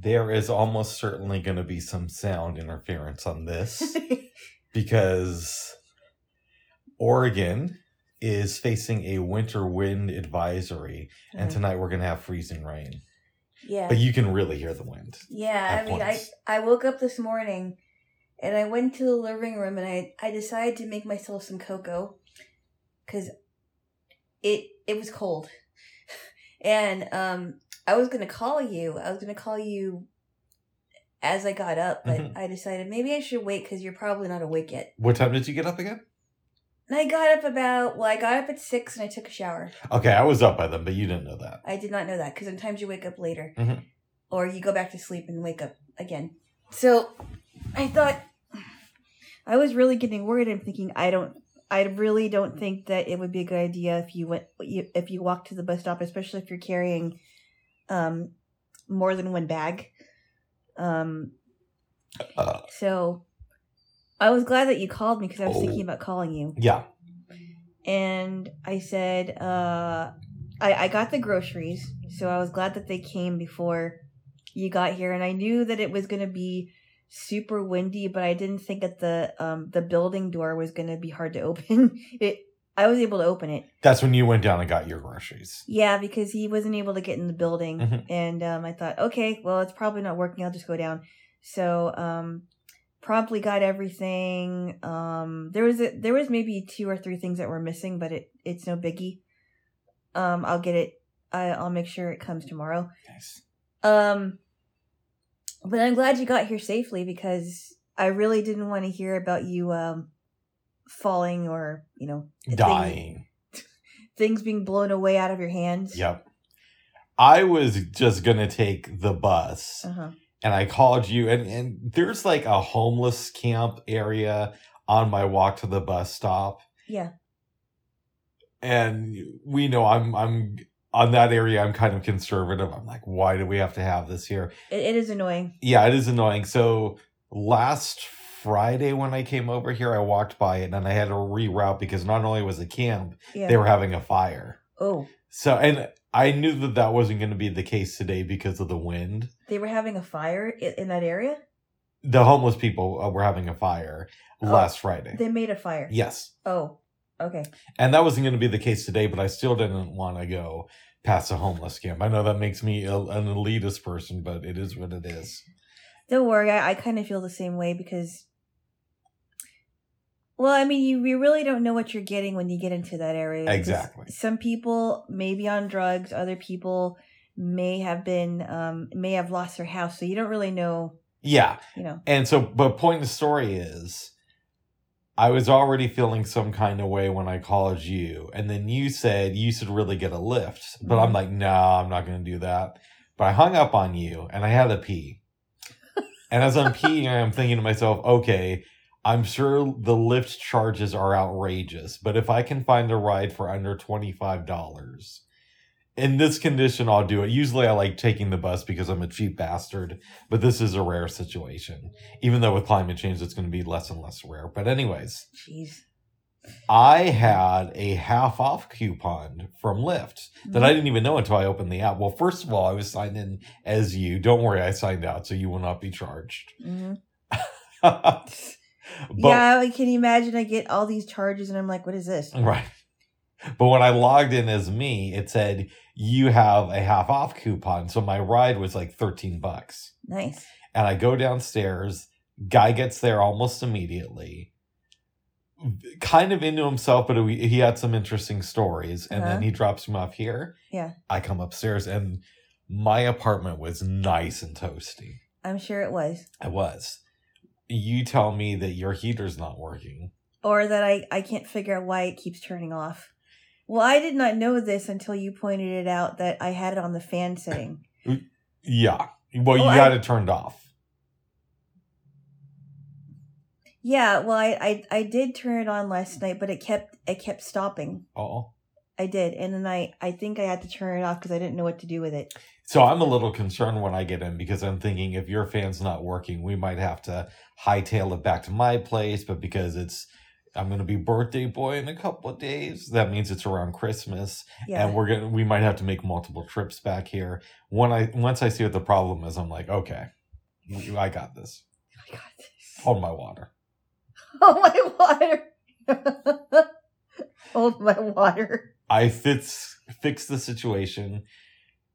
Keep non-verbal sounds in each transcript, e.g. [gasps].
There is almost certainly going to be some sound interference on this [laughs] because Oregon is facing a winter wind advisory, and Mhm. tonight we're going to have freezing rain. yeah. But you can really hear the wind. Yeah, I mean, I. I woke up this morning and I went to the living room and I, I decided to make myself some cocoa because it it was cold. [laughs] And um, I was going to call you. I was going to call you as I got up, but Mhm. I decided maybe I should wait because you're probably not awake yet. What time did you get up again? I got up about, well, I got up at six and I took a shower. Okay, I was up by then, but you didn't know that. I did not know that because sometimes you wake up later, Mhm. or you go back to sleep and wake up again. So I thought I was really getting worried. I'm thinking I don't, I really don't think that it would be a good idea if you went, you- if you walk to the bus stop, especially if you're carrying um, more than one bag. Um, Uh, so I was glad that you called me because I was Oh. thinking about calling you yeah. and I said, uh, I, I got the groceries, so I was glad that they came before you got here, and I knew that it was going to be super windy, but I didn't think that the um the building door was going to be hard to [laughs] open. it I was able to open it. That's when you went down and got your groceries. Yeah, because he wasn't able to get in the building, Mhm. and um, I thought, okay, well, it's probably not working. I'll just go down. So, um, promptly got everything. Um, there was a, there was maybe two or three things that were missing, but it it's no biggie. Um, I'll get it. I, I'll make sure it comes tomorrow. Nice. Um, but I'm glad you got here safely because I really didn't want to hear about you um falling or you know thing- Dying. [laughs] things being blown away out of your hands. Yep. I was just going to take the bus. Uh huh. and I called you and, and there's like a homeless camp area on my walk to the bus stop. Yeah. And we know I'm I'm on that area I'm kind of conservative. I'm like, why do we have to have this here? It, it is annoying. Yeah, it is annoying. So last Friday when I came over here, I walked by it and I had to reroute because not only was it camp, Yeah. they were having a fire. oh, So and I knew that that wasn't going to be the case today because of the wind. they were having a fire in, that area. The homeless people uh, were having a fire Oh, last Friday. They made a fire. Yes. Oh, okay. And that wasn't going to be the case today, but I still didn't want to go past a homeless camp. I know that makes me a, an elitist person, but it is what it is. Don't worry. I, I kind of feel the same way because. Well, I mean, you, you really don't know what you're getting when you get into that area. Exactly. Some people may be on drugs. Other people may have been um may have lost their house. So you don't really know. Yeah. You know. And so, but point of the story is, I was already feeling some kind of way when I called you, and then you said you should really get a lift. But I'm Mhm. like, no, I'm not going to do that. But I hung up on you, and I had to pee. and as I'm peeing, I'm thinking to myself, okay, I'm sure the Lyft charges are outrageous, but if I can find a ride for under twenty five dollars. In this condition, I'll do it. Usually, I like taking the bus because I'm a cheap bastard but this is a rare situation. Even though with climate change, it's going to be less and less rare. But, anyways, Jeez. I had a half off coupon from Lyft that I didn't even know until I opened the app. Well, first of all, I was signed in as you. Don't worry, I signed out, so you will not be charged. hmm [laughs] but, yeah, I can imagine. I get all these charges, and I'm like, "What is this?" Right. But when I logged in as me, it said you have a half off coupon. So my ride was like 13 bucks. Nice. and I go downstairs. Guy gets there almost immediately, kind of into himself, but he had some interesting stories. And Uh-huh. then he drops me off here. Yeah. I come upstairs, and my apartment was nice and toasty. I'm sure it was, It was. You tell me that your heater's not working. or that I I can't figure out why it keeps turning off. Well, I did not know this until you pointed it out that I had it on the fan setting. [laughs] Yeah. Well, you Oh, I- got it turned off. Yeah, well, I, I I did turn it on last night, but it kept it kept stopping. Oh. I did, and then I I think I had to turn it off because I didn't know what to do with it. So I'm a little concerned when I get in because I'm thinking if your fan's not working, we might have to hightail it back to my place. But because it's I'm gonna be birthday boy in a couple of days. That means it's around Christmas, Yeah. and we're gonna we might have to make multiple trips back here. When I once I see what the problem is, I'm like, okay, I got this. Oh my God. Hold my water. Oh my water. Hold my water. [laughs] I fix fix the situation.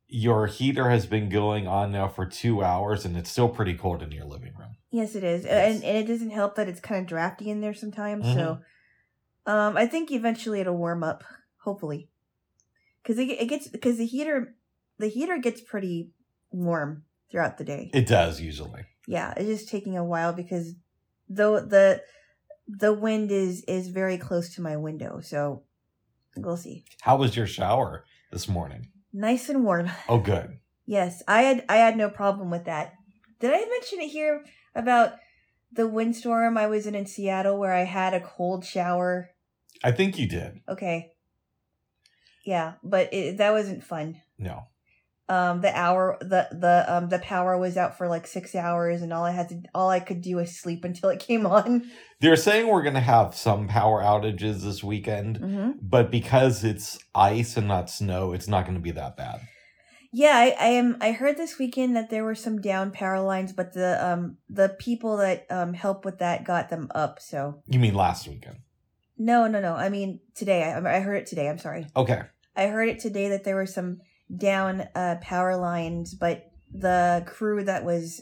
Your heater has been going on now for two hours, and it's still pretty cold in your living room. Yes, it is, Yes. and, and it doesn't help that it's kind of drafty in there sometimes. So, Mm-hmm. um, I think eventually it'll warm up. Hopefully, because it, it gets because the heater the heater gets pretty warm throughout the day. It does usually. yeah, it's just taking a while because though the the wind is is very close to my window, so we'll see. How was your shower this morning? Nice and warm. [laughs] Oh, good. Yes, I had I had no problem with that. Did I mention it here about the windstorm I was in in Seattle where I had a cold shower? I think you did. Okay. Yeah, but it, that wasn't fun. No. Um, the hour the the um the power was out for like six hours, and all I had to all I could do was sleep until it came on. [laughs] They're saying we're going to have some power outages this weekend, Mm-hmm. but because it's ice and not snow, it's not going to be that bad. Yeah, I, I am. I heard this weekend that there were some down power lines, but the um the people that um help with that got them up. So You mean last weekend? no, no, no. I mean today. I, I heard it today. I'm sorry. Okay. I heard it today that there were some down uh power lines, but the crew that was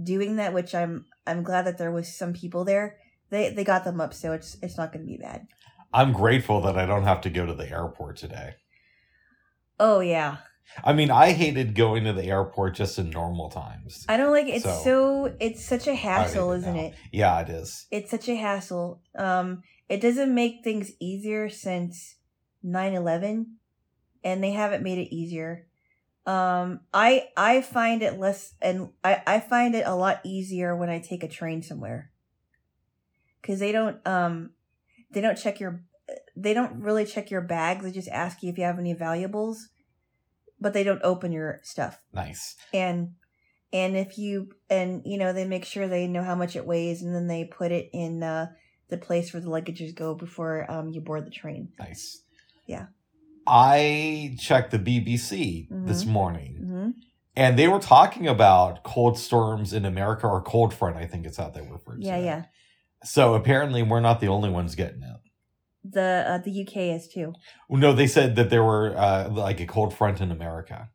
doing that, which I'm I'm glad that there was some people there. They they got them up, so it's it's not going to be bad. I'm grateful that I don't have to go to the airport today. Oh yeah, I mean, I hated going to the airport just in normal times. I don't like. It's So- so, it's such a hassle, isn't now. it? Yeah, it is. it's such a hassle. Um, it doesn't make things easier since 9-11 and they haven't made it easier. Um, I I find it less and I I find it a lot easier when I take a train somewhere. Cuz they don't um they don't check your they don't really check your bags. They just ask you if you have any valuables, but they don't open your stuff Nice. and and if you and you know they make sure they know how much it weighs and then they put it in uh, the place where the luggages go before um, you board the train Nice. Yeah. I checked the BBC this Mhm. morning hmm and they were talking about cold storms in America or cold front, I think it's how they refer to yeah yeah So apparently we're not the only ones getting it. the uh, the uk is too No, they said that there were uh, like a cold front in America,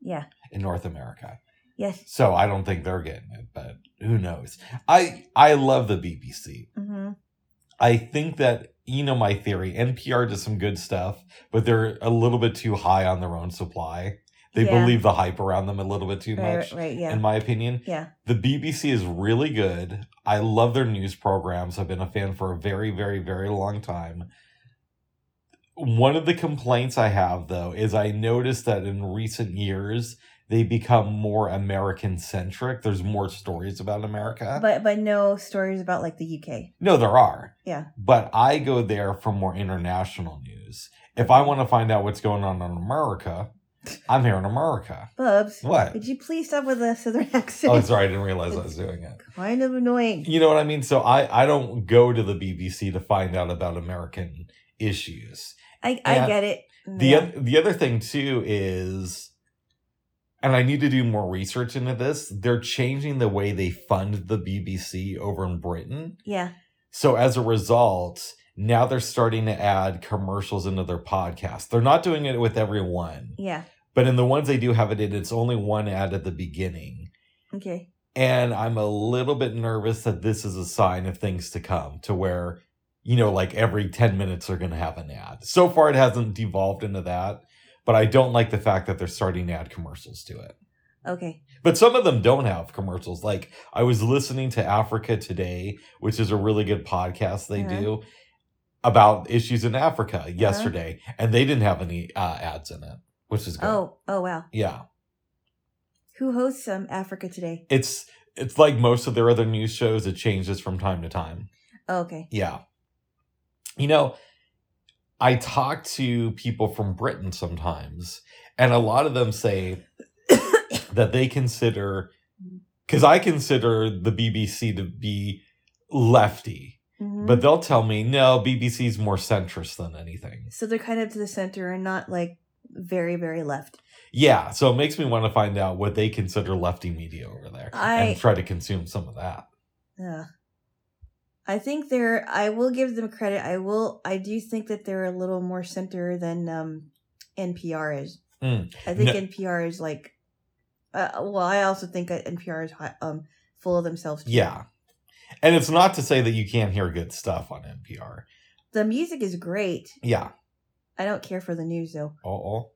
yeah in North America. yes So I don't think they're getting it, but who knows? I I love the BBC. hmm I think that you know my theory. NPR does some good stuff, but they're a little bit too high on their own supply. They Yeah. believe the hype around them a little bit too right much, right yeah in my opinion. yeah The BBC is really good. I love their news programs. I've been a fan for a very, very, very long time. One of the complaints I have, though, is I noticed that in recent years, they become more American centric. There's more stories about America. but but no stories about like the uk no, there are. Yeah. But I go there for more international news. If I want to find out what's going on in America, I'm here in America. bubs What? could you please stop with the southern [laughs] accent Oh, sorry, I didn't realize I was doing it. kind of annoying You know what I mean? So I, I don't go to the BBC to find out about American issues. i i get it The yeah. the other thing too is, and I need to do more research into this. They're changing the way they fund the BBC over in Britain. yeah So as a result, now they're starting to add commercials into their podcast. They're not doing it with every one, yeah but in the ones they do have it in, it's only one ad at the beginning. okay And I'm a little bit nervous that this is a sign of things to come to where, you know, like every 10 minutes they're going to have an ad. So far, it hasn't devolved into that, but I don't like the fact that they're starting to add commercials to it. okay But some of them don't have commercials. Like I was listening to Africa Today, which is a really good podcast they Uh-huh. do about issues in Africa yesterday, and they didn't have any uh, ads in it, which is good. oh oh wow Yeah. who hosts um africa today It's it's like most of their other news shows, it changes from time to time. oh, okay Yeah. You know, I talk to people from Britain sometimes, and a lot of them say that they consider, because I consider the BBC to be lefty, hmm But they'll tell me, no, BBC's more centrist than anything. so they're kind of to the center and not like very very left. Yeah, so it makes me want to find out what they consider lefty media over there I- and try to consume some of that. Yeah. I think they're. I will give them credit. I will. I do think that they're a little more center than um, NPR is. Mm. I think No- NPR is like. Uh, well, I also think that NPR is um full of themselves. too. Yeah. And it's not to say that you can't hear good stuff on NPR. The music is great. Yeah. I don't care for the news though. Uh oh,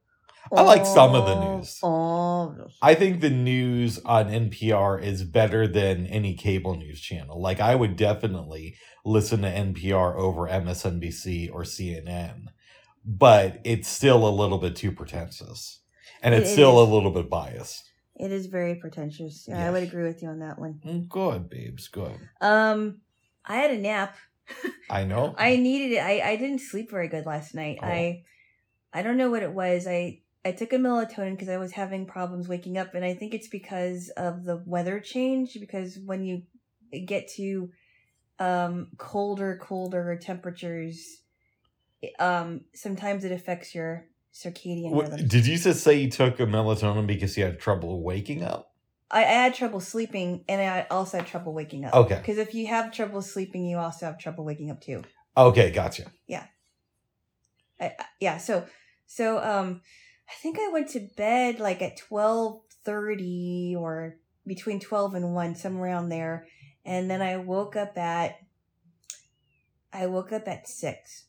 I like some of the news. I think the news on NPR is better than any cable news channel. Like I would definitely listen to NPR over MSNBC or CNN, but it's still a little bit too pretentious, and it's it still is. a little bit biased. it is very pretentious. Yeah, I would agree with you on that one. Mm, Good, babes, good. Um, I had a nap. [laughs] I know. I needed it. I, I didn't sleep very good last night. Oh. I I don't know what it was. I I took a melatonin because I was having problems waking up, and I think it's because of the weather change. Because when you get to um, colder, colder temperatures, um, sometimes it affects your circadian What- rhythm. did you just say you took a melatonin because you had trouble waking up? I, I had trouble sleeping, and I also had trouble waking up. Okay. Because if you have trouble sleeping, you also have trouble waking up too. Okay, gotcha. I, I- yeah so so um i think i went to bed like at 12.30 or between 12 and 1 somewhere around there and then i woke up at i woke up at 6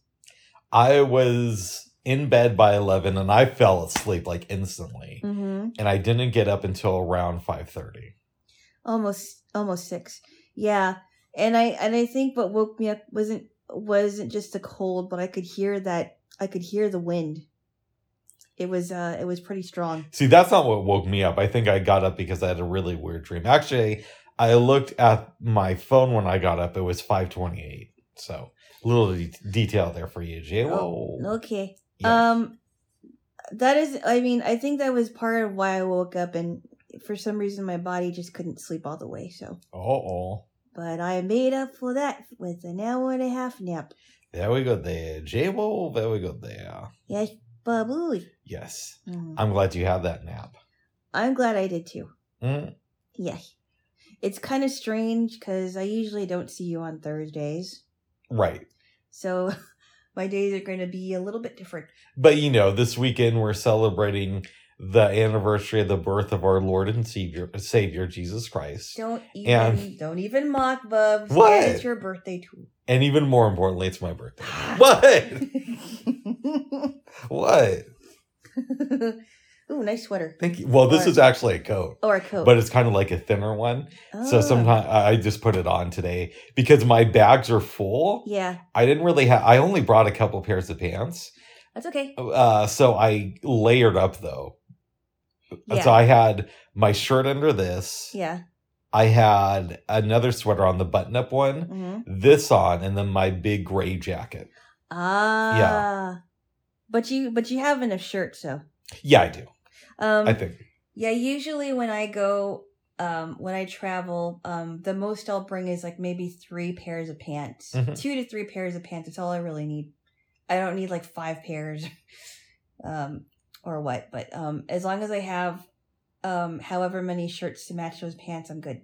I was in bed by 11 and I fell asleep like instantly. mm-hmm. And I didn't get up until around 5:30. almost almost 6 yeah and i and i think what woke me up wasn't wasn't just the cold but i could hear that i could hear the wind it was uh it was pretty strong See, that's not what woke me up. I think I got up because I had a really weird dream. Actually, I looked at my phone when I got up. It was 5:28. So, little de- detail there for you, Jay. Whoa. okay Yeah. Um, that is, I mean, I think that was part of why I woke up, and for some reason, my body just couldn't sleep all the way. So, Uh-oh. but I made up for that with an hour and a half nap. There we go there. Jay, whoa, there we go there. Yes, babooey. Yes. Mm. I'm glad you had that nap. I'm glad I did too. Mm, Yes. It's kind of strange because I usually don't see you on Thursdays. right. So [laughs] my days are going to be a little bit different. But you know, this weekend we're celebrating the anniversary of the birth of our Lord and Savior, Savior Jesus Christ. Don't even, And- don't even mock, Bubs. What? It's your birthday too. And even more importantly, it's my birthday. [laughs] what? [laughs] What? [laughs] Ooh, nice sweater. Thank you. Well, this Or- is actually a coat, Or a coat. but it's kind of like a thinner one. So Oh. sometimes I just put it on today because my bags are full. Yeah, I didn't really have. I only brought a couple pairs of pants. that's okay. Uh, so I layered up though. Yeah. So I had my shirt under this. Yeah. I had another sweater on the button up one, hmm this on, and then my big gray jacket. Ah. But you but you have enough shirts so. Yeah, I do. Um I think. yeah, usually when I go um when I travel, um the most I'll bring is like maybe 3 pairs of pants. Mhm. 2 to 3 pairs of pants. That's all I really need. I don't need like 5 pairs. [laughs] um or what, but um as long as I have um however many shirts to match those pants, I'm good.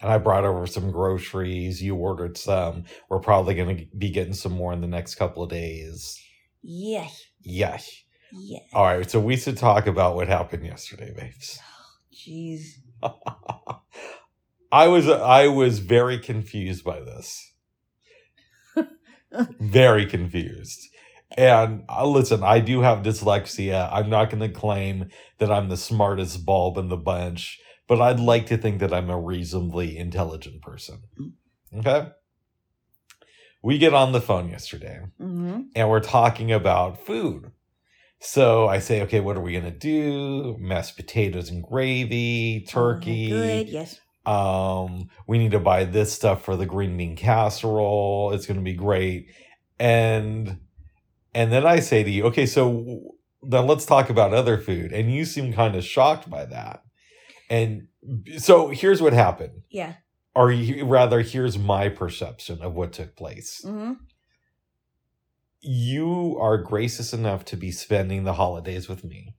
And I brought over some groceries. You ordered some. We're probably going to be getting some more in the next couple of days. Yeah. Yeah. Yeah. All right. So we should talk about what happened yesterday, babes. Jeez. [laughs] I was I was very confused by this. [laughs] very confused. And uh, listen, I do have dyslexia. I'm not going to claim that I'm the smartest bulb in the bunch, but I'd like to think that I'm a reasonably intelligent person. Okay? We get on the phone yesterday Mm-hmm. and we're talking about food. So I say, okay, what are we gonna do? Mashed potatoes and gravy, turkey. Good. Yes. Um, we need to buy this stuff for the green bean casserole. It's gonna be great. And and then I say to you, okay, so then let's talk about other food. And you seem kind of shocked by that. And so here's what happened Yeah. Or he- rather, here's my perception of what took place. hmm You are gracious enough to be spending the holidays with me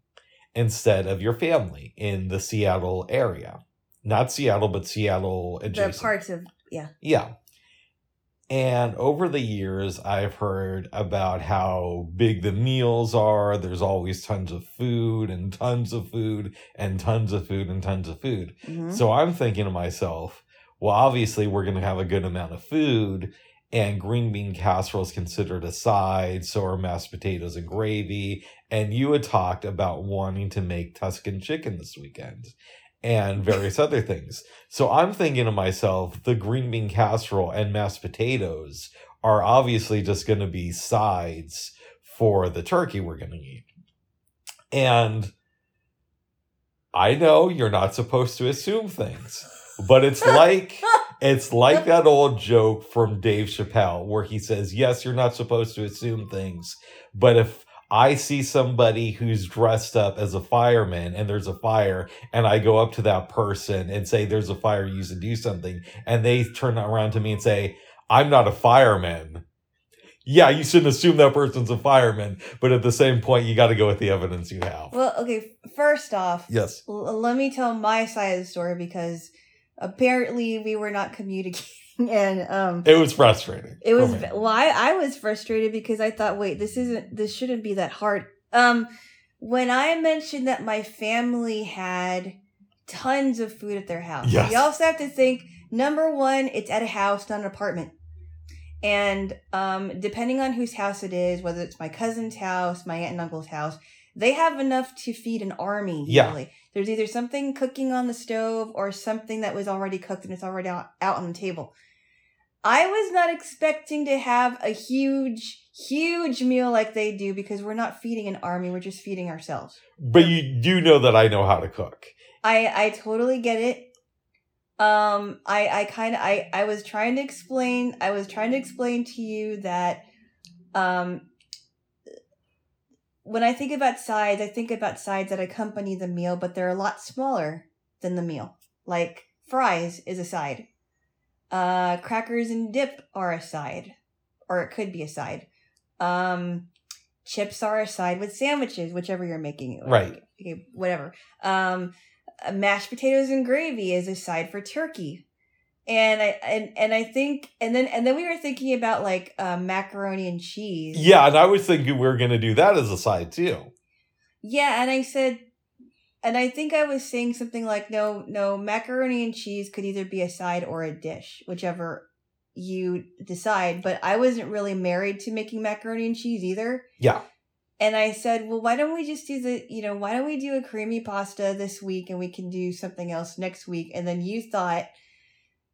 instead of your family in the Seattle area. Not Seattle, but Seattle The adjacent. parts of yeah. Yeah. And over the years, I've heard about how big the meals are. There's always tons of food and tons of food and tons of food and tons of food. Mhm. So I'm thinking to myself, well, obviously, we're going to have a good amount of food, and green bean casserole is considered a side. So are mashed potatoes and gravy. And you had talked about wanting to make Tuscan chicken this weekend and various [laughs] other things. So I'm thinking to myself, the green bean casserole and mashed potatoes are obviously just going to be sides for the turkey we're going to eat. And I know you're not supposed to assume things, but it's [laughs] like it's like that old joke from Dave Chappelle where he says, "Yes, you're not supposed to assume things, but if I see somebody who's dressed up as a fireman and there's a fire and I go up to that person and say there's a fire you used to do something and they turn around to me and say I'm not a fireman. Yeah, you shouldn't assume that person's a fireman, but at the same point you got to go with the evidence you have. Well, okay. First off, yes. l- let me tell my side of the story because apparently we were not communicating, [laughs] and um, It was frustrating. It was why well, I, I was frustrated because I thought, wait, this isn't this shouldn't be that hard. Um, when I mentioned that my family had tons of food at their house, Yes. you also have to think number one, it's at a house, not an apartment. And um, depending on whose house it is, whether it's my cousin's house, my aunt and uncle's house, they have enough to feed an army. Yeah. Usually. There's either something cooking on the stove or something that was already cooked and it's already out, out on the table. I was not expecting to have a huge, huge meal like they do because we're not feeding an army, we're just feeding ourselves. But you do know that I know how to cook. I I totally get it. Um I I kind of I I was trying to explain I was trying to explain to you that um when I think about sides, I think about sides that accompany the meal, but they're a lot smaller than the meal. Like fries is a side. Uh crackers and dip are a side or it could be a side. Um chips are a side with sandwiches, whichever you're making it. Right. Okay, whatever. Um uh, mashed potatoes and gravy is a side for turkey and i and, and i think and then and then we were thinking about like uh, macaroni and cheese Yeah, and I was thinking we were going to do that as a side too. yeah and i said and i think i was saying something like no no macaroni and cheese could either be a side or a dish whichever you decide but i wasn't really married to making macaroni and cheese either Yeah. and I said, well, why don't we just do the, you know, why don't we do a creamy pasta this week and we can do something else next week? And then you thought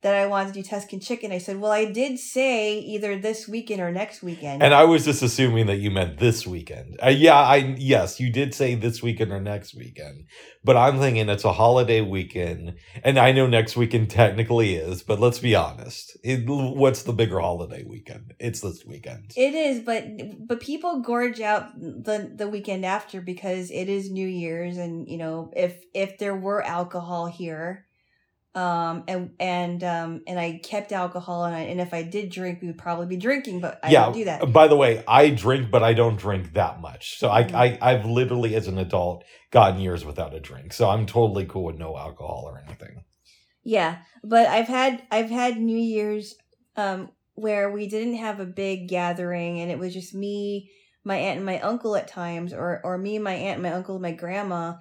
that I wanted to do Tuscan chicken. I said, well, I did say either this weekend or next weekend. And I was just assuming that you meant this weekend. Uh, yeah, I yes, you did say this weekend or next weekend. But I'm thinking it's a holiday weekend, and I know next weekend technically is, but let's be honest. It, what's the bigger holiday weekend? It's this weekend. it is, but but people gorge out the the weekend after because it is New Year's, and you know if if there were alcohol here, um and and um and I kept alcohol and I, and if I did drink, we would probably be drinking, but I yeah. don't do that. By the way, I drink, but I don't drink that much. So I, Mhm. I I've literally as an adult gotten years without a drink. So I'm totally cool with no alcohol or anything. Yeah, but I've had I've had New Year's um where we didn't have a big gathering and it was just me, my aunt and my uncle at times or or me, my aunt, my uncle, my grandma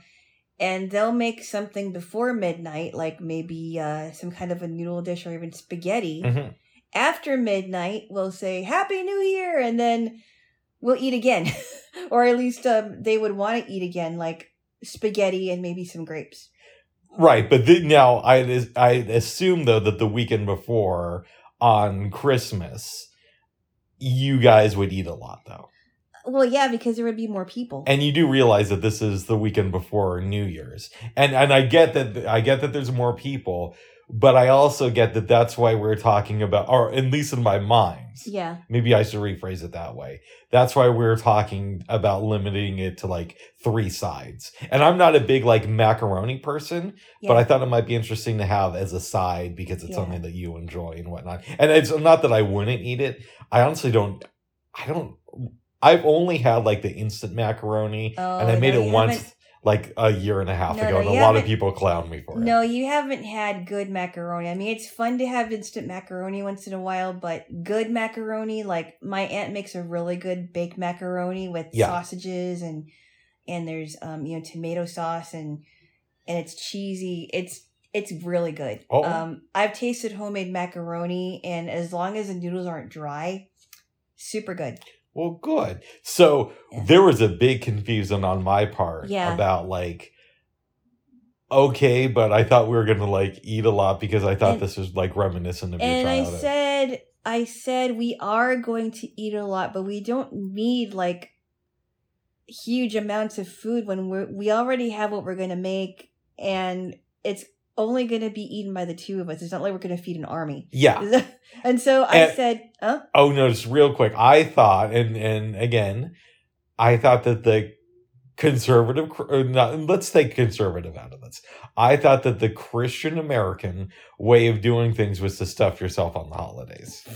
and they'll make something before midnight like maybe uh some kind of a noodle dish or even spaghetti. Mhm. After midnight, we'll say happy new year and then we'll eat again. [laughs] or at least um they would want to eat again like spaghetti and maybe some grapes. Right, but then now I I assume though that the weekend before on Christmas, you guys would eat a lot though. Well, yeah, because there would be more people. and you do realize that this is the weekend before New Year's, and and I get that I get that there's more people, but I also get that that's why we're talking about, or at least in my mind, yeah, maybe I should rephrase it that way. That's why we're talking about limiting it to like three sides. And I'm not a big like macaroni person, yeah. but I thought it might be interesting to have as a side because it's Yeah. something that you enjoy and whatnot. And it's not that I wouldn't eat it. I honestly don't. I don't. I've only had like the instant macaroni, Oh, and I made no, it once haven't- like a year and a half No, ago, no, and a lot of people clown me for it. No, you haven't had good macaroni. I mean, it's fun to have instant macaroni once in a while, but good macaroni, like my aunt makes a really good baked macaroni with Yeah. sausages and and there's um you know tomato sauce and and it's cheesy. It's it's really good. Oh. Um, I've tasted homemade macaroni, and as long as the noodles aren't dry, super good. Well, good. So Yeah. there was a big confusion on my part Yeah. about like, okay, but I thought we were gonna like eat a lot because I thought And- this was like reminiscent of your And I said, I said we are going to eat a lot, but we don't need like huge amounts of food when we're we already have what we're going to make, and it's only going to be eaten by the two of us. It's not like we're going to feed an army. yeah. [laughs] and so I And- said, "Huh? Oh no, just real quick. I thought, and and again, I thought that the conservative, uh, not, let's take conservative out of this. I thought that the Christian American way of doing things was to stuff yourself on the holidays.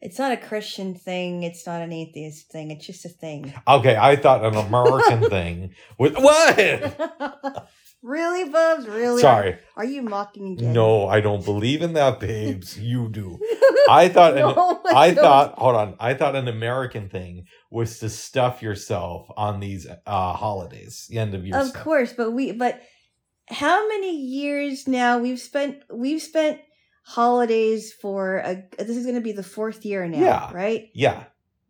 It's not a Christian thing. It's not an atheist thing. It's just a thing." Okay, I thought an American [laughs] thing was what? [laughs] really, Bubs? Really? Sorry, Are you mocking again? no, I don't believe in that, babes. You do. [laughs] I thought an, No, I don't. thought hold on. I thought an American thing was to stuff yourself on these uh holidays, the end of year of stuff. course but we but how many years now we've spent we've spent holidays for a this is going to be the fourth year now Yeah. right Yeah.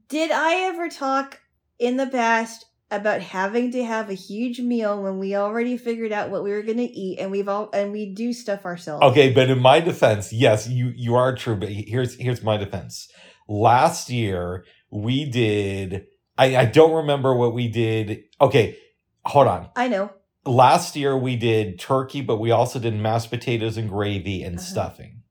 did i ever talk in the past about having to have a huge meal when we already figured out what we were going to eat and we've all and we do stuff ourselves Okay, but in my defense, yes, you you are true, but here's here's my defense. Last year we did I, I don't remember what we did. Okay, hold on. i know Last year we did turkey, but we also did mashed potatoes and gravy and Uh-huh. stuffing.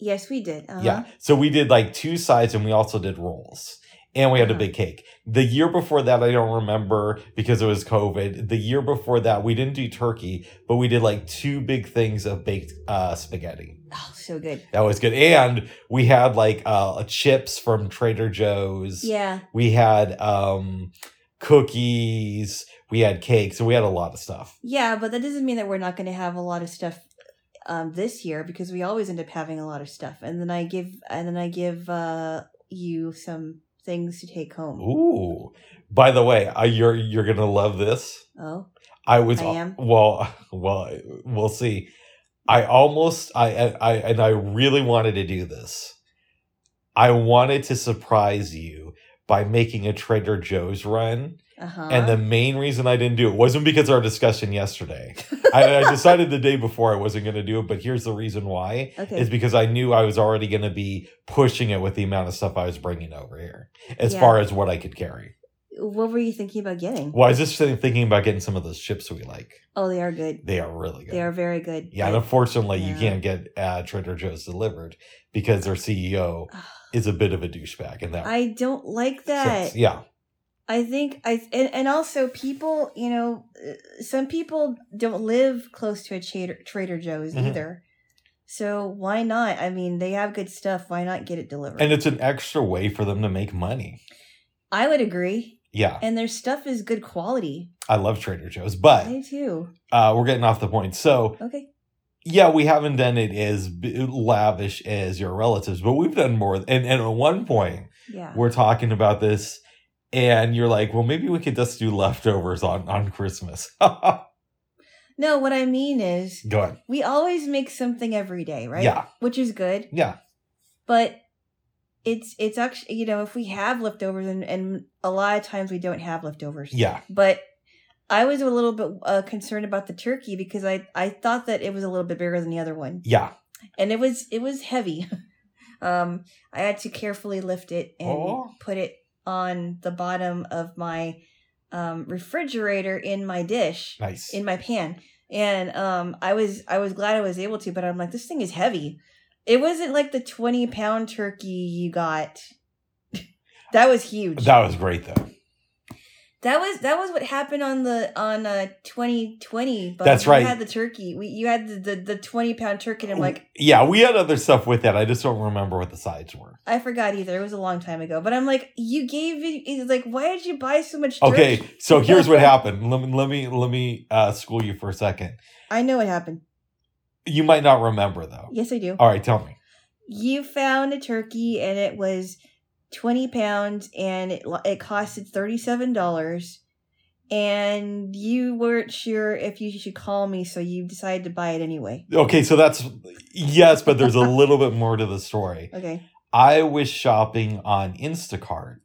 yes we did uh-huh. Yeah. So we did like two sides and we also did rolls. And we had a Uh-huh. big cake. The year before that, I don't remember because it was COVID. The year before that, we didn't do turkey, but we did like two big things of baked uh, spaghetti. oh so good That was good. And we had like uh, chips from Trader Joe's. yeah We had um, cookies. We had cake. So we had a lot of stuff. Yeah, but that doesn't mean that we're not going to have a lot of stuff um, this year because we always end up having a lot of stuff, and then I give and then I give uh, you some things to take home. Ooh. By the way, uh, you're you're gonna love this. Oh, I was I am? well, [laughs] well, we'll see. I almost I, I and I really wanted to do this. I wanted to surprise you by making a Trader Joe's run, uh huh. and the main reason I didn't do it wasn't because of our discussion yesterday. I, I decided the day before I wasn't going to do it, but here's the reason why: okay. is because I knew I was already going to be pushing it with the amount of stuff I was bringing over here, as Yeah. far as what I could carry. what were you thinking about getting? Well, I was just thinking about getting some of those chips we like. Oh, they are good. They are really good. They are very good. Yeah, and unfortunately, you can't get uh, Trader Joe's delivered because their CEO is a bit of a douchebag in that I don't like that. sense. Yeah, I think I and, and also people, you know, some people don't live close to a Trader, Trader Joe's Mhm. either. So why not? I mean, they have good stuff. Why not get it delivered? and it's an extra way for them to make money. I would agree. Yeah, And their stuff is good quality. I love Trader Joe's, but I too. uh, we're getting off the point. So Okay. yeah, we haven't done it as lavish as your relatives, but we've done more. And, and at one point, Yeah. we're talking about this, and you're like, well, maybe we could just do leftovers on on Christmas. [laughs] No, what I mean is go ahead. we always make something every day, right? Yeah. Which is good. Yeah. But it's it's actually you know, if we have leftovers and, and a lot of times we don't have leftovers. Yeah. But I was a little bit uh, concerned about the turkey because I I thought that it was a little bit bigger than the other one. Yeah. And it was it was heavy. [laughs] um I had to carefully lift it and Oh. put it on the bottom of my um, refrigerator in my dish Nice. in my pan and um i was i was glad i was able to but i'm like this thing is heavy it wasn't like the 20 pound turkey you got [laughs] that was huge that was great though. That was that was what happened on the on uh 2020 but That's you right. had the turkey we you had the the, the 20 pound turkey and i'm like Yeah, we had other stuff with that. I just don't remember what the sides were. i forgot either it was a long time ago but i'm like you gave it like why did you buy so much Okay, so [laughs] here's what happened. Let me let me let me uh, school you for a second. i know what happened You might not remember though. yes i do All right, tell me. you found a turkey and it was 20 pounds and it, it costed $37 and you weren't sure if you should call me so you decided to buy it anyway Okay, so that's yes, but there's a [laughs] little bit more to the story. okay I was shopping on Instacart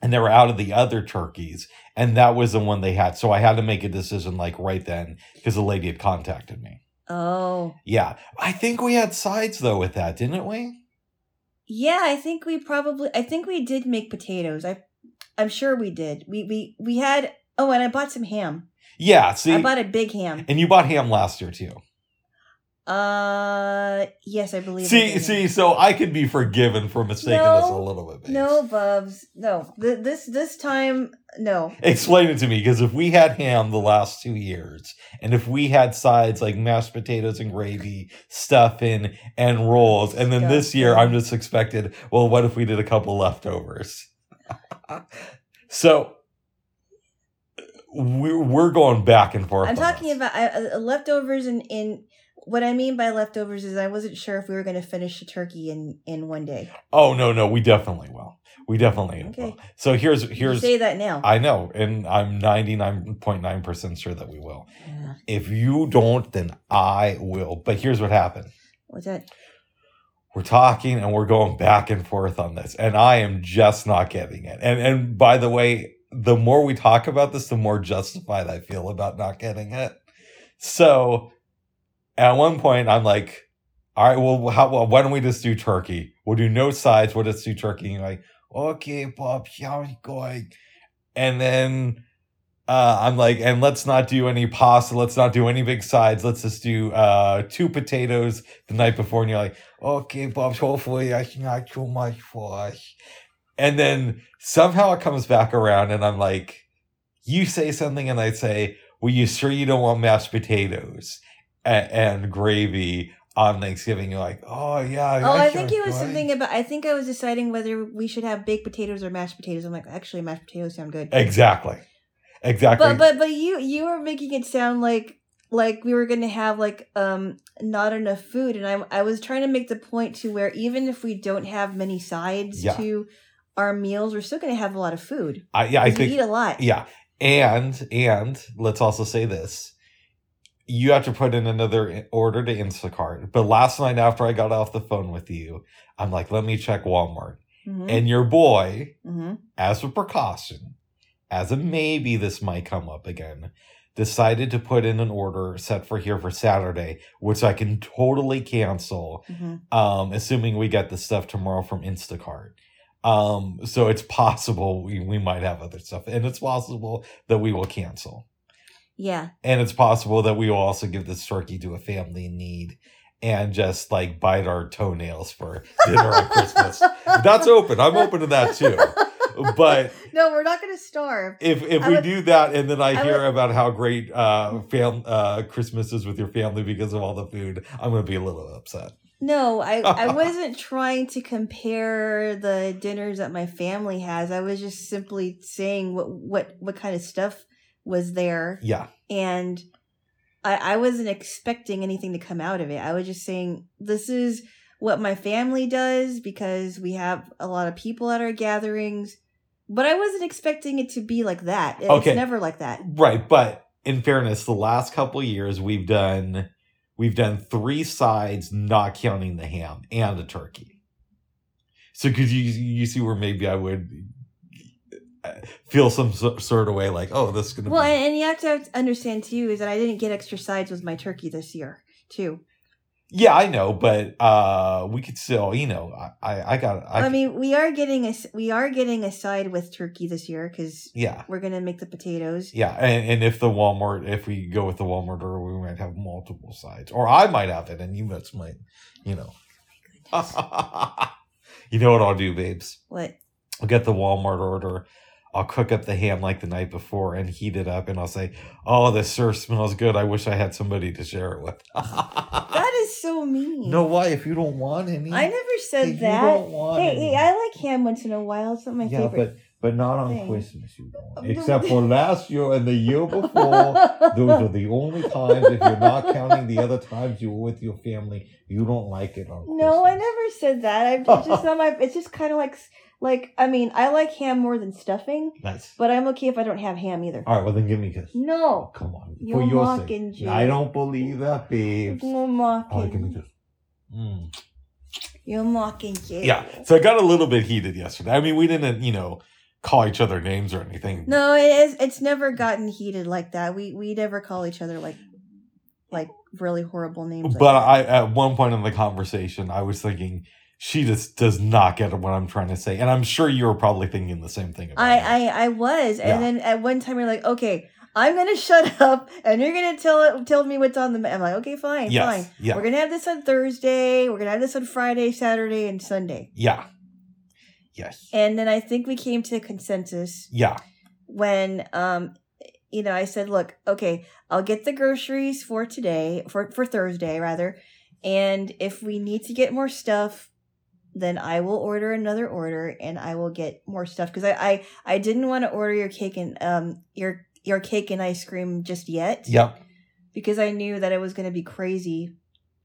and they were out of the other turkeys, and that was the one they had. So I had to make a decision like right then because the lady had contacted me. oh Yeah. I think we had sides though with that, didn't we? Yeah i think we probably i think we did make potatoes i i'm sure we did we we we had oh and i bought some ham Yeah, see. i bought a big ham and you bought ham last year too. Uh yes i believe See, did. see, so I could be forgiven for mistaking this a little bit. babes. no bubs no Th- this this time no Explain it to me, because if we had ham the last two years, and if we had sides like mashed potatoes and gravy, stuffing, and rolls, and then this year I'm just expected, well, what if we did a couple leftovers? [laughs] so we're, we're going back and forth. I'm talking this. about uh, uh, leftovers in in what I mean by leftovers is I wasn't sure if we were going to finish the turkey in in one day. Oh no, no, we definitely will. We definitely Okay. will. So here's You here's say that now. I know, and I'm 99.9% sure that we will. Yeah. If you don't, then I will. But here's what happened. What's that? We're talking and we're going back and forth on this, and I am just not getting it. And and by the way, the more we talk about this, the more justified I feel about not getting it. So at one point, I'm like, all right, well, how, well, why don't we just do turkey? We'll do no sides. We'll just do turkey. And you're like, okay, Bob, how's it going? And then uh, I'm like, and let's not do any pasta. Let's not do any big sides. Let's just do uh, two potatoes the night before. And you're like, okay, Bob, hopefully that's not too much for us. And then somehow it comes back around, and I'm like, you say something, and I say, well, you sure you don't want mashed potatoes and, and gravy on Thanksgiving? You're like, oh, yeah. Oh, I think it was something about. I think I was deciding whether we should have baked potatoes or mashed potatoes. I'm like, actually, mashed potatoes sound good. Exactly. Exactly. But but but you you were making it sound like like we were going to have like um not enough food, and I I was trying to make the point to where even if we don't have many sides Yeah. to our meals, we're still going to have a lot of food. I, yeah, I we think eat a lot. Yeah. And and let's also say this. You have to put in another order to Instacart. But last night after I got off the phone with you, I'm like, let me check Walmart. Mhm, And your boy, mhm. as a precaution, as a maybe this might come up again, decided to put in an order set for here for Saturday, which I can totally cancel Mhm. um, assuming we get the stuff tomorrow from Instacart. Um, so it's possible we, we might have other stuff, and it's possible that we will cancel, Yeah. and it's possible that we will also give this turkey to a family in need and just like bite our toenails for dinner on Christmas. [laughs] That's open. I'm open to that too. But [laughs] no, we're not going to starve. if if I we would- do that, and then I, I hear would- about how great uh, fam- uh, Christmas is with your family because of all the food, I'm going to be a little upset. No, I I [laughs] wasn't trying to compare the dinners that my family has. I was just simply saying what what what kind of stuff was there, Yeah. and I I wasn't expecting anything to come out of it. I was just saying this is what my family does because we have a lot of people at our gatherings. But I wasn't expecting it to be like that. It's Okay. never like that. Right, but in fairness, the last couple of years we've done we've done three sides, not counting the ham and a turkey. So could you you see where maybe I would [laughs] feel some sort of way like, oh, this is gonna Well, be and, and you have to understand too is that I didn't get extra sides with my turkey this year too. Yeah, I know, but uh we could still, you know, I I, got I, I, mean, we are getting a we are getting a side with turkey this year because yeah. we're gonna make the potatoes. Yeah, and, and if the Walmart, if we go with the Walmart order, we might have multiple sides, or I might have it, and you guys might, you know. [laughs] you know what I'll do, babes? What? I'll get the Walmart order. I'll cook up the ham like the night before and heat it up, and I'll say, "Oh, this sure smells good. I wish I had somebody to share it with." [laughs] That is so mean. no, why? If you don't want any, I never said if that. don't want Hey, hey, I like ham once in a while. It's not my yeah, favorite. but but not on. Christmas. You don't. [laughs] Except for last year and the year before. Those are the only times, if you're not counting the other times you were with your family, you don't like it on No, I never said that. I, it's just not my. It's just kind of like like I mean, I like ham more than stuffing, Nice. but I'm okay if I don't have ham either. All right, well, then give me a kiss. No, Come on. You're for your mocking, sake. Jay. I don't believe that, babes. you're All right, give me a mocking. kiss. Mm. You're mocking, Jay. Yeah, so I got a little bit heated yesterday. I mean, we didn't, you know, call each other names or anything. No, it is. It's never gotten heated like that. We we never call each other like like really horrible names. like But that. I, at one point in the conversation, I was thinking she just does not get what I'm trying to say, and I'm sure you were probably thinking the same thing. I, I I was, and then at one time you're like, okay, I'm gonna [laughs] shut up, and you're gonna tell tell me what's on the. ma-" I'm like, okay, fine, yes, fine. yeah, We're gonna have this on Thursday. We're gonna have this on Friday, Saturday, and Sunday. yeah, yes, And then I think we came to a consensus yeah, when um you know I said, look, okay, I'll get the groceries for today for for Thursday rather, and if we need to get more stuff. Then I will order another order, and I will get more stuff because I, I I didn't want to order your cake and um your your cake and ice cream just yet yep. because I knew that it was going to be crazy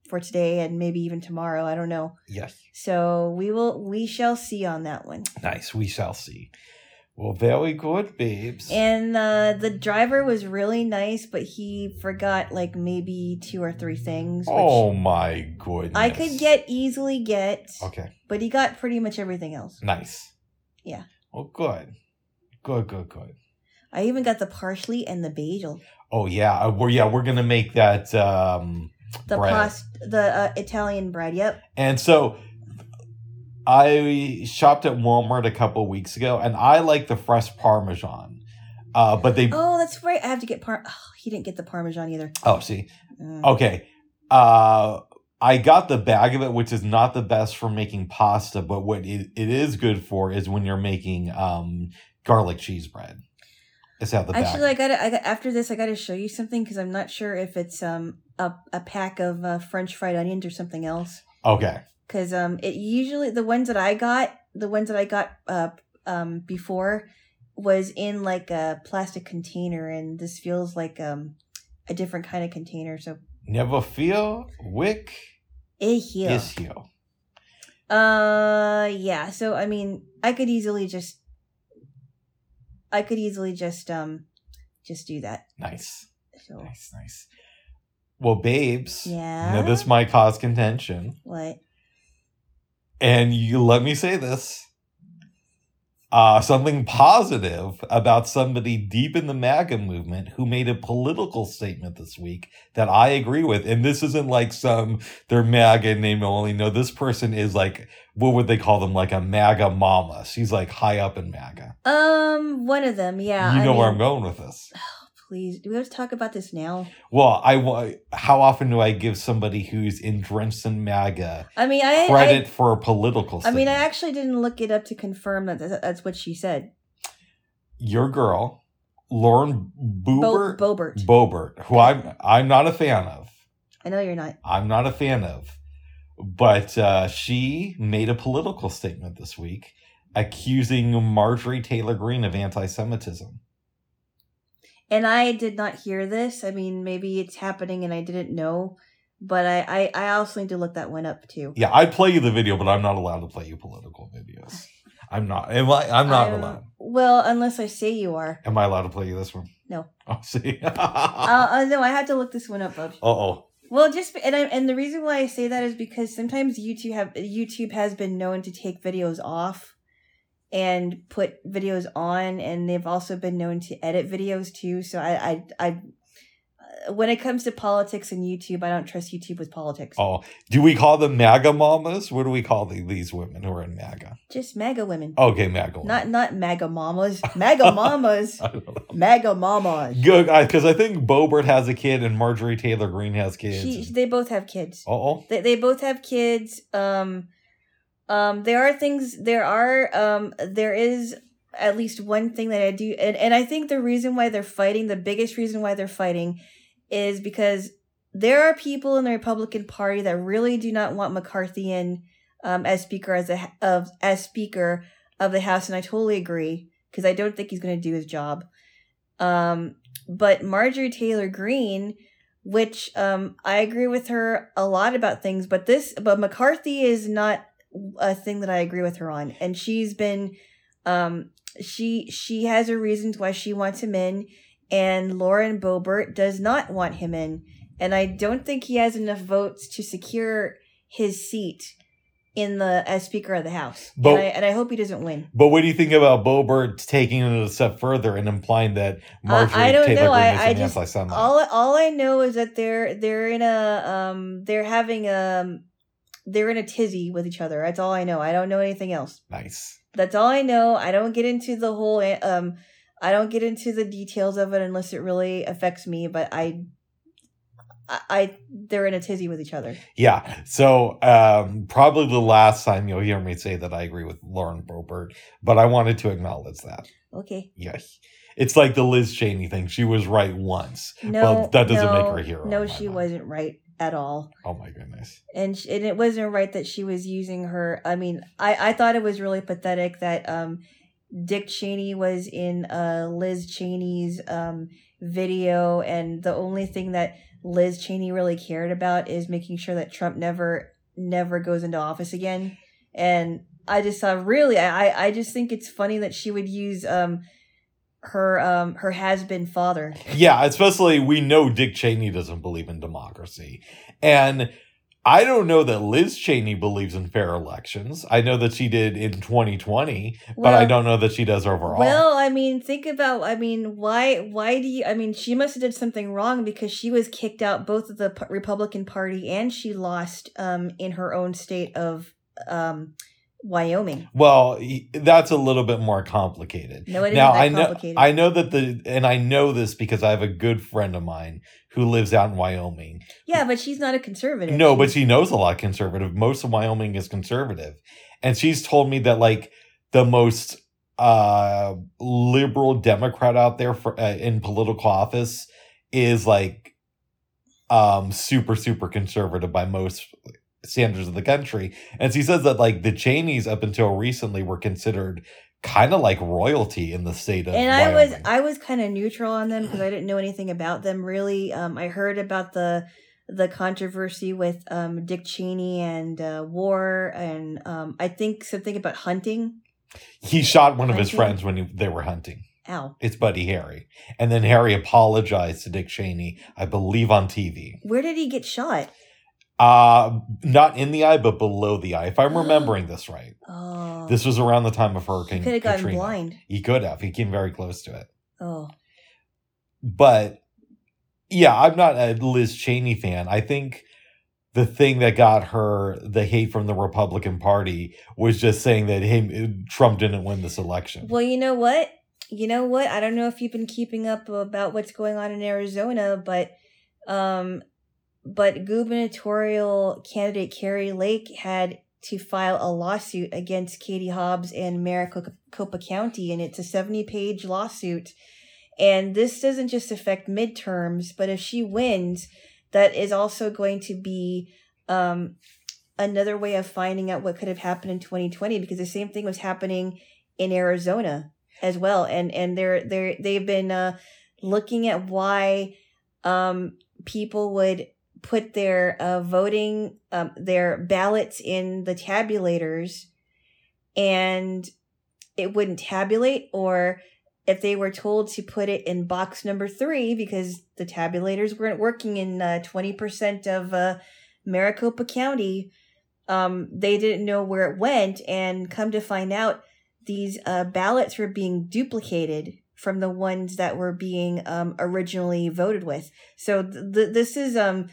for today and maybe even tomorrow. I don't know. Yes. So we will we shall see on that one. Nice. We shall see. Well, very good, babes. And uh, the driver was really nice, but he forgot like maybe two or three things. Oh my goodness. I could get easily get, Okay. but he got pretty much everything else. Nice. Yeah. Well, good. Good. Good. Good. I even got the parsley and the basil, Oh yeah. Uh, we're yeah. We're gonna make that. um the Bread. past, the uh, Italian bread. Yep. And so I shopped at Walmart a couple weeks ago, and I like the fresh Parmesan. Uh, but they Oh, that's right. I have to get par. Oh, he didn't get the parmesan either. oh see Mm. okay. Uh, I got the bag of it, which is not the best for making pasta, but what it, it is good for is when you're making um garlic cheese bread. Is how the bag. Actually, I got I got after this. I got to show you something because I'm not sure if it's um a a pack of uh, French fried onions or something else. Okay. Because um it usually the ones that I got the ones that I got uh um before was in like a plastic container and this feels like um a different kind of container. So Never feel Wick eh here. is here. Uh yeah. So I mean I could easily just I could easily just um just do that. Nice, So nice, nice. Well, babes. Yeah? Now this might cause contention. what? and you let me say this uh, something positive about somebody deep in the MAGA movement who made a political statement this week that I agree with. And this isn't like some, they're MAGA name only. No, this person is like, what would they call them? Like a MAGA mama. She's like high up in MAGA. Um, one of them, yeah. you I know where I'm going with this. [sighs] Please, do we have to talk about this now? Well, I how often do I give somebody who's entrenched in MAGA I mean, I credit for a political I, I mean, I actually didn't look it up to confirm that that- that's what she said. your girl, Lauren Bo- Boebert, Bobert. Bobert, who I'm I'm not a fan of. I know you're not. I'm not a fan of, but uh, she made a political statement this week accusing Marjorie Taylor Greene of anti-Semitism. And I did not hear this. I mean, maybe it's happening and I didn't know. But I, I, I also need to look that one up too. Yeah, I'd play you the video, but I'm not allowed to play you political videos. [laughs] I'm not. Am I? I'm not I'm- allowed. Well, unless I say you are. Am I allowed to play you this one? No. [laughs] Oh, see. Uh, [laughs] uh uh, no, I have to look this one up, bud. oh. Well, just and I, and the reason why I say that is because sometimes YouTube have YouTube has been known to take videos off and put videos on, and they've also been known to edit videos too. So I I, I when it comes to politics and YouTube, I don't trust YouTube with politics. Oh, do we call them MAGA mamas? What do we call the, these women who are in MAGA? Just MAGA women. Okay, MAGA. women. Not not MAGA mamas. [laughs] MAGA mamas. [laughs] I don't know. MAGA mamas. Good, because I think Boebert has a kid and Marjorie Taylor Greene has kids. She, they both have kids. oh, They, they both have kids. Um, um, there are things. There are. Um, there is at least one thing that I do, and and I think the reason why they're fighting, the biggest reason why they're fighting, is because there are people in the Republican Party that really do not want McCarthy in um, as speaker as a of as speaker of the House, and I totally agree because I don't think he's going to do his job. Um, but Marjorie Taylor Greene which um I agree with her a lot about things, but this but McCarthy is not a thing that I agree with her on. And she's been um she she has her reasons why she wants him in and Lauren Boebert does not want him in. And I don't think he has enough votes to secure his seat in the as Speaker of the House. But- and, I, and I hope he doesn't win. But what do you think about Boebert taking it a step further and implying that Marjorie I don't Taylor know. Greene I- is I just- all all I know is that they're they're in a um they're having a they're in a tizzy with each other. That's all I know. I don't know anything else. nice. That's all I know. I don't get into the whole um I don't get into the details of it unless it really affects me, but I I, I they're in a tizzy with each other. Yeah. So um, probably the last time you'll hear me say that I agree with Lauren Boebert, but I wanted to acknowledge that. Okay. Yes. It's like the Liz Cheney thing. She was right once. No, But that doesn't no, make her a hero No, she mind. wasn't right at all. Oh my goodness. and sh- and it wasn't right that she was using her i mean i i thought it was really pathetic that um dick cheney was in uh liz cheney's um video and the only thing that liz cheney really cared about is making sure that trump never never goes into office again and i just thought really i i just think it's funny that she would use um her um her has-been father Yeah, especially we know Dick Cheney doesn't believe in democracy. And I don't know that Liz Cheney believes in fair elections. I know that she did in 2020, but I don't know that she does overall. Well, I mean, think about. I mean, why? Why do you? I mean, she must have did something wrong because she was kicked out both of the Republican Party and she lost um in her own state of um Wyoming. Well, that's a little bit more complicated. No, it isn't now that I know complicated. I know that the and I know this because I have a good friend of mine who lives out in Wyoming. yeah, but she's not a conservative. No, but she knows a lot conservative. Most of Wyoming is conservative. And she's told me that like the most uh liberal democrat out there for uh, in political office is like um super super conservative by most standards of the country. And she says that like the Cheneys up until recently were considered kind of like royalty in the state of and I was I was kind of neutral on them because I didn't know anything about them really. Um, I heard about the the controversy with um Dick Cheney and uh, war, and um, I think something about hunting. he shot one of his friends when he, they were hunting. Ow. It's Buddy Harry. And then Harry apologized to Dick Cheney, I believe on TV. Where did he get shot? Uh not in the eye, but below the eye, if I'm [gasps] remembering this right. Oh, This was around the time of he Hurricane could have gotten blind. He could have. He came very close to it. Oh, But yeah, I'm not a Liz Cheney fan. I think the thing that got her the hate from the Republican Party was just saying that hey, Trump didn't win this election. well, you know what? You know what? I don't know if you've been keeping up about what's going on in Arizona, but um, but gubernatorial candidate Kari Lake had to file a lawsuit against Katie Hobbs and Maricopa County, and it's a seventy-page lawsuit. And this doesn't just affect midterms, but if she wins, that is also going to be um, another way of finding out what could have happened in 2020 because the same thing was happening in Arizona as well and and they're they're they've been uh looking at why um people would put their uh voting um their ballots in the tabulators and it wouldn't tabulate or if they were told to put it in box number three because the tabulators weren't working in uh, 20% of uh, Maricopa County, um, they didn't know where it went. And come to find out, these uh, ballots were being duplicated from the ones that were being um, originally voted with. So th- th- this is um,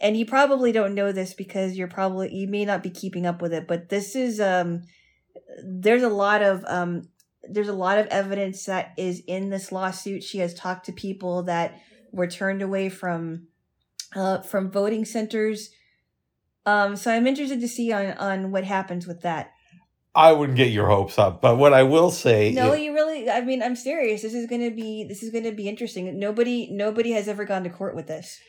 and you probably don't know this because you're probably you may not be keeping up with it, but this is um, there's a lot of um, there's a lot of evidence that is in this lawsuit. She has talked to people that were turned away from uh, from voting centers. Um, so I'm interested to see on on what happens with that. I wouldn't get your hopes up, but what I will say, No, is- you really. I mean, I'm serious. This is gonna be this is gonna be interesting. Nobody nobody has ever gone to court with this,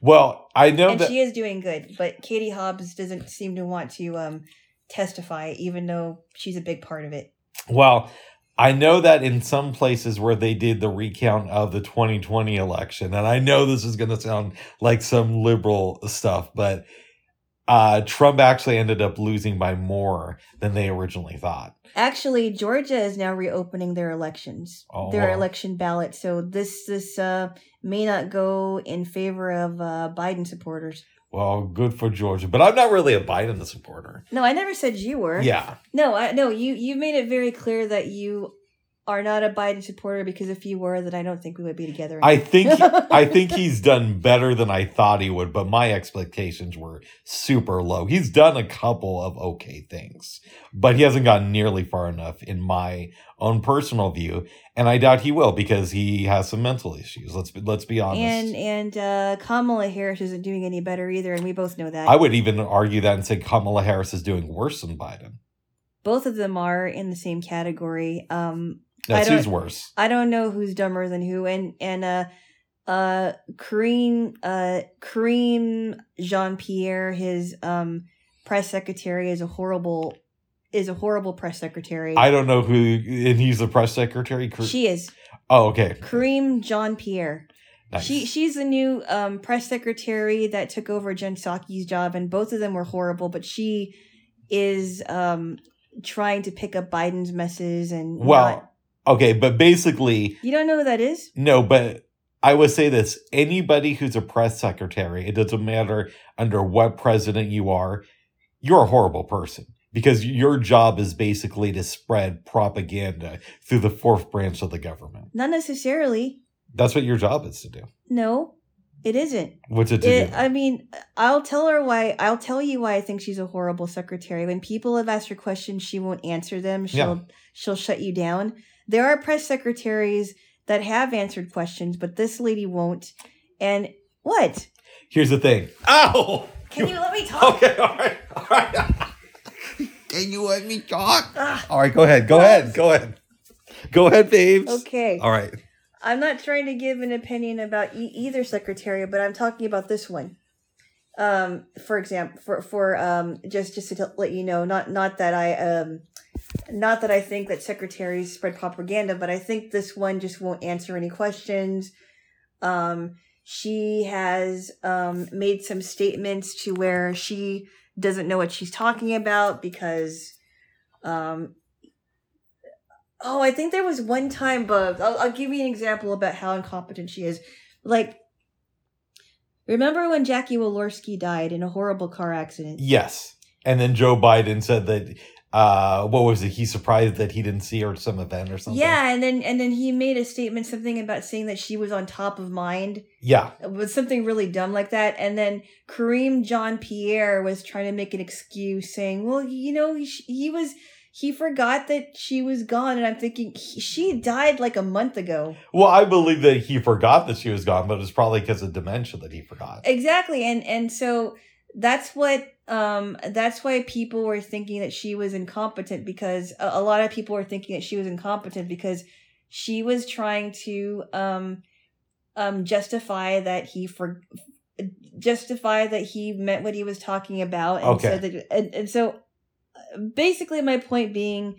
well, I know and that she is doing good. But Katie Hobbs doesn't seem to want to um testify, even though she's a big part of it. Well, I know that in some places where they did the recount of the 2020 election, and I know this is going to sound like some liberal stuff, but uh, Trump actually ended up losing by more than they originally thought. Actually, Georgia is now reopening their elections, their Oh. election ballot. So this this uh, may not go in favor of uh, Biden supporters. Well, good for Georgia, but I'm not really a Biden supporter. No, I never said you were. Yeah, No, I, no, you you made it very clear that you are not a Biden supporter because if you were, then I don't think we would be together. I think [laughs] I think he's done better than I thought he would, but my expectations were super low. He's done a couple of okay things, but he hasn't gotten nearly far enough in my own personal view, and I doubt he will because he has some mental issues. Let's be, let's be honest. and and uh, Kamala Harris isn't doing any better either, and we both know that. I would even argue that and say Kamala Harris is doing worse than Biden. both of them are in the same category. Um, That's who's worse. I don't know who's dumber than who, and and uh, uh, Karine uh, Karine Jean Pierre, his um press secretary, is a horrible is a horrible press secretary. I don't know who, and he's the press secretary. Kar- she is oh, okay. Karine Jean Pierre. Nice. She she's the new um, press secretary that took over Jen Psaki's job, and both of them were horrible. But she is um, trying to pick up Biden's messes and well, not- okay, but basically, you don't know who that is. No, but I would say this anybody who's a press secretary, it doesn't matter under what president you are, you're a horrible person because your job is basically to spread propaganda through the fourth branch of the government. Not necessarily. That's what your job is to do. No, it isn't. What's it to It, do? I mean, I'll tell her why. I'll tell you why I think she's a horrible secretary. When people have asked her questions, she won't answer them. She'll she'll shut you down. There are press secretaries that have answered questions, but this lady won't. And what? Here's the thing. Ow! Can you let me talk? Okay, all right, all right. Can you let me talk? Ah, All right, go ahead, go ahead, go ahead. Go ahead, babes. okay. All right. I'm not trying to give an opinion about e- either secretary, but I'm talking about this one. Um, for example, for for um, just just to let you know, not not that I um, not that I think that secretaries spread propaganda, but I think this one just won't answer any questions. Um, she has um made some statements to where she doesn't know what she's talking about because um Oh, I think there was one time, Bubs. I'll, I'll give you an example about how incompetent she is. Like, remember when Jackie Walorski died in a horrible car accident? Yes. And then Joe Biden said that uh what was it? He's surprised that he didn't see her at some event or something. Yeah, and then and then he made a statement, something about saying that she was on top of mind. Yeah. It was something really dumb like that. And then Karine John Pierre was trying to make an excuse, saying, "Well, you know, he, he was." He forgot that she was gone, and I'm thinking he, she died like a month ago. Well, I believe that he forgot that she was gone, but it's probably because of dementia that he forgot. exactly and and so that's what um that's why people were thinking that she was incompetent because a, a lot of people were thinking that she was incompetent because she was trying to um um justify that he for justify that he meant what he was talking about and Okay. so that and, and so basically my point being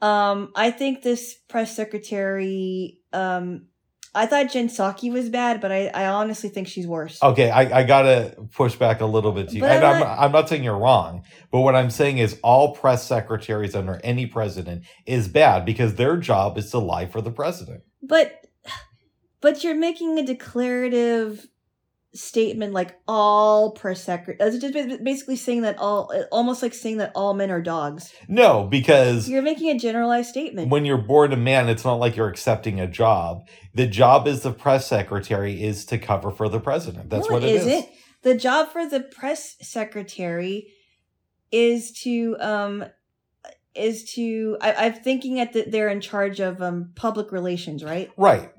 um i think this press secretary um I thought Jen Psaki was bad, but I, I honestly think she's worse. Okay, I, I gotta push back a little bit to you. I'm I'm, I'm not saying you're wrong, but what I'm saying is all press secretaries under any president is bad because their job is to lie for the president. But but you're making a declarative statement like all press secretaries. It's just basically saying that all, almost like saying that all men are dogs. No, because You're making a generalized statement. when you're born a man, it's not like you're accepting a job. The job as the press secretary is to cover for the president. That's no, what it it is. The job for the press secretary is to um is to I, I'm thinking at that they're in charge of um public relations, right? Right.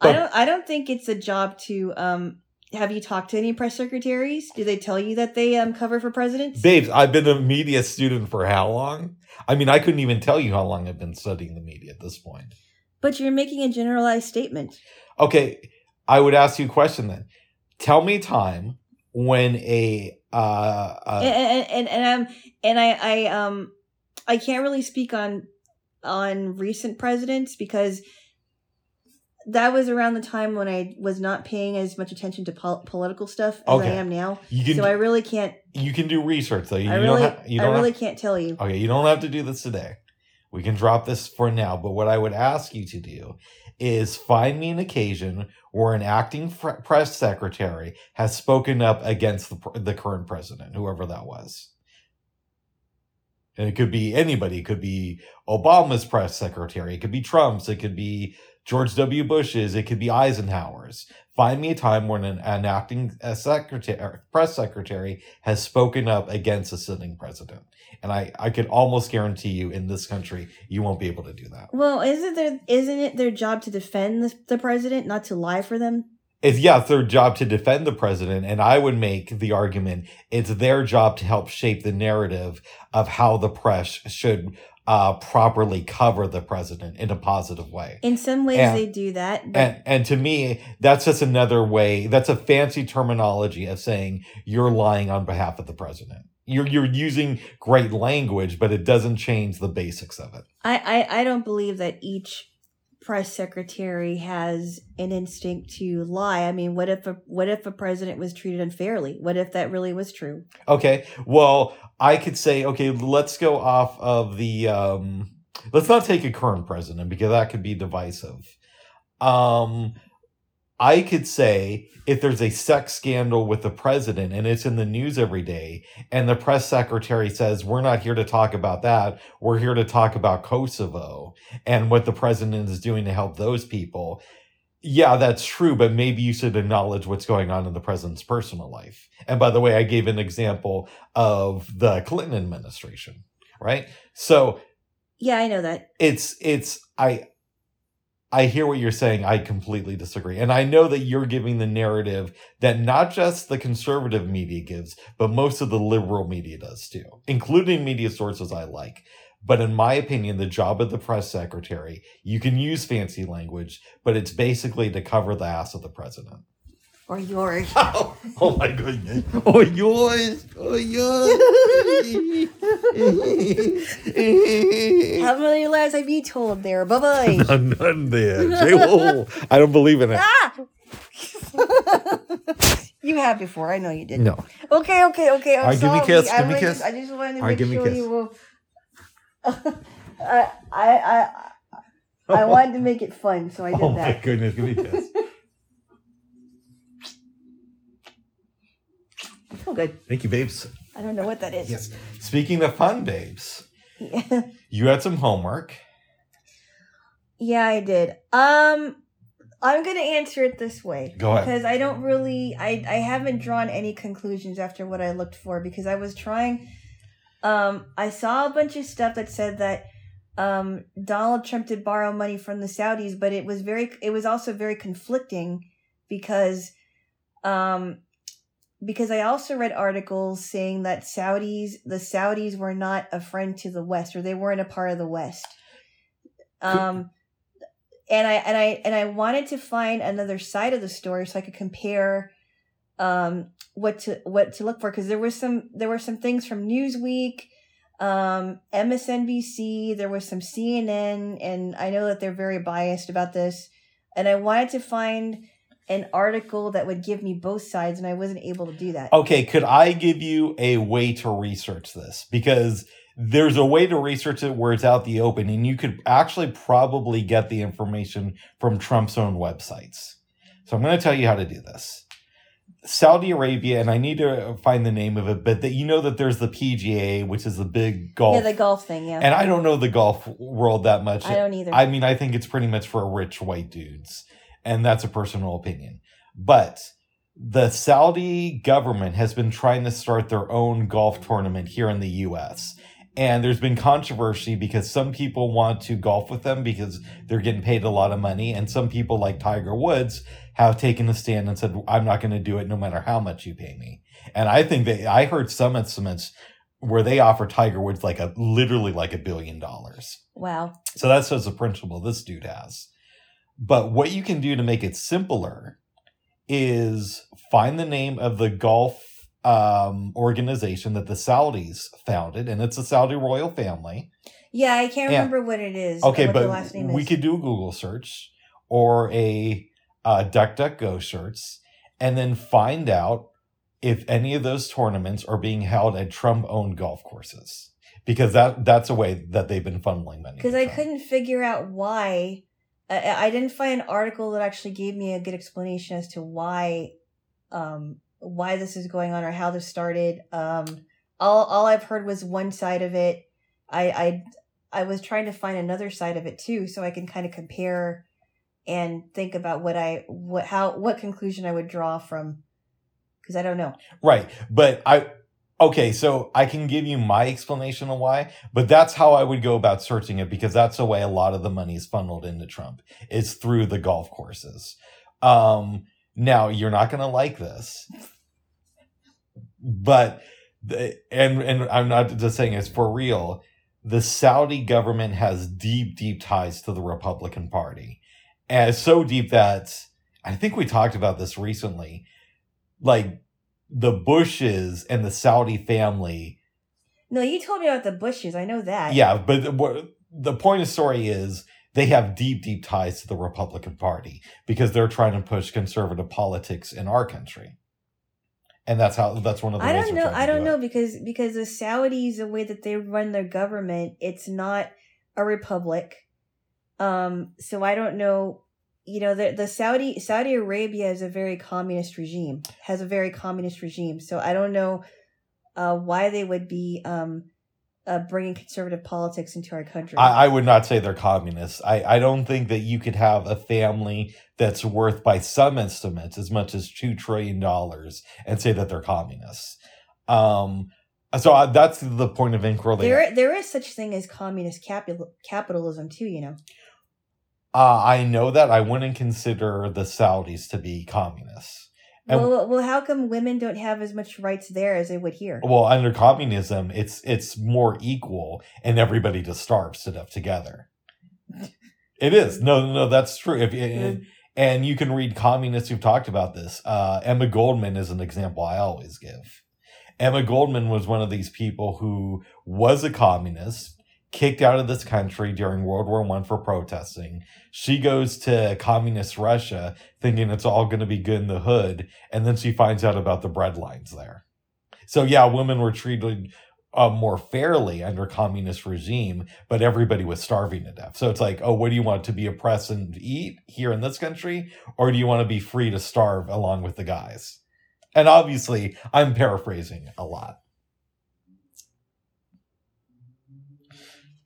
I don't I don't think it's a job to um have you talked to any press secretaries? Do they tell you that they um cover for presidents? Babes, I've been a media student for how long? I mean, I couldn't even tell you how long I've been studying the media at this point. but you're making a generalized statement. Okay, I would ask you a question then. Tell me time when a uh, uh and and and, and um and I I um I can't really speak on on recent presidents because that was around the time when I was not paying as much attention to pol- political stuff as I am now. you can So I really can't. you can do research though. You I don't really, have, you I really have- can't tell you. Okay, you don't have to do this today. We can drop this for now, but what I would ask you to do is find me an occasion where an acting fr- press secretary has spoken up against the, pr- the current president, whoever that was. And it could be anybody. It could be Obama's press secretary. It could be Trump's. It could be George W. Bush's. It could be Eisenhower's. Find me a time when an, an acting uh, secretary, press secretary has spoken up against a sitting president. And I, I could almost guarantee you in this country, you won't be able to do that. Well, isn't there isn't it their job to defend the, the president, not to lie for them? It's, yeah, it's their job to defend the president. And I would make the argument it's their job to help shape the narrative of how the press should uh, properly cover the president in a positive way. In some ways, And- they do that, but And, and to me, that's just another way, that's a fancy terminology of saying you're lying on behalf of the president. You're, you're using great language, but it doesn't change the basics of it. I, I I don't believe that each press secretary has an instinct to lie. I mean, what if a what if a president was treated unfairly? What if that really was true? Okay. Well, I could say, okay, let's go off of the um let's not take a current president because that could be divisive. Um I could say if there's a sex scandal with the president and it's in the news every day and the press secretary says we're not here to talk about that, we're here to talk about Kosovo and what the president is doing to help those people. Yeah, that's true, but maybe you should acknowledge what's going on in the president's personal life. And by the way, I gave an example of the Clinton administration, right? So Yeah, I know that. it's it's I I hear what you're saying. I completely disagree. And I know that you're giving the narrative that not just the conservative media gives, but most of the liberal media does too, including media sources I like. But in my opinion, the job of the press secretary, you can use fancy language, but it's basically to cover the ass of the president. Or yours. [laughs] Oh, oh my goodness. [laughs] Oh, yours. Oh, yours. [laughs] How many lies have you told there? Bye bye. none, none there. J-Ho. I don't believe in it. ah! you have before. I know you did. No. Okay, okay, okay. I'm All right, give me a kiss, I give me a really kiss. Just, I just wanted to All right, make give me a sure kiss. you will. I, I, I, I wanted to make it fun, so I did that. Oh my goodness, give me a kiss. [laughs] Oh, good. Thank you, babes. I don't know what that is. Yes. Speaking of fun, babes, yeah. [laughs] you had some homework. yeah, I did. Um, I'm gonna answer it this way. Go ahead. because I don't really I I haven't drawn any conclusions after what I looked for because I was trying um I saw a bunch of stuff that said that um Donald Trump did borrow money from the Saudis but it was very it was also very conflicting because um because I also read articles saying that Saudis the Saudis were not a friend to the West or they weren't a part of the West. Um and I and I and I wanted to find another side of the story so I could compare um what to what to look for because there was some there were some things from Newsweek um MSNBC there was some CNN and I know that they're very biased about this and I wanted to find an article that would give me both sides and I wasn't able to do that. Okay, could I give you a way to research this? Because there's a way to research it where it's out the open, and you could actually probably get the information from Trump's own websites. So I'm going to tell you how to do this. Saudi Arabia, and I need to find the name of it, but that you know that there's the PGA, which is the big golf. Yeah, the golf thing. Yeah, and I don't know the golf world that much. I don't either. I mean, I think it's pretty much for rich white dudes, and that's a personal opinion. But the Saudi government has been trying to start their own golf tournament here in the U.S. And there's been controversy because some people want to golf with them because they're getting paid a lot of money. And some people, like Tiger Woods, have taken a stand and said, I'm not going to do it no matter how much you pay me. And I think that I heard some estimates where they offer Tiger Woods like a literally like a billion dollars. wow. So that shows the principle this dude has. But what you can do to make it simpler is find the name of the golf um, organization that the Saudis founded, and it's a Saudi royal family. Yeah, I can't Yeah. remember what it is. Okay, but the last name we is. could do a Google search or a uh, DuckDuckGo search, and then find out if any of those tournaments are being held at Trump-owned golf courses, because that that's a way that they've been funneling money. because I Trump. couldn't figure out why. I, I didn't find an article that actually gave me a good explanation as to why, um, why this is going on or how this started. Um, all all I've heard was one side of it. I I I was trying to find another side of it too, so I can kind of compare and think about what I what how what conclusion I would draw from because I don't know. Right. But I, okay, so I can give you my explanation of why, but that's how I would go about searching it because that's the way a lot of the money is funneled into Trump. It's through the golf courses. Um, now you're not going to like this, but the, and, and I'm not just saying it's for real. The Saudi government has deep, deep ties to the Republican Party. And so deep that I think we talked about this recently. Like the Bushes and the Saudi family. No, you told me about the bushes. I know that. Yeah, but the, the point of the story is they have deep, deep ties to the Republican Party because they're trying to push conservative politics in our country. And that's how that's one of the I don't know. I don't do know it. because because the Saudis, the way that they run their government, it's not a republic. Um, so I don't know. You know, the the Saudi Saudi Arabia is a very communist regime. Has a very communist regime. So I don't know uh, why they would be um, uh, bringing conservative politics into our country. I, I would not say they're communists. I, I don't think that you could have a family that's worth, by some estimates, as much as $2 trillion and say that they're communists. Um, so I, that's the point of inquiry. there there is such thing as communist capital capitalism too. You know. Uh, I know that I wouldn't consider the Saudis to be communists. And- well, well, how come women don't have as much rights there as they would here? Well, under communism, it's it's more equal, and everybody just starves to death together. [laughs] It is no, no, that's true. If and, and you can read communists who've talked about this. Uh, Emma Goldman is an example I always give. Emma Goldman was one of these people who was a communist, kicked out of this country during World War One for protesting. She goes to communist Russia thinking it's all going to be good in the hood, and then she finds out about the bread lines there. So yeah, women were treated uh, more fairly under communist regime, but everybody was starving to death. So it's like, oh, what do you want to be oppressed and eat here in this country, or do you want to be free to starve along with the guys? And obviously, I'm paraphrasing a lot.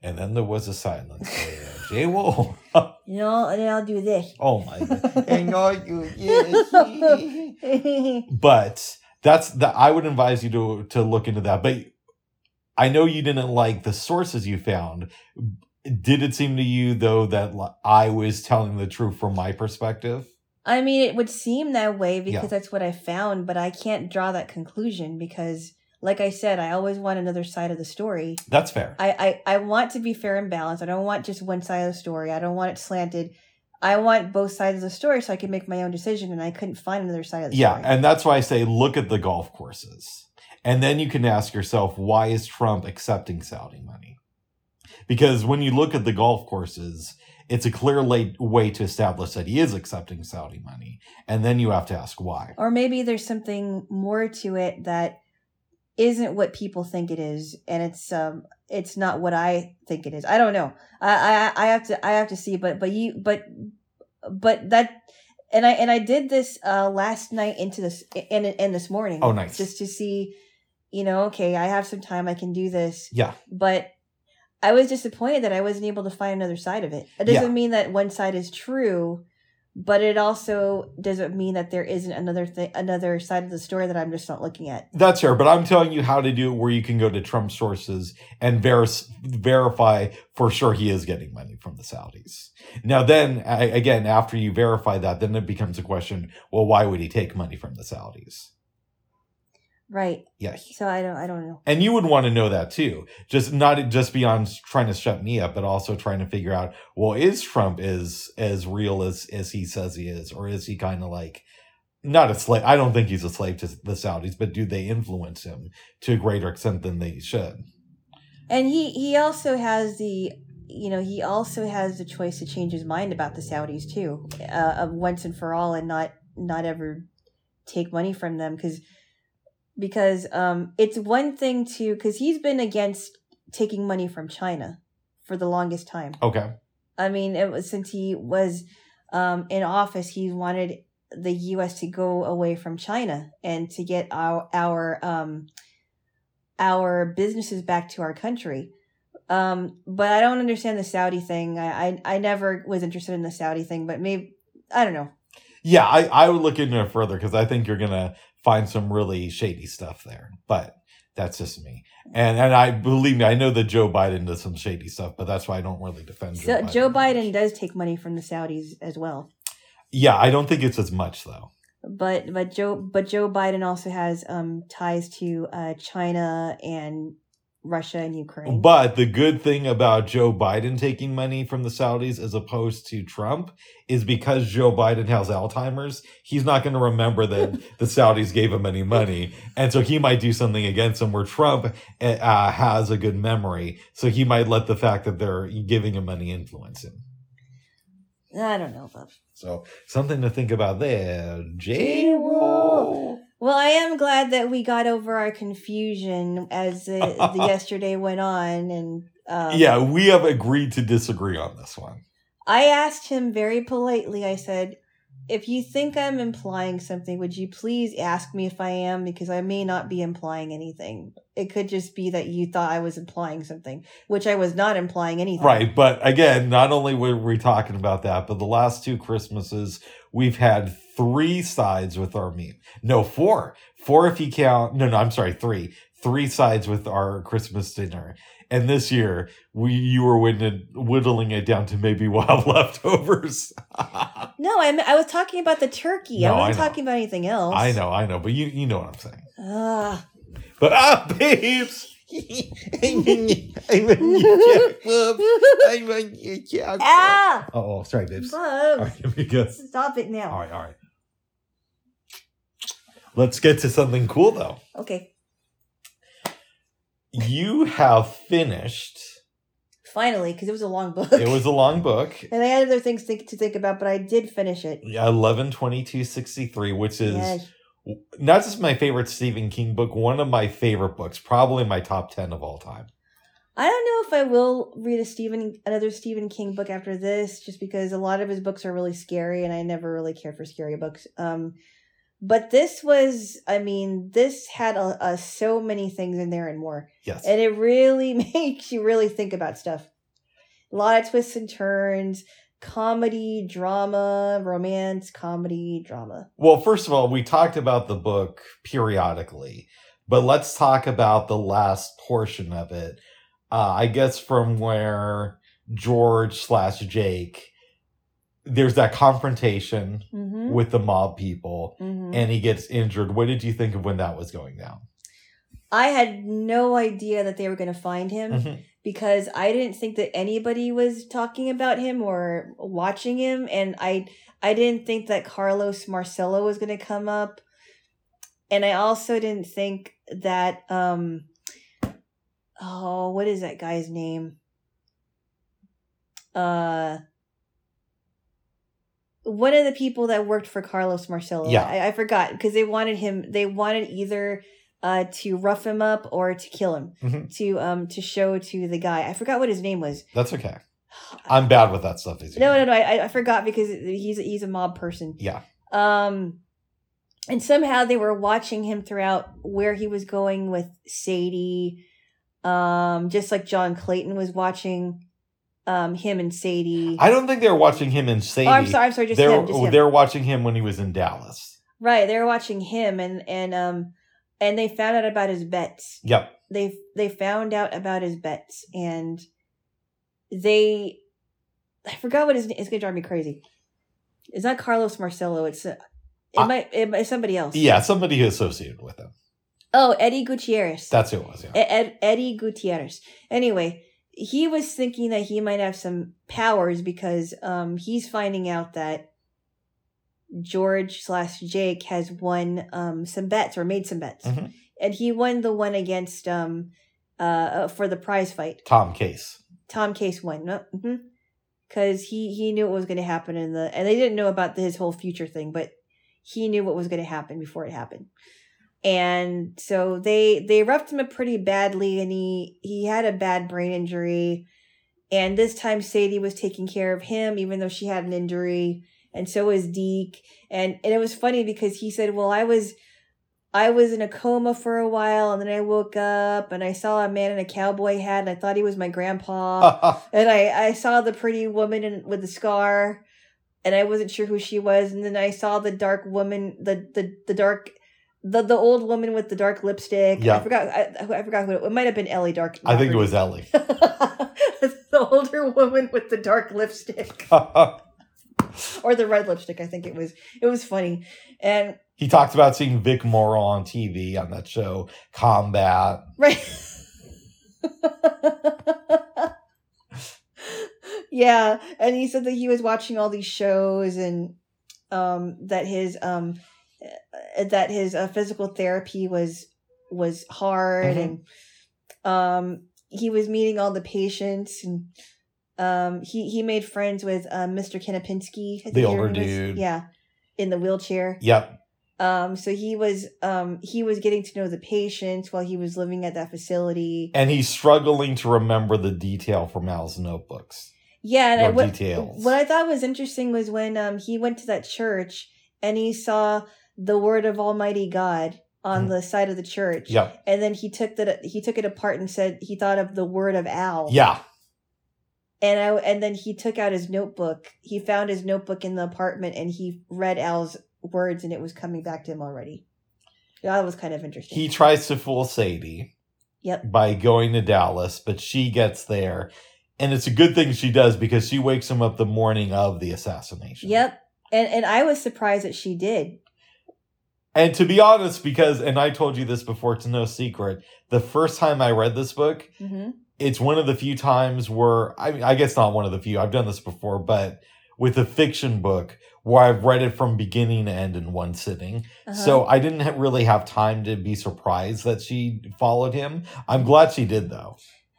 And then there was a silence. [laughs] Jay Wolf. [laughs] You know, and then I'll do this. oh my god. [laughs] And I do- yes. but that's that I would advise you to to look into that. But I know you didn't like the sources you found. Did it seem to you though that I was telling the truth from my perspective? I mean, it would seem that way because Yeah. that's what I found, but I can't draw that conclusion because, like I said, I always want another side of the story. That's fair. I, I, I want to be fair and balanced. I don't want just one side of the story. I don't want it slanted. I want both sides of the story so I can make my own decision, and I couldn't find another side of the Yeah, story. Yeah, and that's why I say look at the golf courses. And then you can ask yourself, why is Trump accepting Saudi money? Because when you look at the golf courses, it's a clear way to establish that he is accepting Saudi money. And then you have to ask why. or maybe there's something more to it that isn't what people think it is, and it's um it's not what I think it is. I don't know. I I, I have to I have to see, but but you but but that and I and I did this uh last night into this and and this morning. Oh, nice. Just to see, you know, okay, I have some time, I can do this. Yeah. But I was disappointed that I wasn't able to find another side of it. It doesn't mean that one side is true, but it also doesn't mean that there isn't another thing, another side of the story that I'm just not looking at. That's fair, but I'm telling you how to do it where you can go to Trump sources and ver- verify for sure he is getting money from the Saudis. Now, then I, again, after you verify that, then it becomes a question: Well, why would he take money from the Saudis? Right. Yeah, So I don't. I don't know. and you would want to know that too. Just not just beyond trying to shut me up, but also trying to figure out: Well, is Trump is as real as as he says he is, or is he kind of like? Not a slave. I don't think he's a slave to the Saudis, but do they influence him to a greater extent than they should? And he he also has the you know he also has the choice to change his mind about the Saudis too, uh, of once and for all, and not not ever take money from them because because um it's one thing to because he's been against taking money from China for the longest time. Okay. I mean, it was since he was um, in office, he wanted the U.S. to go away from China and to get our our um, our businesses back to our country. Um, but I don't understand the Saudi thing. I, I I never was interested in the Saudi thing, but maybe I don't know. Yeah, I, I would look into it further because I think you're gonna find some really shady stuff there. But that's just me. And and I believe me, I know that Joe Biden does some shady stuff, but that's why I don't really defend So Joe Biden. Joe Biden does take money from the Saudis as well. Yeah, I don't think it's as much though. But but Joe but Joe Biden also has um ties to uh China and Russia and Ukraine. But the good thing about Joe Biden taking money from the Saudis as opposed to Trump is because Joe Biden has Alzheimer's, he's not going to remember that [laughs] the Saudis gave him any money. And so he might do something against him where Trump uh, has a good memory. So he might let the fact that they're giving him money influence him. I don't know, Bob. So something to think about there. J. Well, I am glad that we got over our confusion as the, the [laughs] yesterday went on, and um, yeah, we have agreed to disagree on this one. I asked him very politely. I said, "If you think I'm implying something, would you please ask me if I am? Because I may not be implying anything. It could just be that you thought I was implying something, which I was not implying anything. Right. But again, not only were we talking about that, but the last two Christmases, we've had three sides with our meme. No, four. Four if you count. No, no, I'm sorry, three. Three sides with our Christmas dinner. And this year, we you were whittling, whittling it down to maybe [laughs] we'll leftovers. [laughs] No, I I was talking about the turkey. No, I I wasn't know. talking about anything else. I know, I know, but you you know what I'm saying. Ah. But ah, babes. I'm on your checkbook. I'm on your ah, Oh, sorry, babes. All Bubs. right, give me a kiss. Stop it now. All right, all right. Let's get to something cool though. Okay, You have finished. finally, because it was a long book. It was a long book. [laughs] and I had other things to, to think about, but I did finish it. Yeah, Eleven twenty two sixty three, which is Yes. not just my favorite Stephen King book, one of my favorite books, probably my top ten of all time. I don't know if I will read a Stephen another Stephen King book after this, just because a lot of his books are really scary, and I never really care for scary books. Um, but this was, I mean, this had a, a so many things in there and more, Yes. and it really [laughs] makes you really think about stuff. A lot of twists and turns, comedy, drama, romance, comedy, drama. Well, first of all, we talked about the book periodically, but let's talk about the last portion of it. Uh, I guess from where George slash Jake, there's that confrontation Mm-hmm. with the mob people, mm-hmm. and he gets injured. What did you think of when that was going down? I had no idea that they were going to find him. Mhm. because I didn't think that anybody was talking about him or watching him, and I I didn't think that Carlos Marcello was going to come up, and I also didn't think that um oh what is that guy's name uh one of the people that worked for Carlos Marcello Yeah. I, I forgot because they wanted him they wanted either uh to rough him up or to kill him Mhm. to um to show to the guy. I forgot what his name was. That's okay. I'm bad with that stuff. No, no, no. I, I forgot because he's he's a mob person. Yeah. Um, and somehow they were watching him throughout where he was going with Sadie. Um, just like John Clayton was watching, um, him and Sadie. I don't think they were watching him in Sadie. oh, I'm sorry. I'm sorry. Just They him. Just him. they were watching him when he was in Dallas. Right. They were watching him, and and um, and they found out about his bets. Yep. They they found out about his bets, and they, I forgot what his name. It's gonna drive me crazy. It's not Carlos Marcello. It's uh, it Uh, might it might somebody else. Yeah, somebody who associated with him. Oh, Eddie Gutierrez. That's who it was. Yeah. Ed- Eddie Gutierrez. Anyway, he was thinking that he might have some powers because um he's finding out that George slash Jake has won um some bets or made some bets, Mhm. and he won the one against um uh for the prize fight. Tom Case. Tom Case won, no, because he he knew what was going to happen in the and they didn't know about his whole future thing, but he knew what was going to happen before it happened. And so they they roughed him up pretty badly, and he he had a bad brain injury. And this time Sadie was taking care of him, even though she had an injury, and so was Deke. And and it was funny because he said, "Well, I was." I was in a coma for a while and then I woke up and I saw a man in a cowboy hat and I thought he was my grandpa. [laughs] and I, I saw the pretty woman in, with the scar and I wasn't sure who she was. And then I saw the dark woman, the, the, the dark, the, the old woman with the dark lipstick. Yeah. I forgot, I, I forgot who it, it might have been Ellie Dark. I think it was Ellie. [laughs] the older woman with the dark lipstick [laughs] or the red lipstick. I think it was, it was funny. And he talked about seeing Vic Morrow on TV on that show, Combat. Right. [laughs] yeah, and he said that he was watching all these shows and um that his um that his uh, physical therapy was was hard Mhm. and um he was meeting all the patients and um he he made friends with um Mr. Kanapinski, The older dude. Yeah. In the wheelchair. Yep. Um, so he was um he was getting to know the patients while he was living at that facility. And he's struggling to remember the detail from Al's notebooks. Yeah, and what, details. what I thought was interesting was when um he went to that church and he saw the word of Almighty God on Mhm. the side of the church. Yep. And then he took that he took it apart and said he thought of the word of Al. Yeah. And I and then he took out his notebook. He found his notebook in the apartment and he read Al's words and it was coming back to him already. Yeah, that was kind of interesting. He tries to fool Sadie Yep. by going to Dallas, but she gets there. And it's a good thing she does because she wakes him up the morning of the assassination. Yep. And and I was surprised that she did. And to be honest, because, and I told you this before, it's no secret, the first time I read this book, hmm it's one of the few times where, I mean, I guess not one of the few, I've done this before, but with a fiction book where I've read it from beginning to end in one sitting. Uh-huh. So I didn't ha- really have time to be surprised that she followed him. I'm glad she did, though.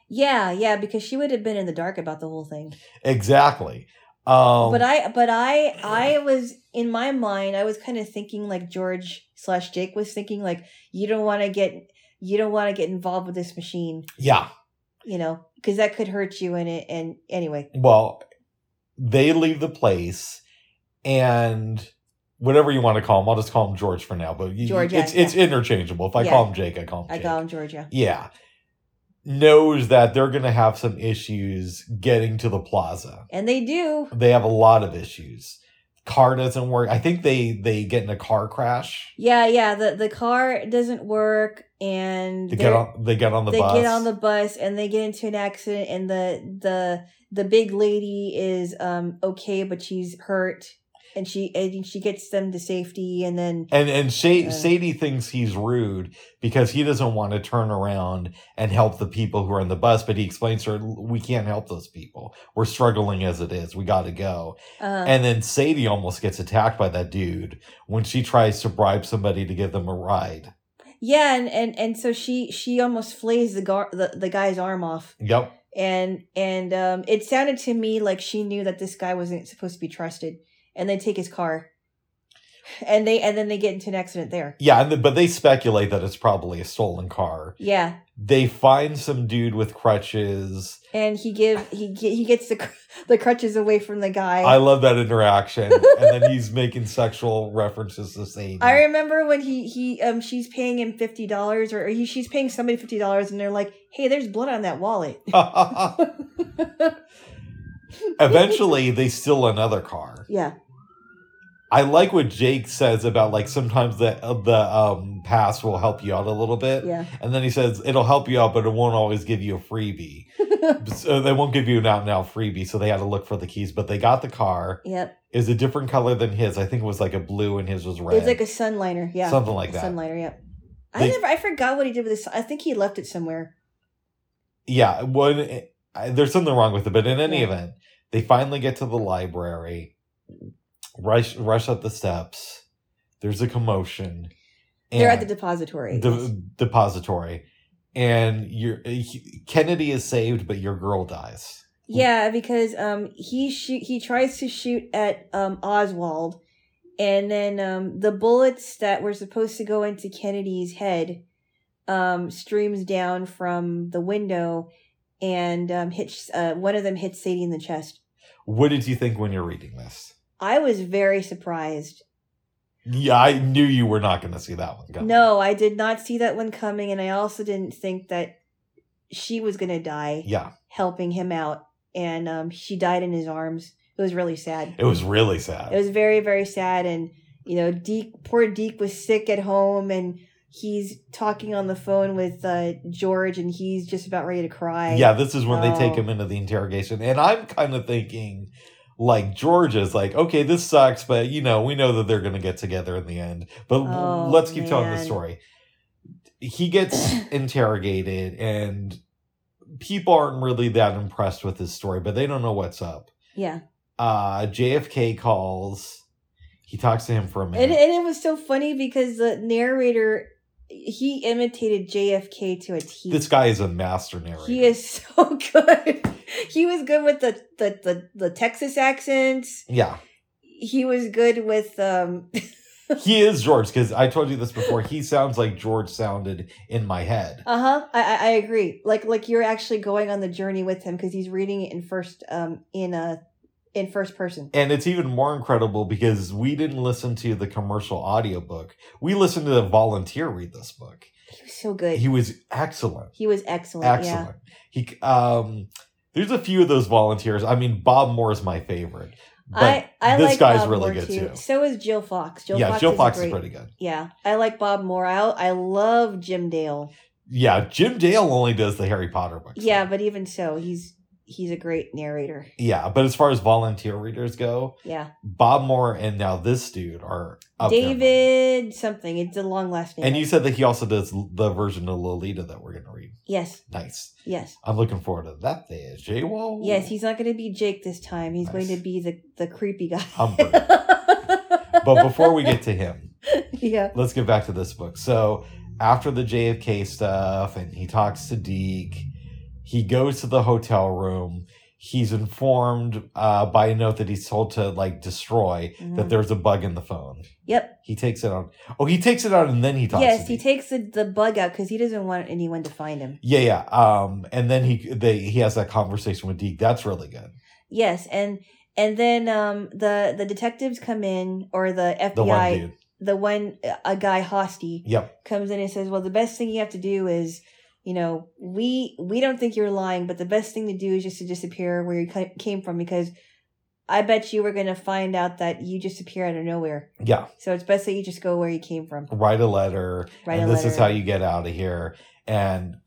yeah, yeah, because she would have been in the dark about the whole thing. Exactly. Um, but I, but I, I was in my mind. I was kind of thinking like George slash Jake was thinking like you don't want to get, you don't want to get involved with this machine, yeah. you know, because that could hurt you in it. And anyway, Well, they leave the place, and whatever you want to call him, I'll just call him George for now. But you, George, yeah, it's it's interchangeable. If I Yeah. call him Jake, I call him. I call him Georgia. Yeah, knows that they're going to have some issues getting to the plaza. And they do. They have a lot of issues. Car doesn't work. I think they they get in a car crash. Yeah, yeah. The the car doesn't work, and They get on. They get on the bus they bus. get on the bus and they get into an accident and the the the big lady is um okay but she's hurt and she and she gets them to safety and then And and Uh. Sadie thinks he's rude because he doesn't want to turn around and help the people who are on the bus. But he explains to her, "We can't help those people. We're struggling as it is. We got to go." uh And then Sadie almost gets attacked by that dude when she tries to bribe somebody to give them a ride. yeah and and and so she she almost flays the gar the, the guy's arm off Yep. and and um it sounded to me like she knew that this guy wasn't supposed to be trusted and they take his car and they and then they get into an accident there. Yeah, and the, but they speculate that it's probably a stolen car. Yeah, They find some dude with crutches. and he give he he gets the [laughs] the crutches away from the guy. I love that interaction, and then he's making sexual references to Sadie. I remember when he he um she's paying him fifty dollars or he, she's paying somebody fifty dollars and they're like, hey, there's blood on that wallet. [laughs] [laughs] Eventually, they steal another car. yeah, I like what Jake says about like sometimes the the um pass will help you out a little bit, yeah, and then he says it'll help you out, but it won't always give you a freebie. [laughs] so they won't give you an out and out freebie, so they had to look for the keys. But they got the car. yep. Was a different color than his. I think it was like a blue, and his was red. It's like a sunliner. Yeah, Something like that. sunliner. Yep. I never. I forgot what he did with this. I think he left it somewhere. yeah, when I, there's something wrong with it, but in any Yeah. event, they finally get to the library, rush rush up the steps. There's a commotion. They're at the depository. the depository, and your Kennedy is saved, but your girl dies. Yeah, because um he shoot he tries to shoot at um Oswald and then um the bullets that were supposed to go into Kennedy's head um streams down from the window and um hits uh one of them hits Sadie in the chest. What did you think when you're reading this? I was very surprised. Yeah, I knew you were not going to see that one coming. No, I did not see that one coming and I also didn't think that she was going to die Yeah, helping him out and um she died in his arms. It was really sad. it was really sad. It was very, very sad. And, you know, Deke, poor Deke was sick at home and he's talking on the phone with uh, George and he's just about ready to cry. yeah, this is when they take Oh. him into the interrogation, and I'm kind of thinking. Like George is like, okay, this sucks, but you know, we know that they're gonna get together in the end. But Oh, let's keep telling the story. He gets [laughs] interrogated, and people aren't really that impressed with his story, but they don't know what's up. Yeah. Uh, JFK calls. He talks to him for a minute. And, and it was so funny because the narrator, he imitated JFK to a T. this guy is a master narrator. he is [laughs] so good. he was good with the, the, the, the Texas accents. yeah, He was good with, um, [laughs] he is George because I told you this before. He sounds like George sounded in my head. Uh huh. I, I I agree. Like like you're actually going on the journey with him because he's reading it in first um in a in first person. And it's even more incredible because we didn't listen to the commercial audiobook. We listened to a volunteer read this book. He was so good. He was excellent. He was excellent. Excellent. He um there's a few of those volunteers. I mean Bob Moore is my favorite. But I I this like guy's Bob really Moore good too. too. So is Jill Fox. Jill yeah, Fox Jill is Fox great. is pretty good. Yeah, I like Bob Moore. I I love Jim Dale. Yeah, Jim Dale only does the Harry Potter books. Yeah, but even so, he's he's a great narrator. Yeah, but as far as volunteer readers go, Yeah, Bob Moore and now this dude are. David something. It's a long last name. And you said that he also does the version of Lolita that we're going to read. yes, Nice. yes, I'm looking forward to that. There, J Wall. yes. He's not going to be Jake this time. He's going to be the the creepy guy. [laughs] But before we get to him, yeah. let's get back to this book. So after the JFK stuff, and he talks to Deke, he goes to the hotel room. He's informed uh, by a note that he's told to like destroy that Mhm. there's a bug in the phone. Yep. He takes it out. Oh, he takes it out and then he talks. Yes, he takes the, the bug out because he doesn't want anyone to find him. Yeah, yeah. Um, and then he they he has that conversation with Deke. That's really good. Yes, and and then um the the detectives come in or the FBI The one dude. the one a guy Hosty Yep. comes in and says, "Well, the best thing you have to do is, you know, we we don't think you're lying, but the best thing to do is just to disappear where you came from because I bet you we're going to find out that you just appear out of nowhere. Yeah. So it's best that you just go where you came from. Write a letter. Write and a this is how you get out of here. And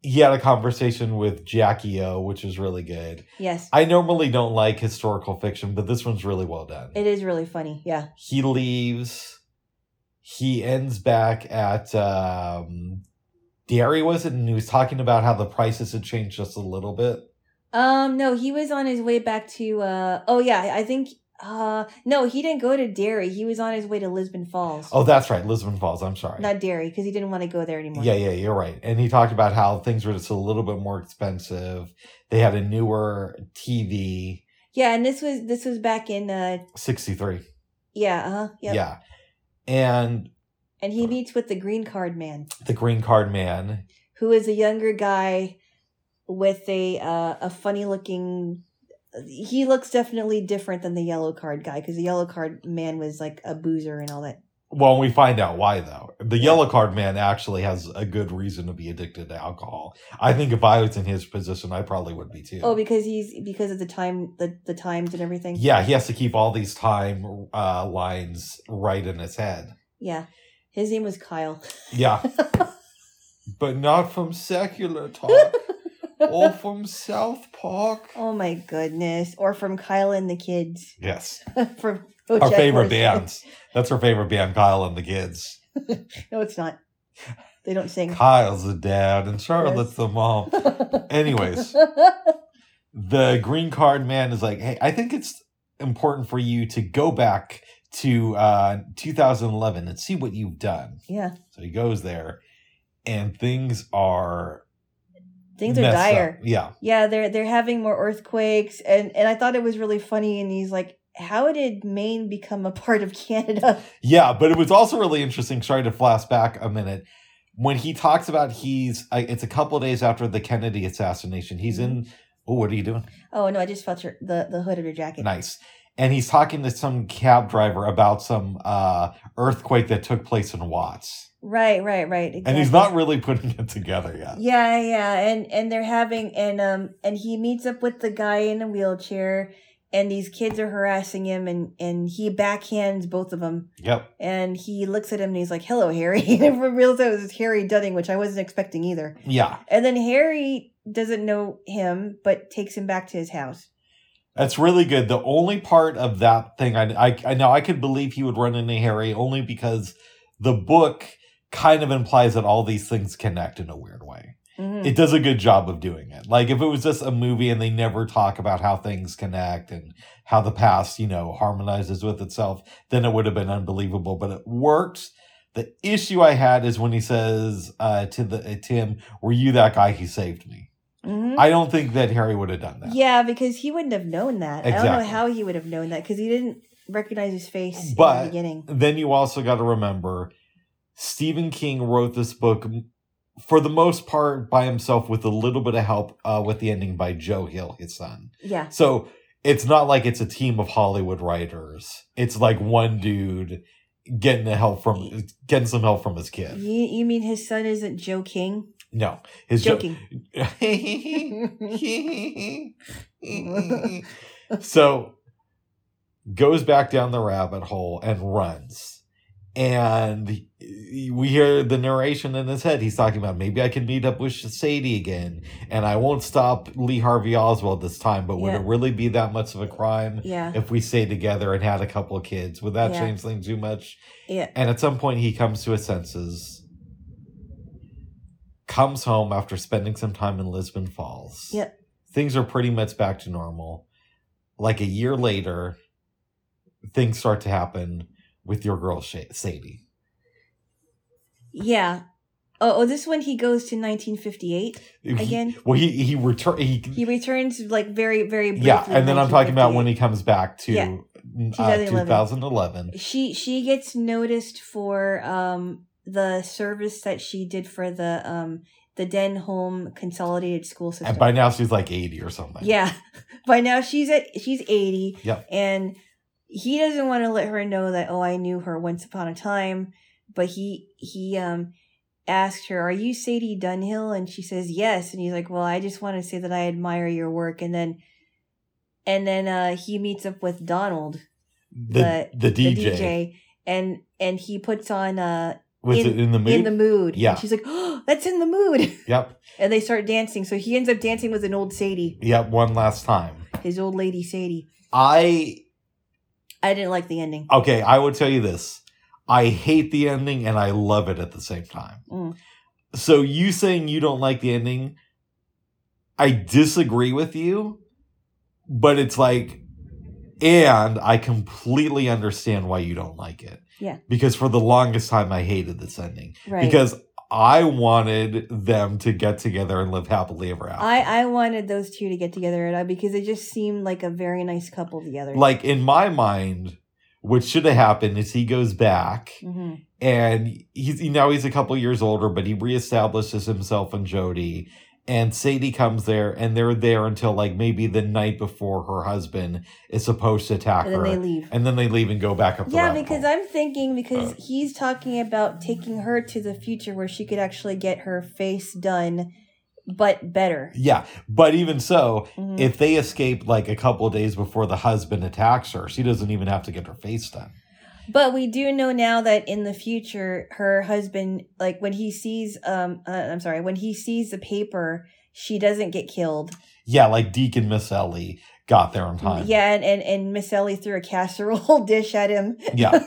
he had a conversation with Jackie O, which is really good. Yes. I normally don't like historical fiction, but this one's really well done. It is really funny. Yeah. he leaves. He ends back at um Derry was it? And he was talking about how the prices had changed just a little bit. Um no, he was on his way back to uh oh yeah, I think uh no, he didn't go to Derry. He was on his way to Lisbon Falls. Oh, that's right, Lisbon Falls. I'm sorry. Not Derry because he didn't want to go there anymore. Yeah, yeah, you're right. And he talked about how things were just a little bit more expensive. They had a newer TV, Yeah, and this was this was back in uh 63. Yeah, uh huh. Yep. Yeah. And And he meets with the green card man, the green card man. who is a younger guy with a uh, a funny looking. He looks definitely different than the yellow card guy because the yellow card man was like a boozer and all that. Well, we find out why though. The yellow card man actually has a good reason to be addicted to alcohol. I think if I was in his position, I probably would be too. Oh, because he's because of the time the the times and everything. yeah, he has to keep all these time uh, lines right in his head. Yeah. His name was Kyle. Yeah, [laughs] but not from secular talk or [laughs] from South Park. Oh my goodness! Or from Kyle and the Kids. Yes, [laughs] from our BoJack favorite Horseman. bands. That's our favorite band, Kyle and the Kids. No, it's not. They don't sing. Kyle's the dad and Charlotte's the mom. Anyways. the green card man is like, hey, I think it's important for you to go back to uh, 2011 and see what you've done. yeah, So he goes there, and things are things are dire. up. Yeah, Yeah, they're they're having more earthquakes, and and I thought it was really funny. And he's like, "How did Maine become a part of Canada?" [laughs] yeah, but it was also really interesting. Sorry to flash back a minute. When he talks about he's, it's a couple of days after the Kennedy assassination. He's in. Oh, what are you doing? Oh no, I just felt your, the the hood of your jacket. Nice. And he's talking to some cab driver about some uh, earthquake that took place in Watts. Right, right, right. Exactly. and he's not really putting it together yet. Yeah, yeah, and and they're having and um and he meets up with the guy in a wheelchair, and these kids are harassing him, and and he backhands both of them, Yep. and he looks at him and he's like, "Hello, Harry." [laughs] and reveals that it was Harry Dunning, which I wasn't expecting either. Yeah, And then Harry doesn't know him, but takes him back to his house. That's really good. The only part of that thing I, I I know I could believe he would run into Harry only because the book kind of implies that all these things connect in a weird way. Mhm. It does a good job of doing it. Like if it was just a movie and they never talk about how things connect and how the past, you know, harmonizes with itself, then it would have been unbelievable. But it works. The issue I had is when he says uh, to the uh, Tim, "Were you that guy who saved me?" Mhm. I don't think that Harry would have done that. Yeah, because he wouldn't have known that. Exactly. I don't know how he would have known that because he didn't recognize his face in the beginning. Then you also got to remember, Stephen King wrote this book for the most part by himself with a little bit of help uh, with the ending by Joe Hill, his son. Yeah. So it's not like it's a team of Hollywood writers. It's like one dude getting the help from getting some help from his kid. You, you mean his son isn't Joe King? No, his jo- Joking. [laughs] so goes back down the rabbit hole and runs. And we hear the narration in his head. He's talking about maybe I can meet up with Sadie again, and I won't stop Lee Harvey Oswald this time. But would Yeah. it really be that much of a crime yeah. if we stayed together and had a couple of kids? Would that Yeah. change things too much? Yeah. And at some point, he comes to his senses, comes home after spending some time in Lisbon Falls. Yep. Things are pretty much back to normal. Like a year later, things start to happen with your girl, Sadie. Yeah. Oh, oh, this one he goes to 1958 again. He, well, he he return he, He returns like very, very briefly. yeah, and then I'm talking about when he comes back to Yeah. uh, 2011. 2011. she she gets noticed for um the service that she did for the um the Denholm Consolidated School System. And by now she's like 80 or something. Yeah. [laughs] By now she's at she's 80 Yeah. and he doesn't want to let her know that oh I knew her once upon a time, but he he um asked her, "Are you Sadie Dunhill?" and she says, "Yes." And he's like, "Well, I just want to say that I admire your work." And then and then uh he meets up with Donald, The, the, the, DJ. the DJ, and and he puts on uh Was in- it in the mood? in the mood. Yeah. And she's like, "Oh, that's in the mood." [laughs] yep. And they start dancing. So he ends up dancing with an old Sadie, Yep. One last time. his old lady Sadie. I I didn't like the ending. okay, I will tell you this. I hate the ending and I love it at the same time. Mm. So you saying you don't like the ending, I disagree with you, but it's like and I completely understand why you don't like it. Yeah. Because for the longest time I hated this ending. Right. Because I wanted them to get together and live happily ever after. I, I wanted those two to get together because it just seemed like a very nice couple together. like in my mind what should have happened is he goes back hmm and he's now he's a couple years older, but he reestablishes himself and Jodie. And Sadie comes there, and they're there until like maybe the night before her husband is supposed to attack And then her, they leave. and then they leave and go back up. The Yeah, because. I'm thinking because Uh. he's talking about taking her to the future where she could actually get her face done, but better. yeah, but even so, Mhm. if they escape like a couple of days before the husband attacks her, she doesn't even have to get her face done. But we do know now that in the future, her husband, like when he sees, um, uh, I'm sorry, when he sees the paper, she doesn't get killed. Yeah, like Deacon Miss Ellie got there on time. Yeah, and and, and Miss Ellie threw a casserole [laughs] dish at him. Yeah.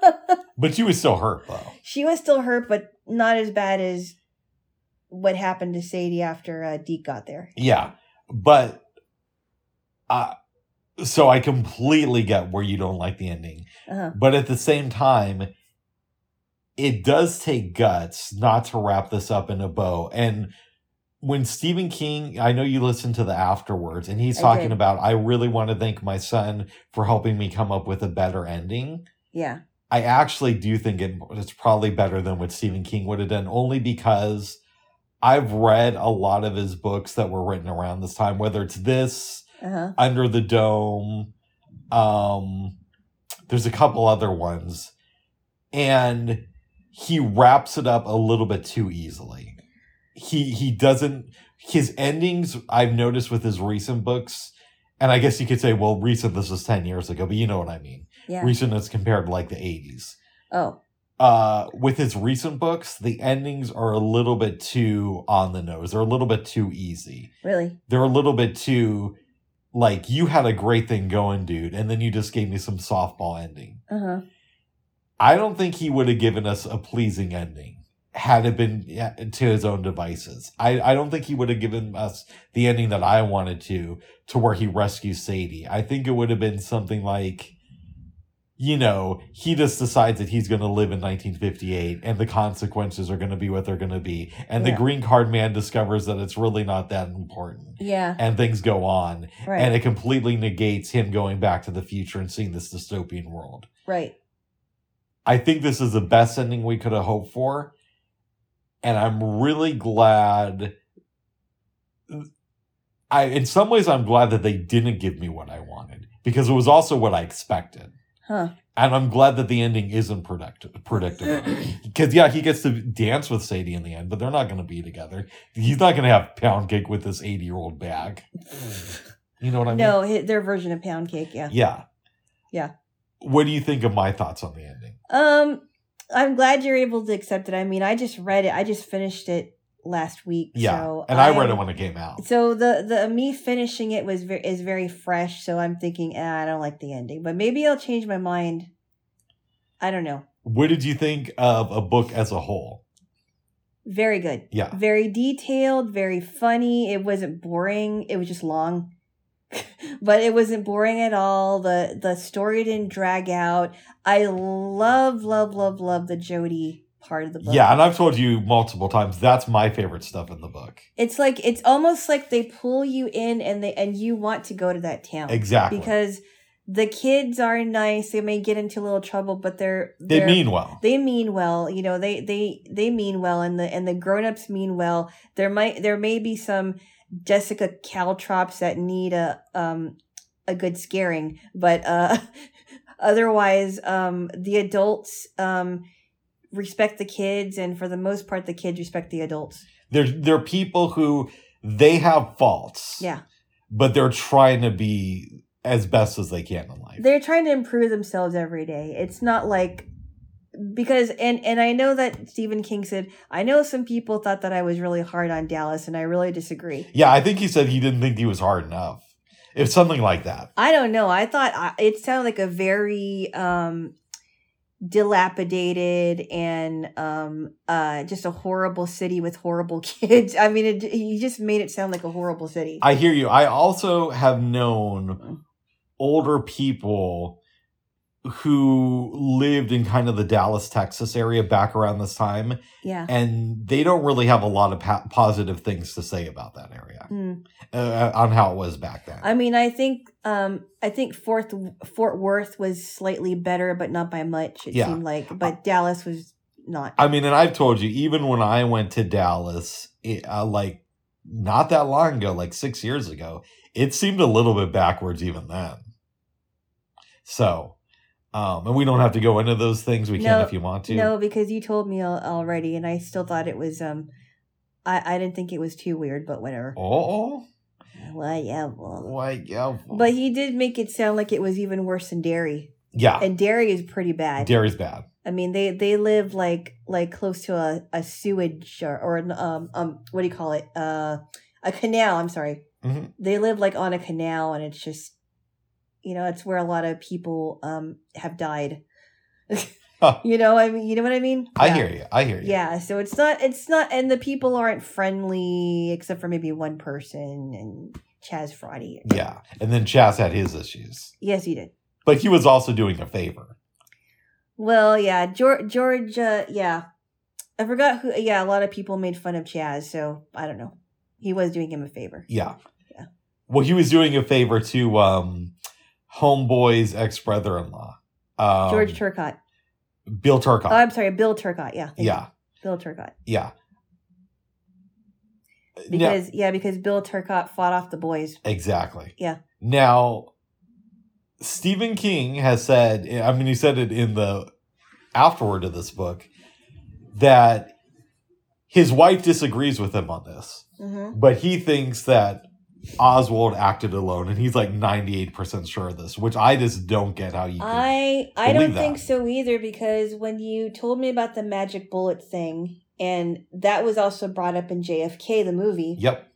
[laughs] but she was still hurt though. she was still hurt, but not as bad as what happened to Sadie after uh, Deke got there. Yeah, but uh, so I completely get where you don't like the ending, Uh-huh. but at the same time, it does take guts not to wrap this up in a bow. And when Stephen King, I know you listened to the afterwards, and he's talking about, I really want to thank my son for helping me come up with a better ending. Yeah. I actually do think it, it's probably better than what Stephen King would have done, only because I've read a lot of his books that were written around this time, whether it's this, Uh huh. Under the Dome, um, there's a couple other ones, and he wraps it up a little bit too easily. He he doesn't his endings I've noticed with his recent books, and I guess you could say, well, recent this was ten years ago, but you know what I mean Yeah. recent as compared to like the 80s. oh. Uh, with his recent books, the endings are a little bit too on the nose. They're a little bit too easy. Really? They're a little bit too like you had a great thing going, dude, and then you just gave me some softball ending. Uh huh. I don't think he would have given us a pleasing ending had it been to his own devices. I, I don't think he would have given us the ending that I wanted to, to where he rescues Sadie. I think it would have been something like, you know, he just decides that he's going to live in 1958 and the consequences are going to be what they're going to be. And Yeah. the green card man discovers that it's really not that important. Yeah. And things go on. Right. And it completely negates him going back to the future and seeing this dystopian world. right. I think this is the best ending we could have hoped for. And I'm really glad. I, in some ways, I'm glad that they didn't give me what I wanted because it was also what I expected. Huh. And I'm glad that the ending isn't predict- predictable. [clears throat] Because, yeah, he gets to dance with Sadie in the end, but they're not going to be together. He's not going to have pound cake with this 80 year old bag. [sighs] You know what I mean? no, their version of pound cake. Yeah. Yeah. Yeah. What do you think of my thoughts on the ending? Um, I'm glad you're able to accept it. I mean, I just read it. I just finished it last week. Yeah. So and I read I'm- it when it came out. So the the me finishing it was very is very fresh. So I'm thinking, ah, I don't like the ending, but maybe I'll change my mind. I don't know. What did you think of a book as a whole? Very good. Yeah. Very detailed, very funny. It wasn't boring. It was just long. [laughs] but it wasn't boring at all. The the story didn't drag out. I love, love, love, love the Jodie part of the book. Yeah, and I've told you multiple times that's my favorite stuff in the book. It's like it's almost like they pull you in and they and you want to go to that town. Exactly. Because the kids are nice. They may get into a little trouble, but they're, they they're mean well. they mean well you know they they they mean well and the and the grown-ups mean well there might there may be some jessica caltrops that need a um a good scaring but uh [laughs] otherwise um the adults um respect the kids and for the most part the kids respect the adults They're they're people who they have faults. yeah But they're trying to be as best as they can in life. they're trying to improve themselves every day it's not like because and and i know that stephen king said i know some people thought that i was really hard on dallas and i really disagree yeah, I think he said he didn't think he was hard enough. It's something like that. i don't know i thought I, it sounded like a very um dilapidated and um uh just a horrible city with horrible [laughs] kids. I mean it, he just made it sound like a horrible city. I hear you. I also have known older people who lived in kind of the Dallas, Texas area back around this time, Yeah. and they don't really have a lot of pa- positive things to say about that area Mm. uh, on how it was back then. I mean, I think um, I think Fort Fort Worth was slightly better, but not by much. It Yeah. seemed like, but Dallas was not. I mean, and I've told you, even when I went to Dallas, it, uh, like not that long ago, like six years ago, it seemed a little bit backwards even then. So, um, and we don't have to go into those things. We No, can if you want to. no, because you told me already, and I still thought it was. Um, I I didn't think it was too weird, but whatever. Oh, Why Whatever. why? Yeah, But he did make it sound like it was even worse than Derry. yeah, and Derry is pretty bad. Derry's bad. I mean, they they live like like close to a, a sewage or, or an, um um what do you call it uh a canal. I'm sorry. Mhm. They live like on a canal, and it's just you know it's where a lot of people um have died. [laughs] Huh. You know, I mean, you know what I mean? I Yeah. hear you. I hear you. Yeah, so it's not it's not and the people aren't friendly except for maybe one person and Chaz Frati. Yeah, and then Chaz had his issues, Yes, he did. but he was also doing a favor. Well, yeah, George George uh, yeah. I forgot who yeah, a lot of people made fun of Chaz, so I don't know. He was doing him a favor. Yeah. Yeah. Well, he was doing a favor to um, Homeboy's ex brother in law, um, George Turcotte. Bill Turcotte. Oh, I'm sorry, Bill Turcotte. Yeah. thank you. yeah, Bill Turcotte. yeah. Because yeah, because Bill Turcotte fought off the boys. exactly. Yeah. Now, Stephen King has said, I mean, he said it in the afterword of this book, that his wife disagrees with him on this. Mm-hmm. but he thinks that Oswald acted alone, and he's like ninety eight percent sure of this, which I just don't get how you. I I don't think so either because when you told me about the magic bullet thing, and that was also brought up in JFK the movie, Yep.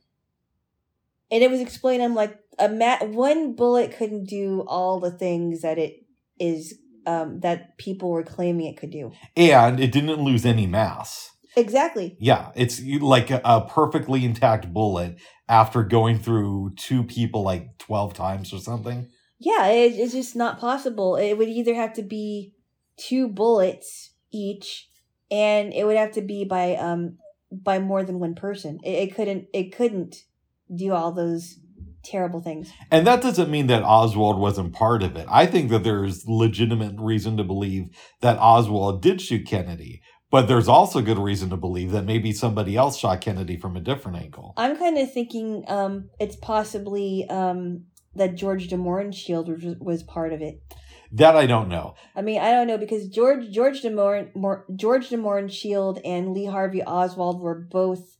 and it was explained. I'm like, a ma- one bullet couldn't do all the things that it is um, that people were claiming it could do. And it didn't lose any mass. Exactly. Yeah, it's like a, a perfectly intact bullet after going through two people like twelve times or something. Yeah, it, it's just not possible. It would either have to be two bullets each, and it would have to be by um by more than one person. It, it couldn't it couldn't do all those terrible things. And that doesn't mean that Oswald wasn't part of it. I think that there's legitimate reason to believe that Oswald did shoot Kennedy, but there's also good reason to believe that maybe somebody else shot Kennedy from a different angle. I'm kind of thinking um it's possibly um that George de Mohrenschildt was, was part of it. That I don't know. I mean, I don't know because George George de Morin, Mor, George de Mohrenschildt and Lee Harvey Oswald were both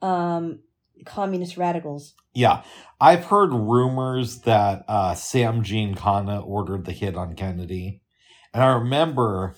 um communist radicals. Yeah, I've heard rumors that uh, Sam Jean Giancana ordered the hit on Kennedy, and I remember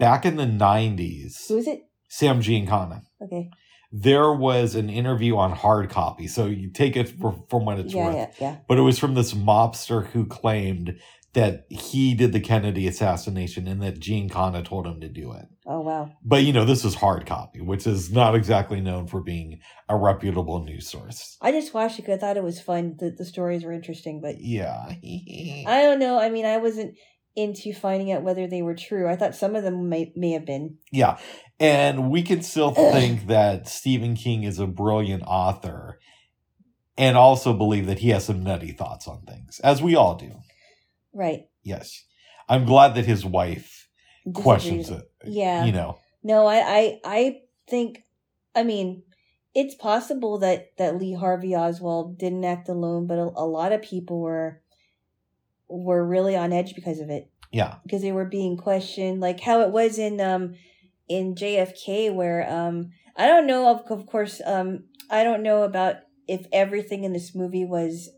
back in the '90s, Who is it? Sam Giancana. Okay. There was an interview on hard copy, so you take it for, from what it's yeah, worth. yeah, yeah. But it was from this mobster who claimed that he did the Kennedy assassination and that Giancana told him to do it. Oh wow. But you know, this is hard copy, which is not exactly known for being a reputable news source. I just watched it because I thought it was fun. The the stories were interesting, but Yeah. [laughs] I don't know. I mean, I wasn't into finding out whether they were true. I thought some of them may may have been. Yeah. And we can still think [coughs] that Stephen King is a brilliant author and also believe that he has some nutty thoughts on things, as we all do. Right. Yes. I'm glad that his wife Disagrees. questions it. Yeah. You know, No, I, I, I think, I mean, it's possible that that Lee Harvey Oswald didn't act alone, but a, a lot of people were were really on edge because of it yeah. because they were being questioned, like how it was in um in JFK, where um I don't know of of course um I don't know about if everything in this movie was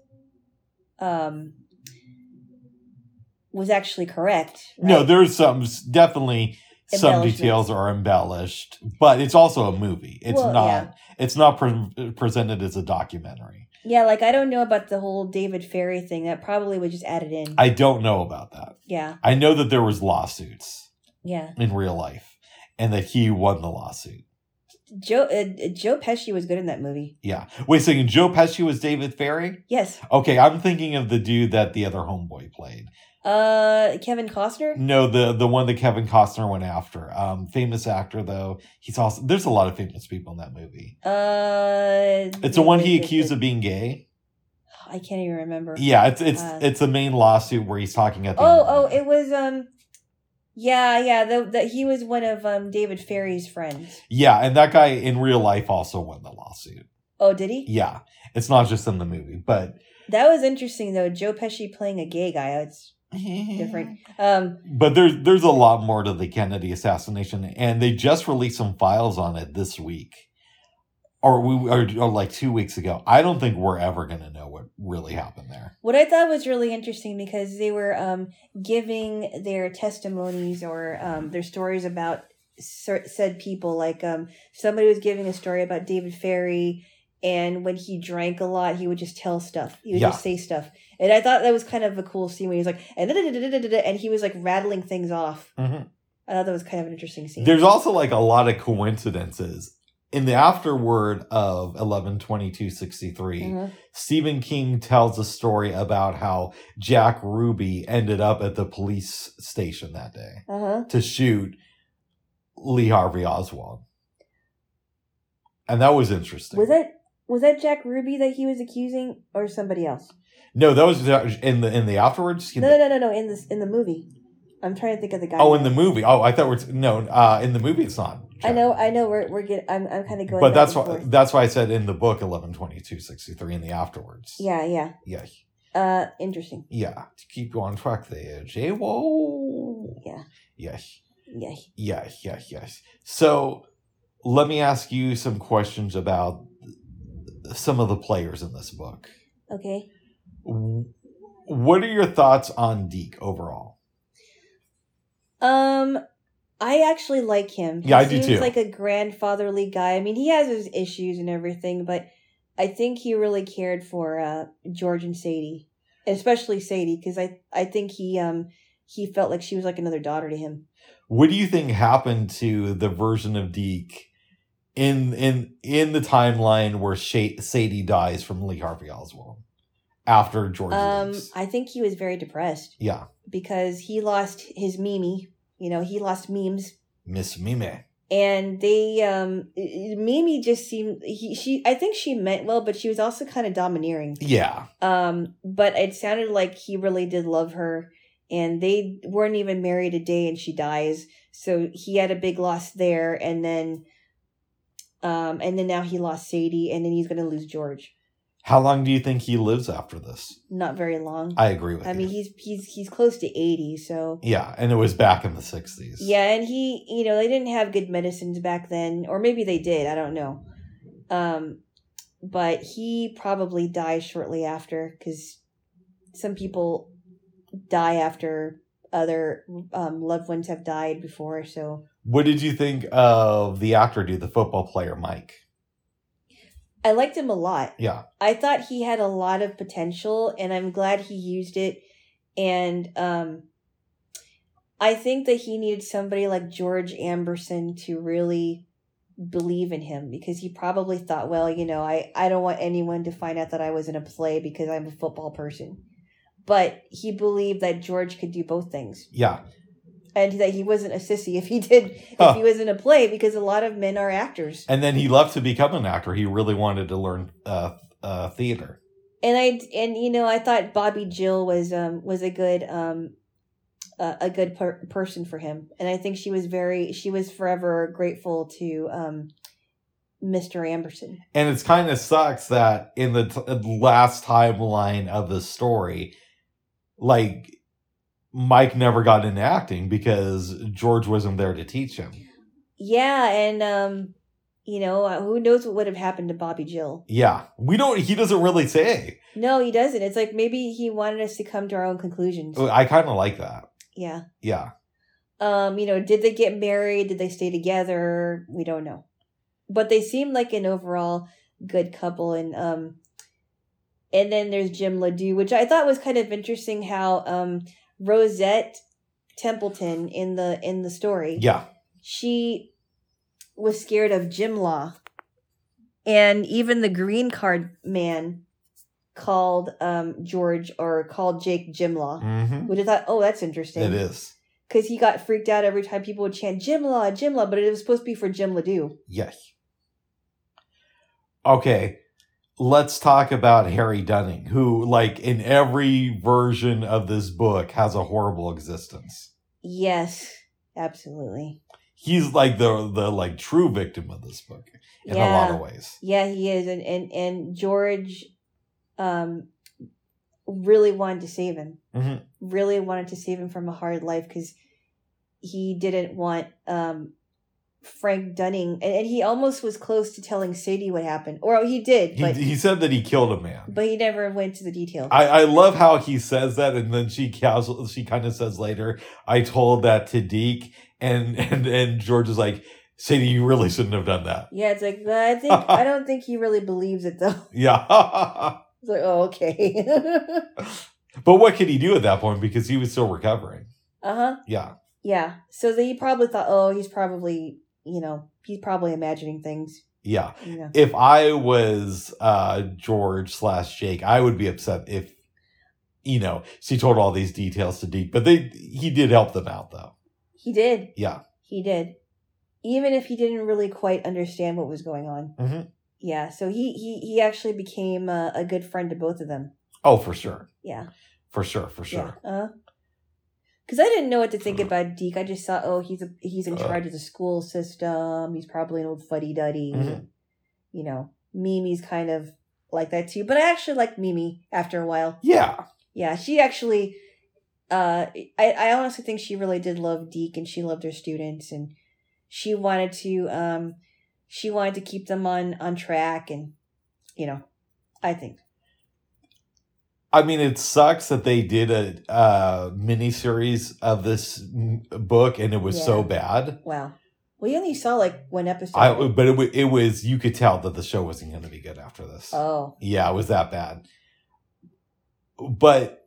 um was actually correct. No, there's some definitely some details are embellished, but it's also a movie. It's Well, not. yeah. It's not pre- presented as a documentary. Yeah, like I don't know about the whole David Ferrie thing. That probably was just added in. I don't know about that. yeah, I know that there was lawsuits yeah. in real life, and that he won the lawsuit. Joe uh, Joe Pesci was good in that movie. Yeah. Wait a second. Joe Pesci was David Ferrie. Yes. Okay, I'm thinking of the dude that the other homeboy played. Uh, Kevin Costner. No, the the one that Kevin Costner went after. Um, famous actor though. He's also there's a lot of famous people in that movie. Uh, It's the one he accused of being gay. I can't even remember. Yeah, it's it's Uh, it's the main lawsuit where he's talking at the Oh, end of the oh, it was um, yeah, yeah. The, the he was one of um David Ferrie's friends. yeah, and that guy in real life also won the lawsuit. Oh, did he? Yeah, it's not just in the movie, but That was interesting though. Joe Pesci playing a gay guy. It's different. [laughs] Um, But there's there's a lot more to the Kennedy assassination, and they just released some files on it this week, or we or, or like two weeks ago. I don't think we're ever gonna know what really happened there. what I thought was really interesting because they were um giving their testimonies or um their stories about said people. Like um somebody was giving a story about David Ferrie. And when he drank a lot, he would just tell stuff. He would Yeah. just say stuff, and I thought that was kind of a cool scene when he was like, and, and he was like rattling things off. Mhm. I thought that was kind of an interesting scene. There's also like a lot of coincidences in the afterword of eleven twenty two sixty three. Mhm. Stephen King tells a story about how Jack Ruby ended up at the police station that day Uh-huh. to shoot Lee Harvey Oswald. And that was interesting. Was that was that Jack Ruby that he was accusing, or somebody else? No, that was in the in the afterwards. No, no, no, no, no. In this in the movie, I'm trying to think of the guy. Oh, in the movie. Oh, I thought we're no. Uh, in the movie, it's not. I know, I know. We're we're getting. I'm I'm kind of going. but that's why that's why I said in the book eleven twenty two sixty three in the afterwards. Yeah, yeah. yeah, Uh, interesting. yeah. To keep you on track there, Jay. Whoa. Yeah. Yes. Yeah. Yes. Yes. Yes. So, let me ask you some questions about some of the players in this book. Okay. What are your thoughts on Deke overall? Um, I actually like him. He Yeah, I do too. Like a grandfatherly guy. I mean, he has his issues and everything, but I think he really cared for uh George and Sadie, especially Sadie, because I I think he um he felt like she was like another daughter to him. What do you think happened to the version of Deke in in in the timeline where Sha- Sadie dies from Lee Harvey Oswald after George Um, leaves? I think he was very depressed yeah, because he lost his Mimi. You know, he lost memes, Miss Mimi. and they um Mimi just seemed he she I think she meant well, but she was also kind of domineering. Yeah, Um, but it sounded like he really did love her, and they weren't even married a day, and she dies. So he had a big loss there, and then, um, and then now he lost Sadie, and then he's gonna lose George. how long do you think he lives after this? Not very long. I agree with I you. mean, he's he's he's close to eighty, so yeah, and it was back in the sixties. yeah, and he, you know, they didn't have good medicines back then, or maybe they did. I don't know. Um, but he probably dies shortly after because some people die after other um, loved ones have died before. So What did you think of the actor, dude, the football player Mike? I liked him a lot. Yeah, I thought he had a lot of potential, and I'm glad he used it. And um, I think that he needed somebody like George Amberson to really believe in him because he probably thought, well, you know, I, I don't want anyone to find out that I was in a play because I'm a football person. But he believed that George could do both things yeah, and that he wasn't a sissy if he did, if Huh. he was in a play because a lot of men are actors. and then he left to become an actor. He really wanted to learn uh, uh, theater. and I and you know I thought Bobby Jill was um was a good um uh, a good per- person for him, and I think she was very she was forever grateful to um Mr. Amberson. And it's kind of sucks that in the t- last timeline of the story, like Mike never got into acting because George wasn't there to teach him. Yeah, and um you know uh, who knows what would have happened to Bobby Jill? Yeah, we don't. He doesn't really say. No, he doesn't. It's like maybe he wanted us to come to our own conclusions. I kind of like that. Yeah. Yeah, Um, you know, did they get married? Did they stay together? We don't know. But they seem like an overall good couple and um and then there's Jim LaDue, which I thought was kind of interesting how um Rosette Templeton in the in the story. yeah, She was scared of Jim Law. And even the green card man called um George or called Jake Jimla, hmm which I thought, oh, that's interesting. It is. because he got freaked out every time people would chant Jim Law, Jim Law, but it was supposed to be for Jim LaDue. Yes. Okay, let's talk about Harry Dunning, who, like, in every version of this book, has a horrible existence. Yes, absolutely. He's like the the like true victim of this book in a lot Yeah. of ways. Yeah, he is, and and and George, um, really wanted to save him. Mhm. Really wanted to save him from a hard life because he didn't want um Frank Dunning, and, and he almost was close to telling Sadie what happened, or he did, He, but he said that he killed a man. but he never went to the details. I, I love how he says that, and then she casual, she kind of says later, "I told that to Deke," and [laughs] and and George is like, "Sadie, you really shouldn't have done that." yeah, it's like I think I [laughs] don't think he really believes it though. Yeah, [laughs] It's like, oh, okay. but what could he do at that point because he was still recovering? uh huh. Yeah, Yeah. So they probably thought, oh, he's probably, you know, he's probably imagining things. yeah. You know. If I was uh George slash Jake, I would be upset if you know she told all these details to Deke, but they he did help them out though. He did. Yeah. He did. Even if he didn't really quite understand what was going on. Mhm. Yeah. So he he he actually became a, a good friend to both of them. Oh, for sure, Yeah. for sure, for sure. Yeah. Uh. Because I didn't know what to think about Deke. I just thought, oh, he's a he's in Uh. charge of the school system. He's probably an old fuddy duddy. Mhm. You know, Mimi's kind of like that too. But I actually liked Mimi after a while. Yeah, Yeah, she actually, uh, I, I honestly think she really did love Deke and she loved her students and she wanted to, um, she wanted to keep them on, on track and, you know, I think. I mean, it sucks that they did a uh, mini series of this book and it was so bad. Wow. We only saw like one episode. I, but it, it was you could tell that the show wasn't going to be good after this. oh, Yeah, it was that bad. But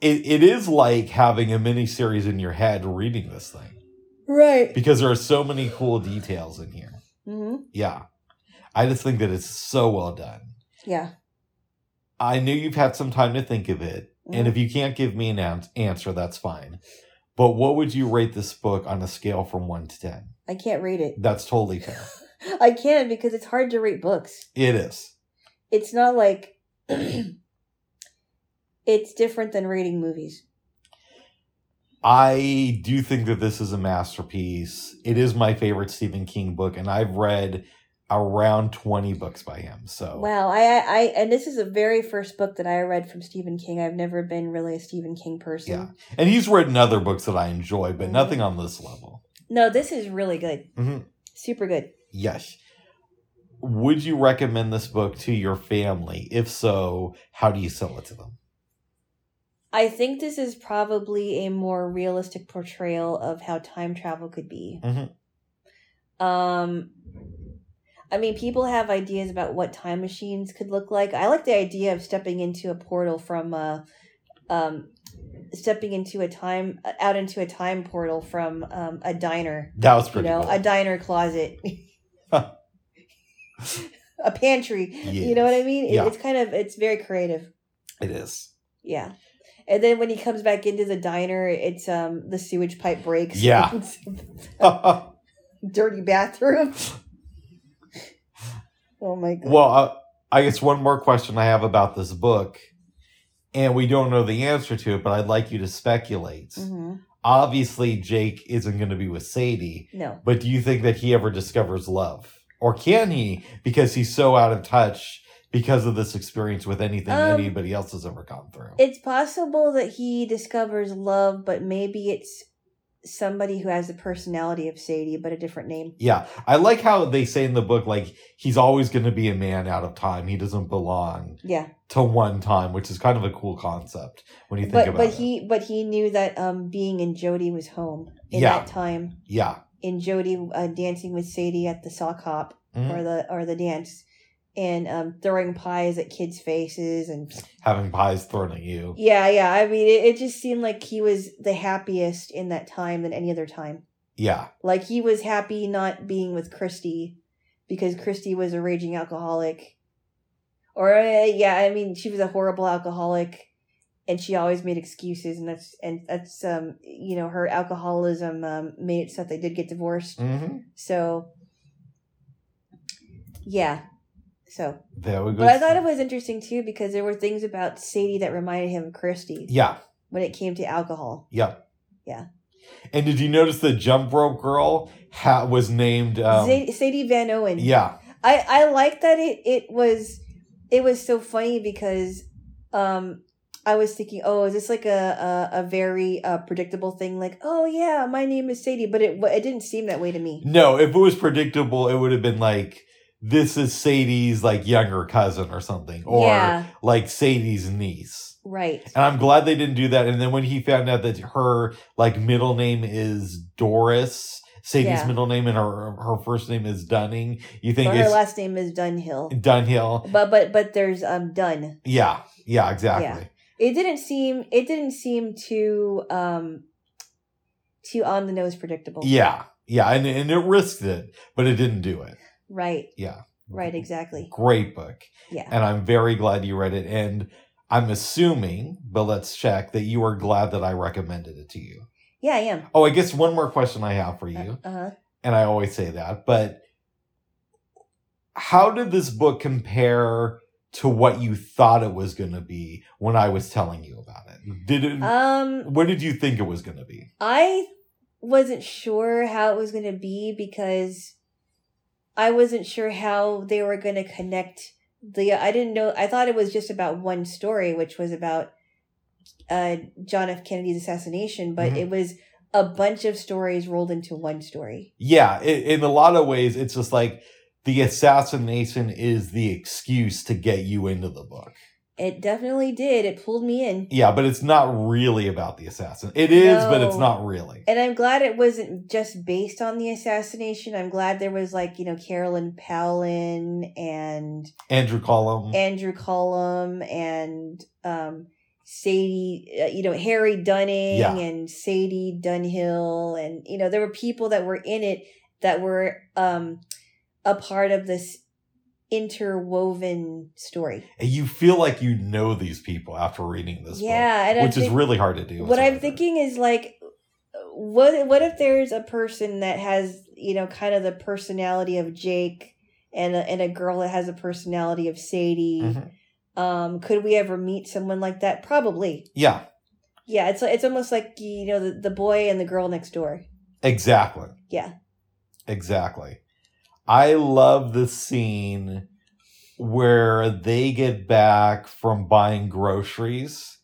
it it is like having a mini series in your head reading this thing right. because there are so many cool details in here. hmm Yeah, I just think that it's so well done. Yeah. I knew you've had some time to think of it, and Mhm. if you can't give me an an- answer, that's fine. But what would you rate this book on a scale from one to ten? I can't rate it. That's totally [laughs] fair. I can't because it's hard to rate books. It is. It's not like, [clears throat] it's different than rating movies. I do think that this is a masterpiece. It is my favorite Stephen King book, and I've read around 20 books by him. So, Wow, I, I, I, and this is the very first book that I read from Stephen King. I've never been really a Stephen King person. Yeah. and he's written other books that I enjoy, but Mhm. nothing on this level. No, this is really good. Mhm. Super good. Yes. Would you recommend this book to your family? If so, how do you sell it to them? I think this is probably a more realistic portrayal of how time travel could be. Mhm. Um, I mean, people have ideas about what time machines could look like. I like the idea of stepping into a portal from, uh, um, stepping into a time out into a time portal from um, a diner. That was pretty. You know, cool. a diner closet, [laughs] a pantry. You know what I mean? It- Yeah. It's kind of it's very creative. it is. Yeah. And then when he comes back into the diner, it's um the sewage pipe breaks. Yeah. [laughs] Dirty bathroom. [laughs] oh my god. well, uh, I guess one more question I have about this book, and we don't know the answer to it, but I'd like you to speculate. hmm Obviously, Jake isn't going to be with Sadie, No. but do you think that he ever discovers love? Or can he because he's so out of touch because of this experience with anything Um, anybody else has ever gone through? It's possible that he discovers love, but maybe it's somebody who has the personality of Sadie, but a different name. yeah, I like how they say in the book, like, he's always going to be a man out of time. He doesn't belong Yeah. to one time, which is kind of a cool concept when you think But about but it. But he but he knew that um being in Jodie was home in Yeah. that time. yeah. In Jodie uh, dancing with Sadie at the sock hop. Mhm. or the or the dance and um throwing pies at kids faces and Having pies thrown at you. yeah yeah i mean it, it just seemed like he was the happiest in that time than any other time Yeah. like he was happy not being with christy because christy was a raging alcoholic Or uh, yeah, I mean, she was a horrible alcoholic, and she always made excuses, and that's and that's um you know her alcoholism um, made it so that they did get divorced. hmm So yeah, so There we go. but I thought it was interesting too because there were things about Sadie that reminded him of Christy Yeah. when it came to alcohol. Yeah. Yeah. And did you notice the jump rope girl ha- was named? Um, Sa- Sadie Van Owen. yeah. I I like that it it was it was so funny because um I was thinking, oh, is this like a a, a very uh, predictable thing? Like, oh yeah, my name is Sadie, but it it didn't seem that way to me. No, if it was predictable, it would have been like this is Sadie's like younger cousin or something, or yeah, like Sadie's niece. right. And I'm glad they didn't do that. And then when he found out that her like middle name is Doris, Sadie's Yeah. middle name and her her first name is Dunning, you think her last name is Dunhill. Dunhill? But but but there's um Dunn. Yeah, yeah, exactly. It didn't seem it didn't seem too um too on the nose predictable. Yeah, yeah, and and it risked it, but it didn't do it. Right. Yeah, Right. Exactly. great book, Yeah. and I'm very glad you read it. And I'm assuming, but let's check that you are glad that I recommended it to you. Yeah, I am. Oh, I guess one more question I have for you. Uh huh. and I always say that, but how did this book compare to what you thought it was going to be when I was telling you about it? Did it? Um, what did you think it was going to be? I wasn't sure how it was going to be because I wasn't sure how they were going to connect the. I didn't know. I thought it was just about one story, which was about uh, John F. Kennedy's assassination, but Mhm. it was a bunch of stories rolled into one story. Yeah, i in a lot of ways, it's just like the assassination is the excuse to get you into the book. It definitely did. It pulled me in. Yeah, but it's not really about the assassin. It is, but it's not really. And I'm glad it wasn't just based on the assassination. I'm glad there was like, you know, Carolyn Poulin and Andrew Cullum. Andrew Cullum and um, Sadie, uh, you know, Harry Dunning Yeah. and Sadie Dunhill. And, you know, there were people that were in it that were um, a part of this interwoven story. and you feel like you know these people after reading this yeah. Book, which is really hard to do. what I'm writer. thinking is like, what what if there's a person that has you know kind of the personality of Jake and a, and a girl that has a personality of Sadie? Mhm. Um, could we ever meet someone like that? Probably. Yeah, Yeah, it's it's almost like you know the, the boy and the girl next door. exactly. Yeah. Exactly. I love the scene where they get back from buying groceries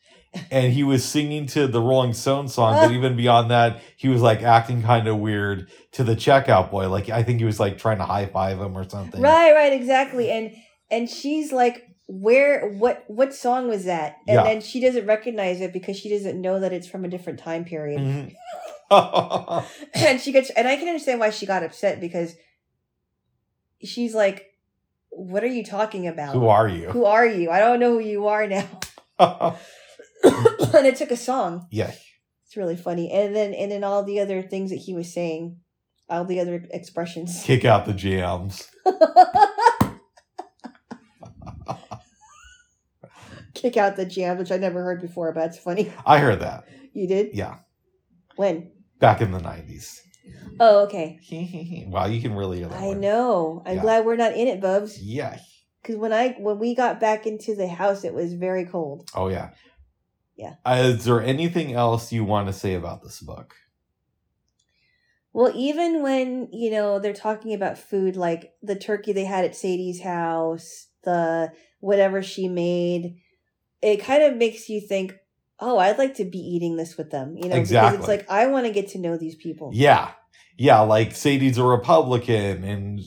and he was singing to the Rolling Stone song, but even [laughs] beyond that, he was like acting kind of weird to the checkout boy. Like I think he was like trying to high five him or something. Right, right, exactly. And and she's like, where what what song was that? And Yeah. then she doesn't recognize it because she doesn't know that it's from a different time period. Mhm. [laughs] [laughs] and she gets and I can understand why she got upset because she's like, What are you talking about? Who are you? Who are you? I don't know who you are now. [laughs] and it took a song. yeah. It's really funny. And then and then all the other things that he was saying, all the other expressions. [laughs] Kick out the jams. Kick out the jams, which I never heard before, but it's funny. I heard that. You did? Yeah. When? Back in the 90s. Oh, okay. [laughs] wow, you can really hear that. I one. know. I'm Yeah. glad we're not in it, Bubs. Yeah. Because when I when we got back into the house, it was very cold. Oh yeah. Yeah. Uh, is there anything else you want to say about this book? Well, even when, you know, they're talking about food, like the turkey they had at Sadie's house, the whatever she made, it kind of makes you think, oh, I'd like to be eating this with them. You know, because Exactly. it's like, I want to get to know these people. Yeah. Yeah, like Sadie's a Republican and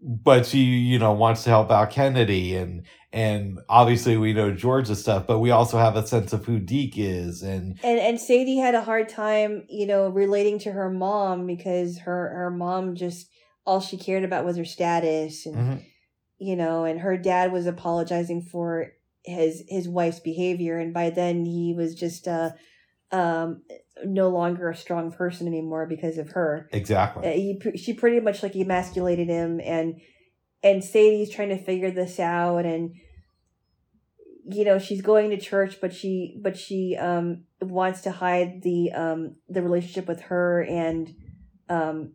but she, you know, wants to help out Kennedy and and obviously we know Georgia stuff, but we also have a sense of who Deke is and And and Sadie had a hard time, you know, relating to her mom because her her mom just all she cared about was her status and Mhm. you know, and her dad was apologizing for his his wife's behavior and by then he was just uh um no longer a strong person anymore because of her. exactly. Uh, he she pretty much like emasculated him and and Sadie's trying to figure this out and you know she's going to church but she but she um wants to hide the um the relationship with her and um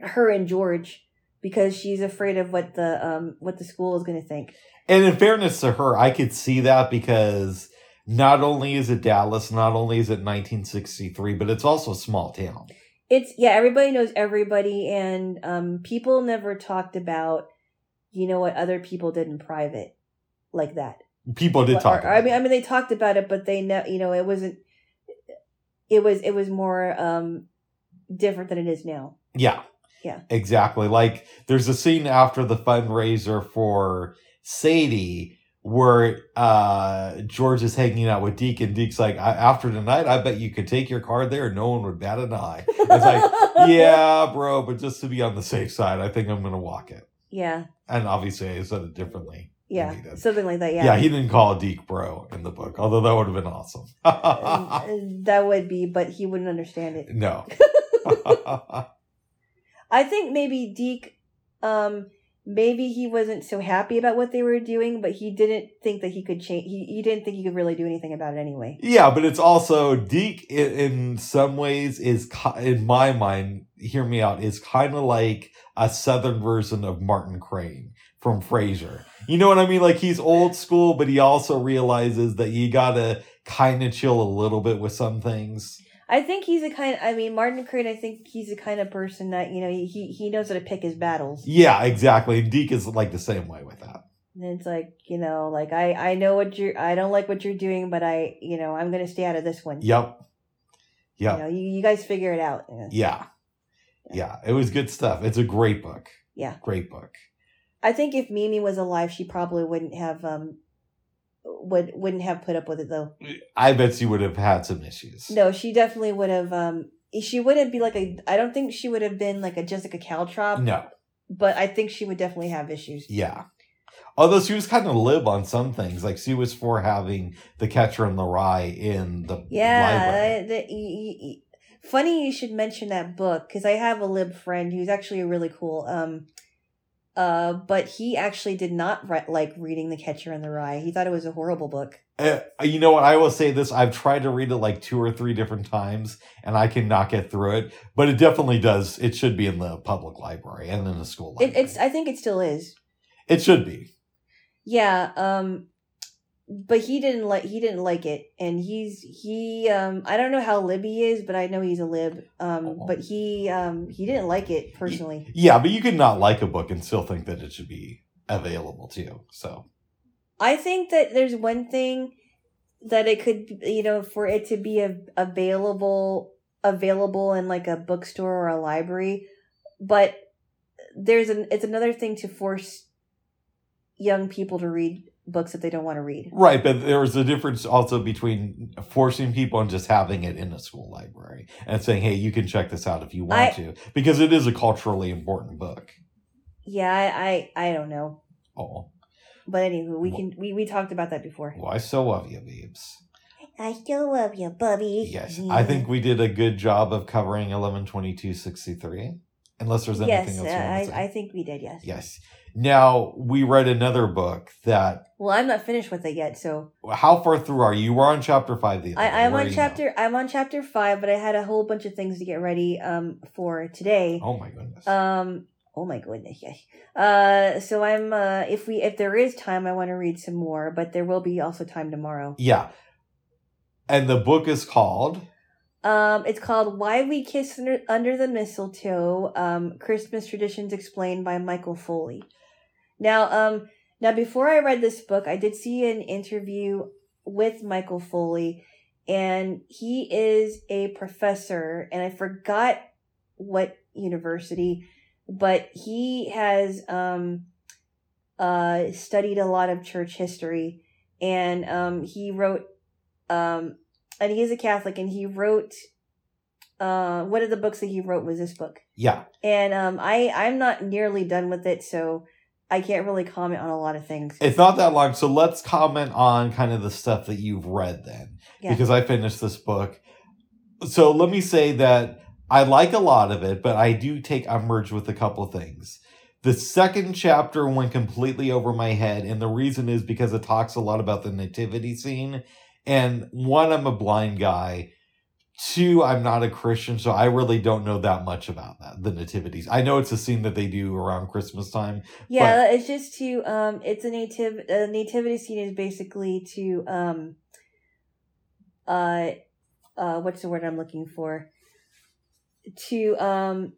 her and George because she's afraid of what the um what the school is going to think. And in fairness to her, I could see that because not only is it Dallas, not only is it 1963, but it's also a small town. It's yeah, everybody knows everybody and um people never talked about you know what other people did in private like that. People did talk. Or- I mean I mean they talked about it but they know you know it wasn't it was it was more um different than it is now. Yeah. Yeah. Exactly. Like there's a scene after the fundraiser for Sadie where uh George is hanging out with Deke and Deke's like, I, after tonight, I bet you could take your card there no one would bat an eye. It's like, [laughs] yeah, bro, but just to be on the safe side, I think I'm gonna walk it. Yeah. And obviously I said it differently. Yeah. Something like that, Yeah. yeah. he didn't call Deke bro in the book, although that would have been awesome. Um, that would be, but he wouldn't understand it. no. [laughs] [laughs] I think maybe Deke, um, maybe he wasn't so happy about what they were doing, but he didn't think that he could change. He, he didn't think he could really do anything about it anyway. Yeah, but it's also Deke in, in some ways is in my mind, hear me out, is kind of like a southern version of Martin Crane from Frasier. You know what I mean? Like he's old school, but he also realizes that you gotta kind of chill a little bit with some things. I think he's the kind. I mean, Martin Crane. I think he's the kind of person that you know he he knows how to pick his battles. Yeah, exactly. And Deke is like the same way with that. And it's like you know, like I I know what you're. I don't like what you're doing, but I you know I'm gonna stay out of this one. Yep. You know, you, you guys figure it out. Yeah. Yeah. Yeah. It was good stuff. It's a great book. Yeah. Great book. I think if Mimi was alive, she probably wouldn't have um would wouldn't have put up with it though. I bet she would have had some issues. No, she definitely would have. Um, she wouldn't be like a. I don't think she would have been like a Jessica Caltrop. No. but I think she would definitely have issues. Yeah. Although she was kind of lib on some things, like she was for having the catcher in the rye in the. Yeah, the, y- y- y- funny you should mention that book because I have a lib friend who's actually a really cool. Um, uh, but he actually did not re- like reading The Catcher in the Rye. He thought it was a horrible book. Uh, you know what? I will say this: I've tried to read it like two or three different times, and I cannot get through it. But it definitely does. It should be in the public library and in the school It, library. it's. I think it still is. it should be. Yeah. Um, but he didn't like. He didn't like it, and he's he. Um, I don't know how libby is, but I know he's a lib. Um, Oh. but he um he didn't like it personally. Yeah, but you could not like a book and still think that it should be available to you. So I think that there's one thing that it could, you know, for it to be a, available available in like a bookstore or a library, but there's an it's another thing to force young people to read books that they don't want to read. Right, but there is a difference also between forcing people and just having it in a school library and saying, "Hey, you can check this out if you want I, to," because it is a culturally important book. Yeah, I I, I don't know. Oh. But anywho, we can we, we talked about that before. Well, so love you, babes. I still love you, Bubby. Yes, I think we did a good job of covering 112263. Unless there's anything yes, else want to I. I think we did. Yes. yes. Now we read another book that. Well, I'm not finished with it yet, so How far through are you? You were on chapter five the other I, day. I'm Where on are chapter I'm on chapter five, but I had a whole bunch of things to get ready um for today. Oh my goodness. Um oh my goodness, yes. Uh so I'm uh if we if there is time I want to read some more, but there will be also time tomorrow. yeah. And the book is called. Um it's called Why We Kiss Under, Under the Mistletoe, um Christmas Traditions Explained by Michael Foley. Now um now before I read this book, I did see an interview with Michael Foley and he is a professor and I forgot what university, but he has um uh studied a lot of church history and um he wrote um and he is a Catholic and he wrote uh one of the books that he wrote was this book. Yeah. And um I I'm not nearly done with it so I can't really comment on a lot of things. It's not that long. So let's comment on kind of the stuff that you've read then. Yeah. Because I finished this book. So let me say that I like a lot of it, but I do take umbrage with a couple things. The second chapter went completely over my head, and the reason is because it talks a lot about the nativity scene. And one, I'm a blind guy. Two, I'm not a Christian, so I really don't know that much about that, the nativities. I know it's a scene that they do around Christmas time. Yeah, it's just to um, it's a native a nativity scene is basically to um, uh, uh, what's the word I'm looking for? To um,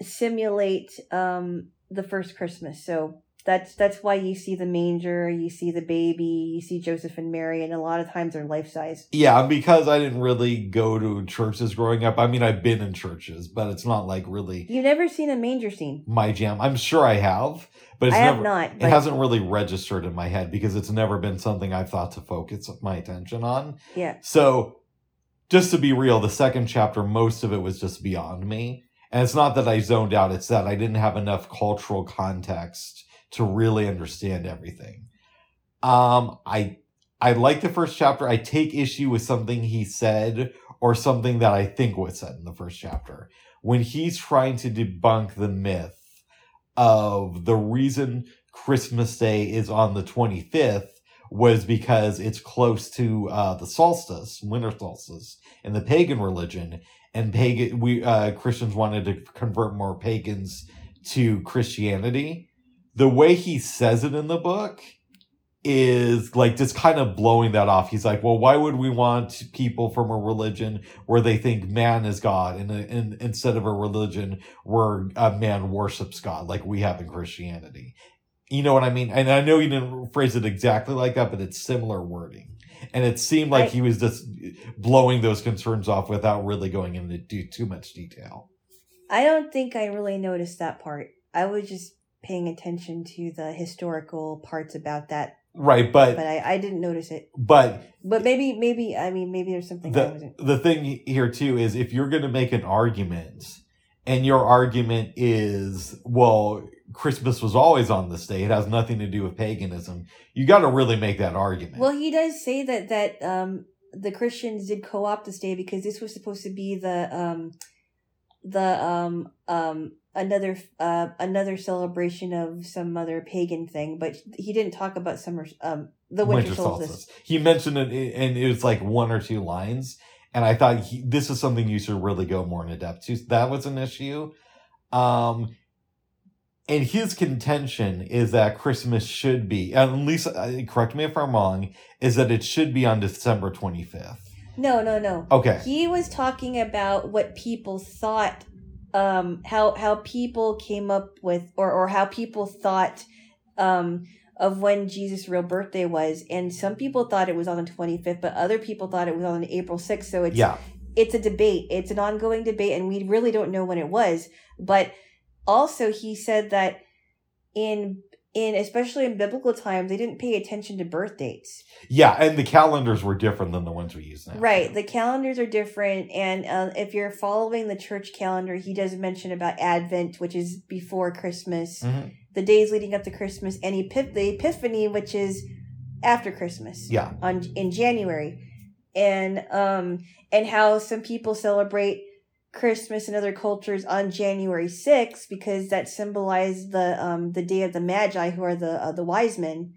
simulate um the first Christmas. So that's that's why you see the manger, you see the baby, you see Joseph and Mary, and a lot of times they're life size. Yeah, because I didn't really go to churches growing up. I mean, I've been in churches, but it's not like really You've never seen a manger scene. my jam. I'm sure I have, but it's I never. have not. It hasn't really registered in my head because it's never been something I've thought to focus my attention on. yeah, So, just to be real, the second chapter, most of it was just beyond me. And it's not that I zoned out, it's that I didn't have enough cultural context to really understand everything. Um, I I like the first chapter. I take issue with something he said or something that I think was said in the first chapter. When he's trying to debunk the myth of the reason Christmas Day is on the 25th was because it's close to uh, the solstice, winter solstice, in the pagan religion, and pagan we uh, Christians wanted to convert more pagans to Christianity. The way he says it in the book is like just kind of blowing that off. He's like, "Well, why would we want people from a religion where they think man is God, and, and instead of a religion where a man worships God, like we have in Christianity?" You know what I mean? And I know he didn't phrase it exactly like that, but it's similar wording. And it seemed like I- he was just blowing those concerns off without really going into too much detail. I don't think I really noticed that part. I was just paying attention to the historical parts about that, Right, but but I, I didn't notice it. but But maybe, maybe I mean, maybe there's something I the wasn't. the thing here too is if you're going to make an argument and your argument is well christmas was always on this day it has nothing to do with paganism you got to really make that argument Well, he does say that that um the Christians did co-opt this day because this was supposed to be the um the um um another uh another celebration of some other pagan thing, but he didn't talk about summer um the winter, solstice. he mentioned it and it was like one or two lines and i thought he, this is something you should really go more into depth to that was an issue um and his contention is that Christmas should be, at least, uh, correct me if I'm wrong, is that it should be on December 25th. No, no, no. Okay. He was talking about what people thought um how how people came up with or or how people thought um of when Jesus' real birthday was. And some people thought it was on the 25th but other people thought it was on April 6th so it's Yeah. it's a debate. It's an ongoing debate and we really don't know when it was. But also he said that in in especially in biblical times they didn't pay attention to birth dates Yeah. And the calendars were different than the ones we use now. Right. The calendars are different. And uh, if you're following the church calendar, he does mention about Advent, which is before Christmas, Mhm. the days leading up to Christmas, and Epip- the Epiphany, which is after Christmas Yeah. on in January. And um and how some people celebrate Christmas in other cultures on January 6th because that symbolized the um the day of the Magi who are the uh, the wise men.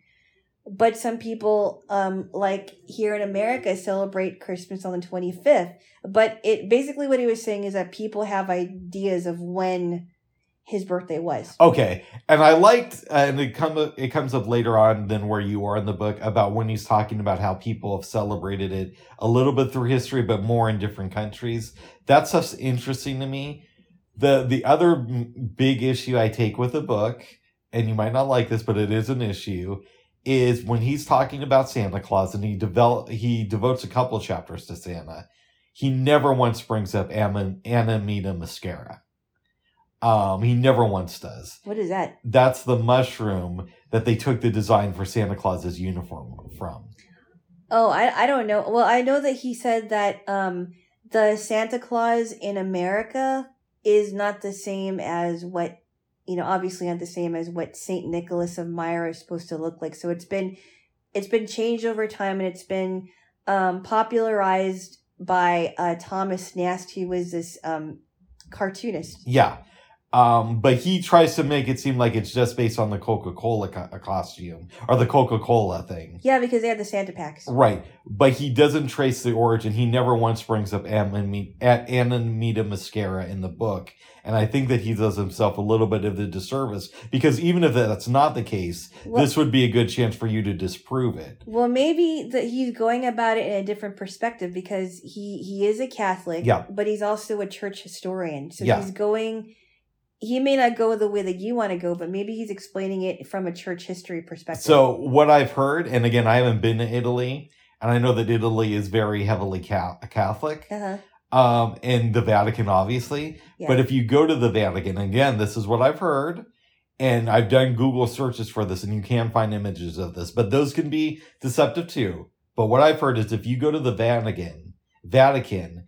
But some people um like here in America celebrate Christmas on the 25th. But it basically what he was saying is that people have ideas of when his birthday was. Okay. And I liked, and it, come, it comes up later on than where you are in the book about when he's talking about how people have celebrated it a little bit through history, but more in different countries. That stuff's interesting to me. The, the other big issue I take with the book, and you might not like this, but it is an issue, is when he's talking about Santa Claus and he develop he devotes a couple chapters to Santa. He never once brings up Am- Amanita muscaria. Um, he never once does. What is that? That's the mushroom that they took the design for Santa Claus's uniform from. Oh, I I don't know. Well, I know that he said that um the Santa Claus in America is not the same as what you know, obviously not the same as what Saint Nicholas of Myra is supposed to look like. So it's been it's been changed over time and it's been um popularized by uh Thomas Nast who was this um cartoonist. Yeah. Um, but he tries to make it seem like it's just based on the Coca Cola co- costume or the Coca Cola thing. Yeah, because they had the Santa packs. Right, but he doesn't trace the origin. He never once brings up Amanita muscaria in the book, and I think that he does himself a little bit of a disservice because even if that's not the case, Well- this would be a good chance for you to disprove it. Well, maybe that he's going about it in a different perspective because he he is a Catholic, Yeah. but he's also a church historian. So Yeah. he's going. He may not go the way that you want to go, but maybe he's explaining it from a church history perspective. So what I've heard, and again, I haven't been to Italy, and I know that Italy is very heavily Catholic, uh-huh. um, and the Vatican, obviously. yeah. But if you go to the Vatican, again, this is what I've heard, and I've done Google searches for this, and you can find images of this, but those can be deceptive too. But what I've heard is if you go to the Vatican, Vatican,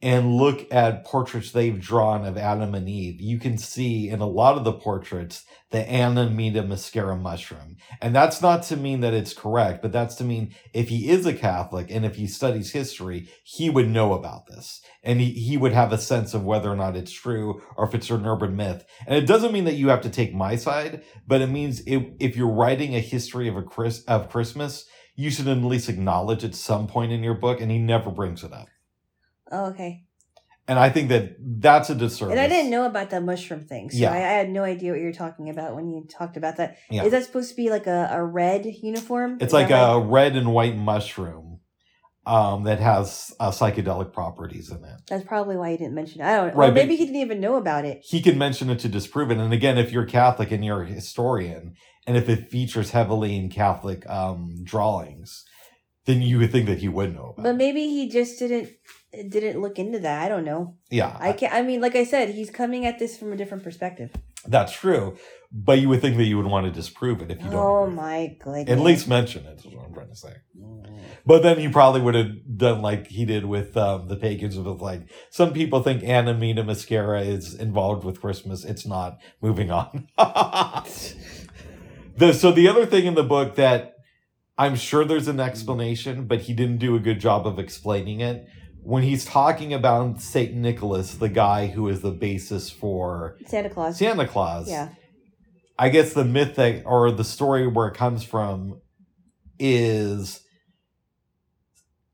and look at portraits they've drawn of Adam and Eve, you can see in a lot of the portraits the Amanita muscaria mushroom. And that's not to mean that it's correct, but that's to mean if he is a Catholic and if he studies history, he would know about this. And he, he would have a sense of whether or not it's true or if it's an urban myth. And it doesn't mean that you have to take my side, but it means if, if you're writing a history of a Chris, of Christmas, you should at least acknowledge at some point in your book, and he never brings it up. Oh, okay. And I think that that's a disservice. And I didn't know about the mushroom thing, so Yeah. I, I had no idea what you were talking about when you talked about that. Is Yeah. that supposed to be like a, a red uniform? It's Is like a red and white mushroom um, that has uh, psychedelic properties in it. That's probably why he didn't mention it. I don't. Right, maybe he didn't even know about it. He can mention it to disprove it. And again, if you're Catholic and you're a historian, and if it features heavily in Catholic um, drawings, then you would think that he would know about But it. maybe he just didn't didn't look into that. I don't know. Yeah, I can't. I mean, like I said, he's coming at this from a different perspective. that's true. But you would think that you would want to disprove it if you don't. Oh agree. my goodness! At least mention it, is what I'm trying to say. But then he probably would have done like he did with um, the pagans, with like some people think Amanita muscaria is involved with Christmas. It's not. Moving on. [laughs] the, so the other thing in the book that I'm sure there's an explanation, but he didn't do a good job of explaining it. When he's talking about Saint Nicholas, the guy who is the basis for Santa Claus. Santa Claus, Yeah. I guess the myth that, or the story where it comes from is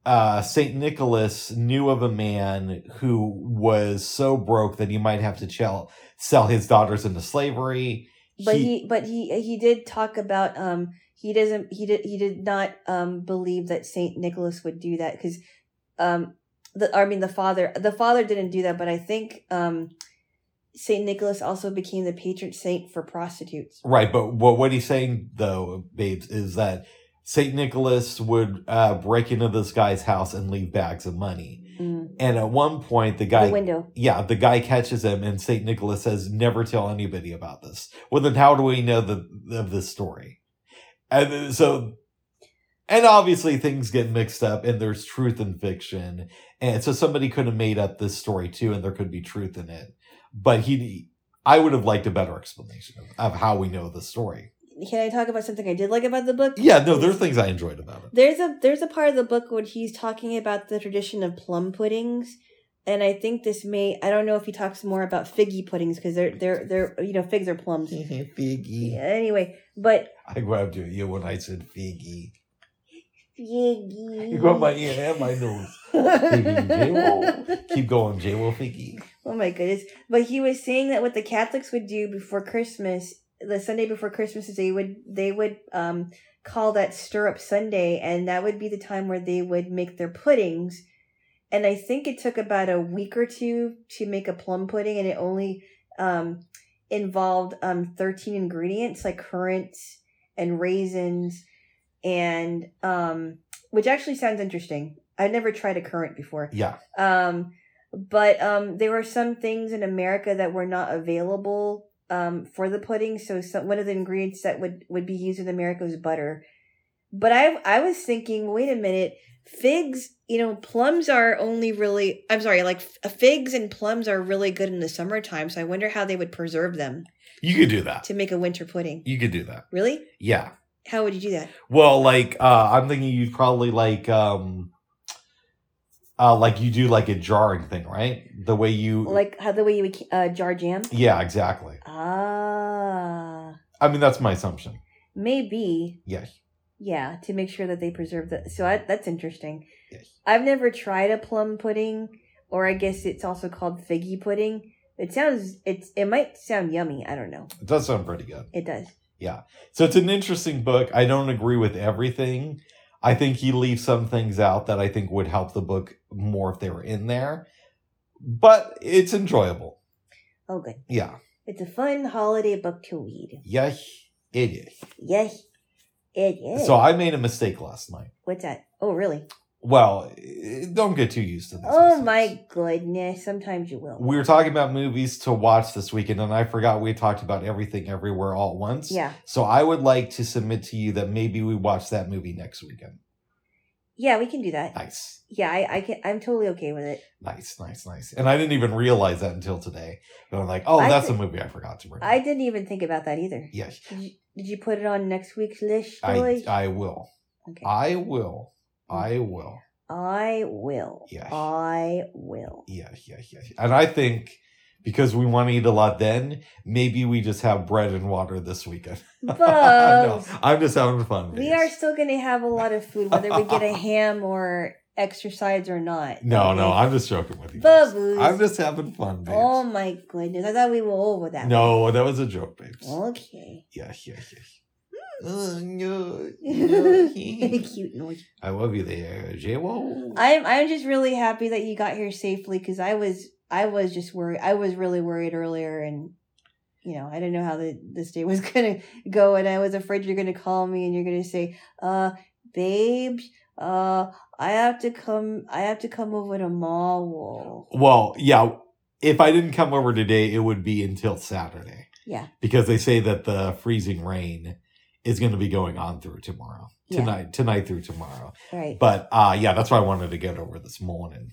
uh, Saint Nicholas knew of a man who was so broke that he might have to chell, sell his daughters into slavery. But he, but he, he did talk about um he doesn't he did he did not um believe that Saint Nicholas would do that because um the I mean the father the father didn't do that but I think um Saint Nicholas also became the patron saint for prostitutes. right, but what what he's saying though, babes, is that Saint Nicholas would uh, break into this guy's house and leave bags of money. Mm. And at one point, the guy the window. yeah, the guy catches him, and Saint Nicholas says, "Never tell anybody about this." Well, then how do we know the of this story? And so, and obviously things get mixed up, and there's truth and fiction, and so somebody could have made up this story too, and there could be truth in it. But he, I would have liked a better explanation of, of how we know the story. Can I talk about something I did like about the book? Yeah, no, there's things I enjoyed about it. There's a there's a part of the book where he's talking about the tradition of plum puddings, and I think this may I don't know if he talks more about figgy puddings because they're they're they're you know figs are plums. [laughs] Figgy. Anyway, but I grabbed you, you when I said figgy. Figgy. You got my ear and my nose. Figgy. [laughs] Keep going, J-Wo figgy. oh my goodness! But he was saying that what the Catholics would do before Christmas, the Sunday before Christmas, is they would they would um call that Stir-up Sunday, and that would be the time where they would make their puddings. And I think it took about a week or two to make a plum pudding, and it only um, involved um, 13 ingredients like currants and raisins, and um, which actually sounds interesting. I've never tried a currant before. Yeah. Um, but um, there were some things in America that were not available um, for the pudding. So some, one of the ingredients that would, would be used in America was butter. But I I was thinking, wait a minute, figs. You know, plums are only really. I'm sorry, like f- figs and plums are really good in the summertime. So I wonder how they would preserve them You could do that. to make a winter pudding. You could do that. Really? Yeah. How would you do that? Well, like uh I'm thinking you'd probably like um Uh, like you do like a jarring thing, right? The way you Like how the way you would uh, jar jam? Yeah, exactly. Ah, I mean that's my assumption. maybe. Yes. Yeah, to make sure that they preserve the. So I, that's interesting. Yes. I've never tried a plum pudding, or I guess it's also called figgy pudding. It sounds it's it might sound yummy. I don't know. It does sound pretty good. It does. So it's an interesting book. I don't agree with everything. I think he leaves some things out that I think would help the book more if they were in there. But it's enjoyable. Oh, good. Yeah. It's a fun holiday book to read. Yes, it is. Yes, it is. So I made a mistake last night. What's that? Oh, really? Well, eh, don't get too used to this. Oh my goodness! Sometimes you will. We were talking about movies to watch this weekend, and I forgot we talked about everything everywhere all at once. Yeah, So I would like to submit to you that maybe we watch that movie next weekend. yeah, we can do that. Nice. Yeah, I, I can. I'm totally okay with it. Nice, nice, nice. And I didn't even realize that until today. But I'm like, oh, I that's did- a movie I forgot to bring. I didn't even think about that either. yes, Did you, did you put it on next week's list, I. I will. okay. I will. I Mm. will. I will. Yes. I will. Yes, yes, yes. And I think because we want to eat a lot then, maybe we just have bread and water this weekend. [laughs] no, I'm just having fun. We are still going to have a lot of food, whether we get a [laughs] ham or exercise or not. No, no. I'm just joking with you. Bubbles. I'm just having fun, babes. Oh my goodness! I thought we were over that. no, that was a joke, babes. Okay. Yes, yes, yes. Oh, no. Cute [laughs] noise. I love you there, J-Wo. I'm I'm just really happy that you got here safely because I was I was just worried. I was really worried earlier, and you know I didn't know how the this day was [laughs] gonna go, and I was afraid you're gonna call me and you're gonna say, "Uh, babes, uh, I have to come. I have to come over tomorrow." Well, yeah. If I didn't come over today, it would be until Saturday Yeah. because they say that the freezing rain is going to be going on through tomorrow, Yeah. tonight, tonight through tomorrow. Right. But uh yeah, that's why I wanted to get over this morning,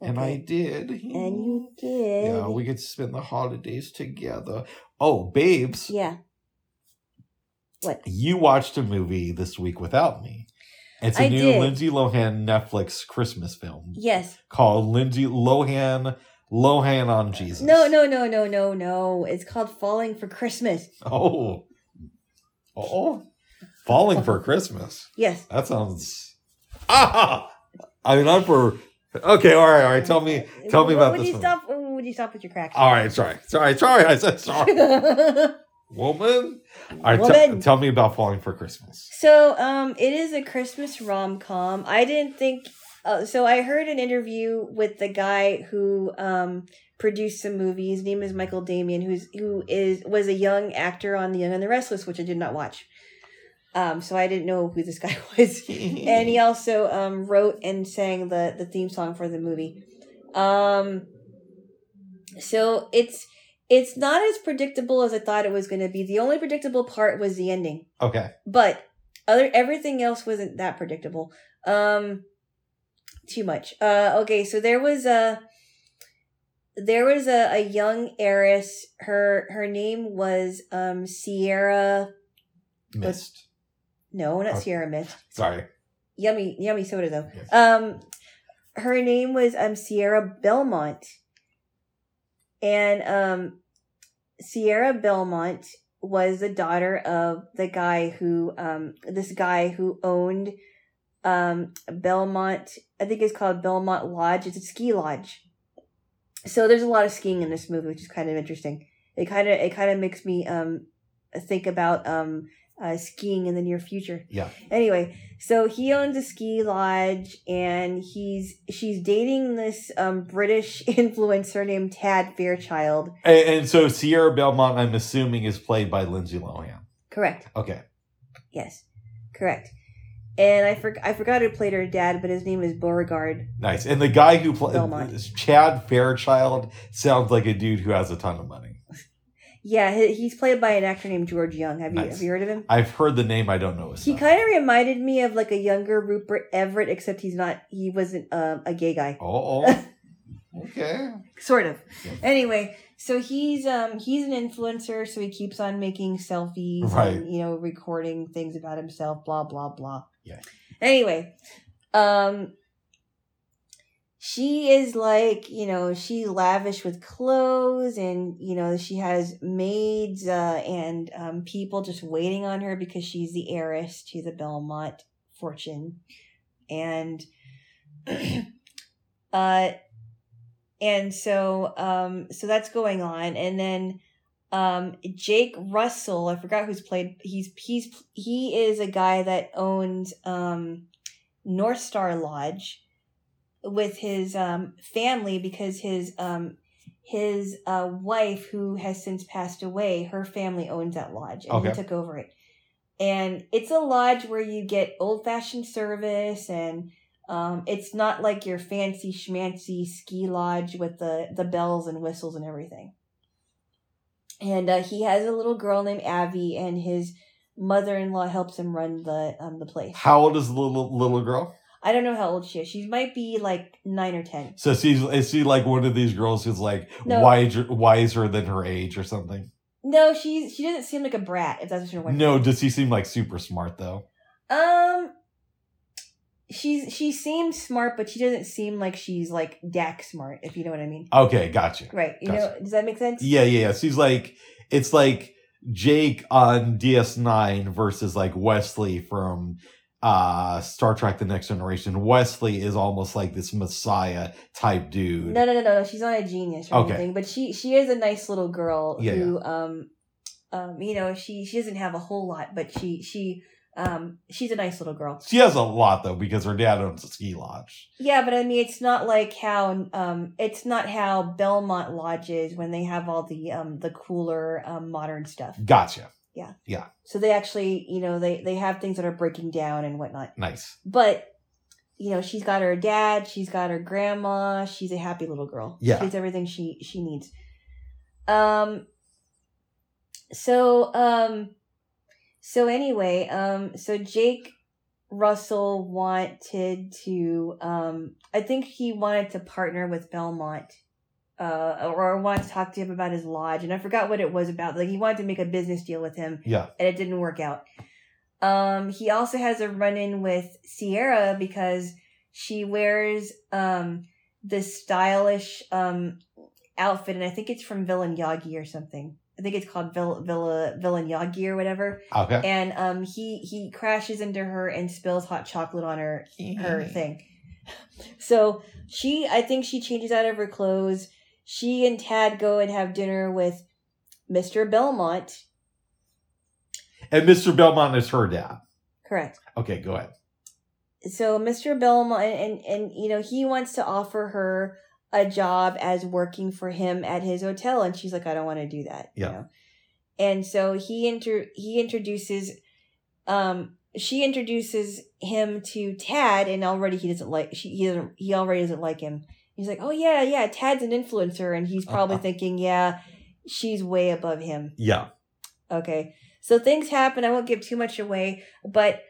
and I did. And you did. Yeah, we could spend the holidays together. Oh, babes, Yeah. What? you watched a movie this week without me. It's a I new did. Lindsay Lohan Netflix Christmas film Yes. called Lindsay Lohan Lohan on Jesus. No, no, no, no, no, no. It's called Falling for Christmas. Oh. Oh. Falling for Christmas. Yes. That sounds Ah [laughs] I mean I'm for Okay, all right, all right. Tell me tell me about would this you one. stop? Would you stop with your cracks? All right, sorry. Sorry, sorry. I said sorry. [laughs] Woman. All right, Woman. tell me about Falling for Christmas. so, um, it is a Christmas rom com. I didn't think. Uh, so I heard an interview with the guy who um produced some movies. His name is Michael Damian, who's who is was a young actor on The Young and the Restless, which I did not watch. Um, so I didn't know who this guy [laughs] was. [laughs] and he also um, wrote and sang the the theme song for the movie. Um, so it's it's not as predictable as I thought it was going to be. The only predictable part was the ending, Okay. but other everything else wasn't that predictable. Um, too much. Uh, okay, so there was a there was a, a young heiress. Her her name was um Sierra. Missed. No, not Oh. Sierra Mist. Sorry. yummy yummy soda though Yes. um her name was um sierra belmont and um sierra belmont was the daughter of the guy who um this guy who owned um belmont i think it's called belmont lodge it's a ski lodge so there's a lot of skiing in this movie which is kind of interesting it kind of it kind of makes me um think about um uh, skiing in the near future Yeah. anyway so he owns a ski lodge and he's she's dating this um british [laughs] influencer named tad fairchild And, and so Sierra Belmont, I'm assuming, is played by Lindsay Lohan. correct Okay. yes correct and i for, i forgot who played her dad but his name is beauregard Nice. And the guy who played Chad Fairchild sounds like a dude who has a ton of money. [laughs] yeah he's played by an actor named george young have you Nice. have you heard of him I've heard the name. I don't know his he kind of reminded me of like a younger rupert everett except he's not he wasn't um, a gay guy Oh, oh. [laughs] okay. sort of Yeah. anyway so he's um he's an influencer so he keeps on making selfies Right. and you know recording things about himself blah blah blah Yeah. anyway um she is like you know she's lavish with clothes and you know she has maids uh, and um, people just waiting on her because she's the heiress to the belmont fortune and [clears throat] uh and so um so that's going on and then um jake russell i forgot who's played he's he's he is a guy that owns um north star lodge with his um, family because his um, his uh, wife, who has since passed away, her family owns that lodge, and Okay. he took over it. And it's a lodge where you get old fashioned service, and um, it's not like your fancy schmancy ski lodge with the the bells and whistles and everything. And uh, he has a little girl named Abby, and his mother in law helps him run the um the place. How old is the little little girl? I don't know how old she is. She might be like nine or ten. So she's is she like one of these girls who's like No. wiser wiser than her age or something? No, she's she doesn't seem like a brat. If that's what you're wondering. No, does she seem like super smart though? Um, she's she seems smart, but she doesn't seem like she's like Dak smart. If you know what I mean. Okay, gotcha. Right. You Gotcha. know. Does that make sense? Yeah, yeah, yeah. She's like it's like Jake on DS9 versus like Wesley from uh Star Trek The Next Generation. Wesley is almost like this messiah type dude. No, no, no, no. She's not a genius or Okay. anything, but she she is a nice little girl Yeah, who um um you know she she doesn't have a whole lot, but she she um she's a nice little girl. She has a lot though because her dad owns a ski lodge. Yeah, but I mean, it's not like how um, it's not how Belmont lodges when they have all the um the cooler um modern stuff. Gotcha. Yeah. Yeah. So they actually, you know, they they have things that are breaking down and whatnot. Nice. But you know, she's got her dad, she's got her grandma. She's a happy little girl. Yeah. she's everything she she needs. Um. So um. So anyway, um. So Jake Russell wanted to um I think he wanted to partner with Belmont uh or wanted to talk to him about his lodge and I forgot what it was about like he wanted to make a business deal with him Yeah. and it didn't work out. Um he also has a run in with Sierra because she wears um this stylish um outfit and I think it's from Villain Yagi or something. I think it's called Villa Villa Villain Yagi or whatever Okay. and um he he crashes into her and spills hot chocolate on her her thing so she i think she changes out of her clothes she and tad go and have dinner with mr belmont And Mr. Belmont is her dad. correct Okay, go ahead. so mr belmont and and you know he wants to offer her a job as working for him at his hotel and she's like i don't want to do that Yeah. you know and so he inter he introduces um she introduces him to tad and already he doesn't like she he doesn't he already doesn't like him he's like oh yeah yeah tad's an influencer and he's probably Uh-huh. [laughs] thinking yeah she's way above him Yeah. Okay. So things happen. I won't give too much away, but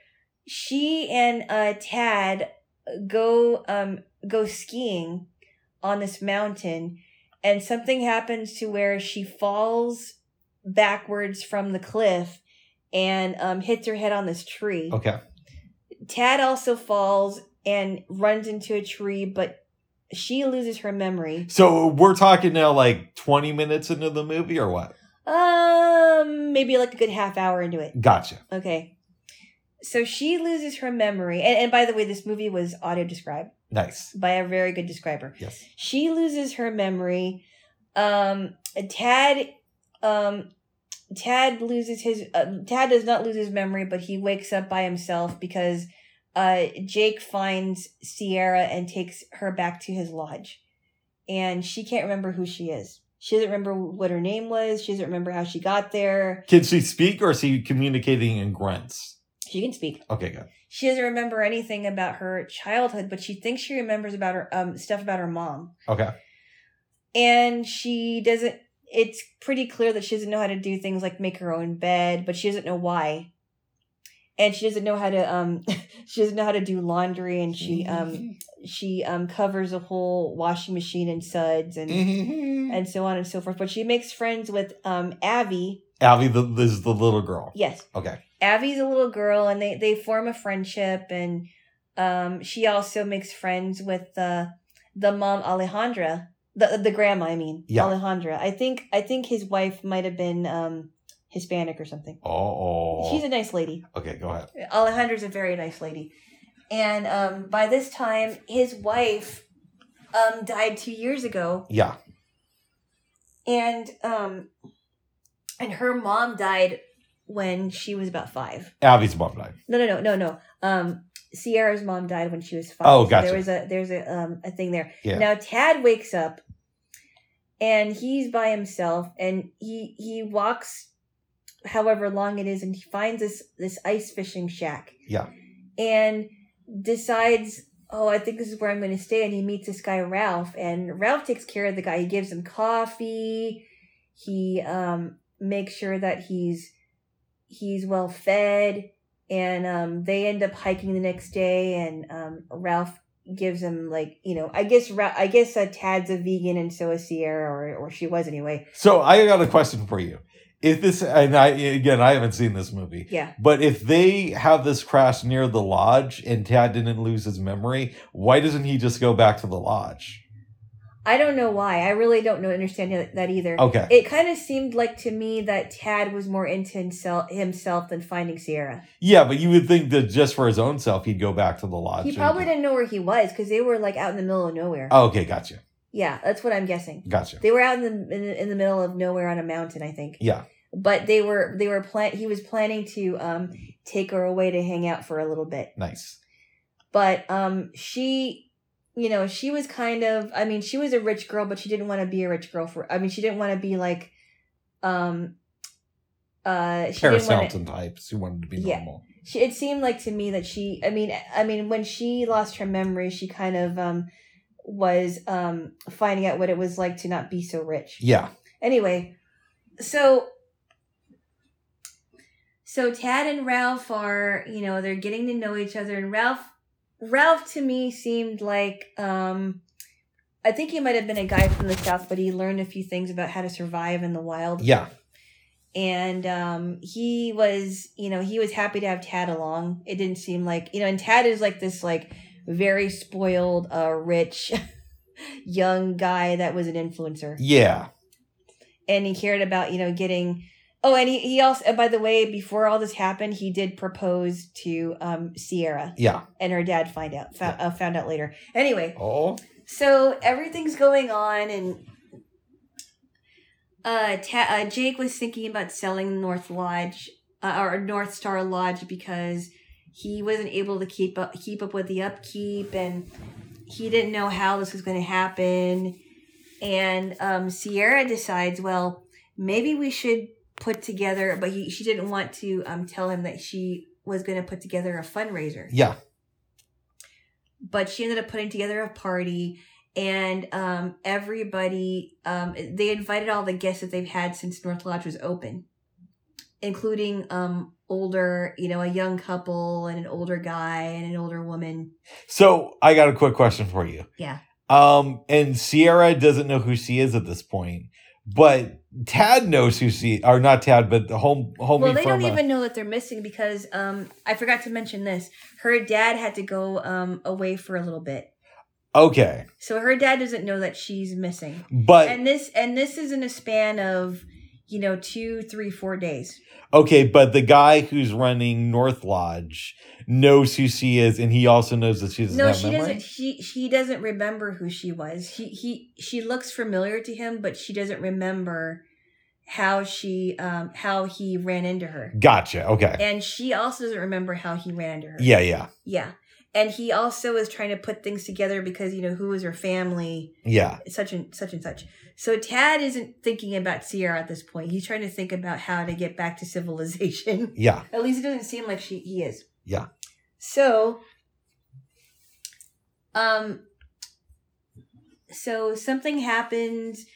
she and uh Tad go um go skiing on this mountain and something happens to where she falls backwards from the cliff and um hits her head on this tree. Okay. Tad also falls and runs into a tree, but she loses her memory. So we're talking now like 20 minutes into the movie or what? Um maybe like a good half hour into it. Gotcha. Okay. So she loses her memory. And, and by the way, this movie was audio described Nice. by a very good describer. Yes. She loses her memory. Um, Tad, um, Tad loses his, uh, Tad does not lose his memory, but he wakes up by himself because, uh, Jake finds Sierra and takes her back to his lodge. And she can't remember who she is. She doesn't remember what her name was. She doesn't remember how she got there. Can she speak or is he communicating in grunts? She can speak. Okay, good. she doesn't remember anything about her childhood, but she thinks she remembers about her um stuff about her mom. Okay. And she doesn't it's pretty clear that she doesn't know how to do things like make her own bed, but she doesn't know why. And she doesn't know how to um [laughs] she doesn't know how to do laundry and she um [laughs] she um covers a whole washing machine in suds and [laughs] and so on and so forth. But she makes friends with um Abby. Abby, the, this is the little girl. Yes. Okay. Abby's a little girl and they, they form a friendship and um she also makes friends with uh the mom Alejandra, the the grandma, I mean, Yeah. Alejandra. I think I think his wife might have been um Hispanic or something. Oh, She's a nice lady. okay. Go ahead. Alejandra's a very nice lady. And um, by this time, his wife um, died two years ago, Yeah, and um, and her mom died when she was about five. Abby's mom died. No, no, no, no, no. Um, Sierra's mom died when she was five. Oh, So gotcha. there was a there's a um a thing there. Yeah. Now Tad wakes up, and he's by himself, and he he walks, however long it is, and he finds this this ice fishing shack. Yeah. And decides, oh, I think this is where I'm going to stay, and he meets this guy Ralph, and Ralph takes care of the guy. He gives him coffee. He um makes sure that he's he's well fed and um, they end up hiking the next day and um, ralph gives him like you know i guess Ra- i guess uh, tad's a vegan and so is sierra or, or she was anyway So I got a question for you. If this, and I again, I haven't seen this movie, yeah but if they have this crash near the lodge and Tad didn't lose his memory, why doesn't he just go back to the lodge? I don't know why. I really don't know understand that- either. Okay, it kind of seemed like to me that tad was more into himself, himself than finding sierra. Yeah, but you would think that just for his own self, he'd go back to the lodge. he probably didn't know where he was because they were like out in the middle of nowhere. Oh, okay, gotcha, yeah that's what i'm guessing. Gotcha. they were out in the, in the in the middle of nowhere on a mountain i think. Yeah, but they were they were plan he was planning to um take her away to hang out for a little bit. Nice. but um she you know she was kind of i mean she was a rich girl but she didn't want to be a rich girl for i mean she didn't want to be like um uh she Paris didn't want to, Hilton types who wanted to be Yeah. normal. she it seemed like to me that she i mean i mean when she lost her memory she kind of um was um finding out what it was like to not be so rich Yeah, Anyway, so so Tad and Ralph are, you know, they're getting to know each other and Ralph Ralph to me seemed like um I think he might have been a guy from the south, but he learned a few things about how to survive in the wild. yeah, And um he was, you know, he was happy to have Tad along. It didn't seem like, you know, and Tad is like this like very spoiled, uh rich [laughs] young guy that was an influencer yeah. and he cared about you know getting oh and he, he also by the way before all this happened he did propose to um sierra. Yeah. and her dad find out found, uh, found out later. Anyway Oh, so everything's going on and uh, Ta- uh jake was thinking about selling north lodge uh, or north star lodge because he wasn't able to keep up keep up with the upkeep and he didn't know how this was going to happen. And um sierra decides well maybe we should put together but he, she didn't want to um tell him that she was going to put together a fundraiser yeah. but she ended up putting together a party and um, everybody um, they invited all the guests that they've had since north lodge was open including um, older you know a young couple and an older guy and an older woman So I got a quick question for you. Yeah. Um, and Sierra doesn't know who she is at this point, but Tad knows who she, or not Tad, but the home homie well they don't uh, even know that they're missing because um, i forgot to mention this. Her dad had to go um, away for a little bit. Okay, so her dad doesn't know that she's missing. But and this and this is in a span of you know two three four days okay, but the guy who's running North Lodge knows who she is, and he also knows that she doesn't no she memory. doesn't she he doesn't remember who she was he he she looks familiar to him but she doesn't remember how she um how he ran into her Gotcha. Okay. and she also doesn't remember how he ran into her Yeah, yeah, yeah and he also is trying to put things together because you know who is her family yeah. such and such and such so tad isn't thinking about sierra at this point he's trying to think about how to get back to civilization [laughs] Yeah. At least it doesn't seem like she he is. Yeah. So um so something happens.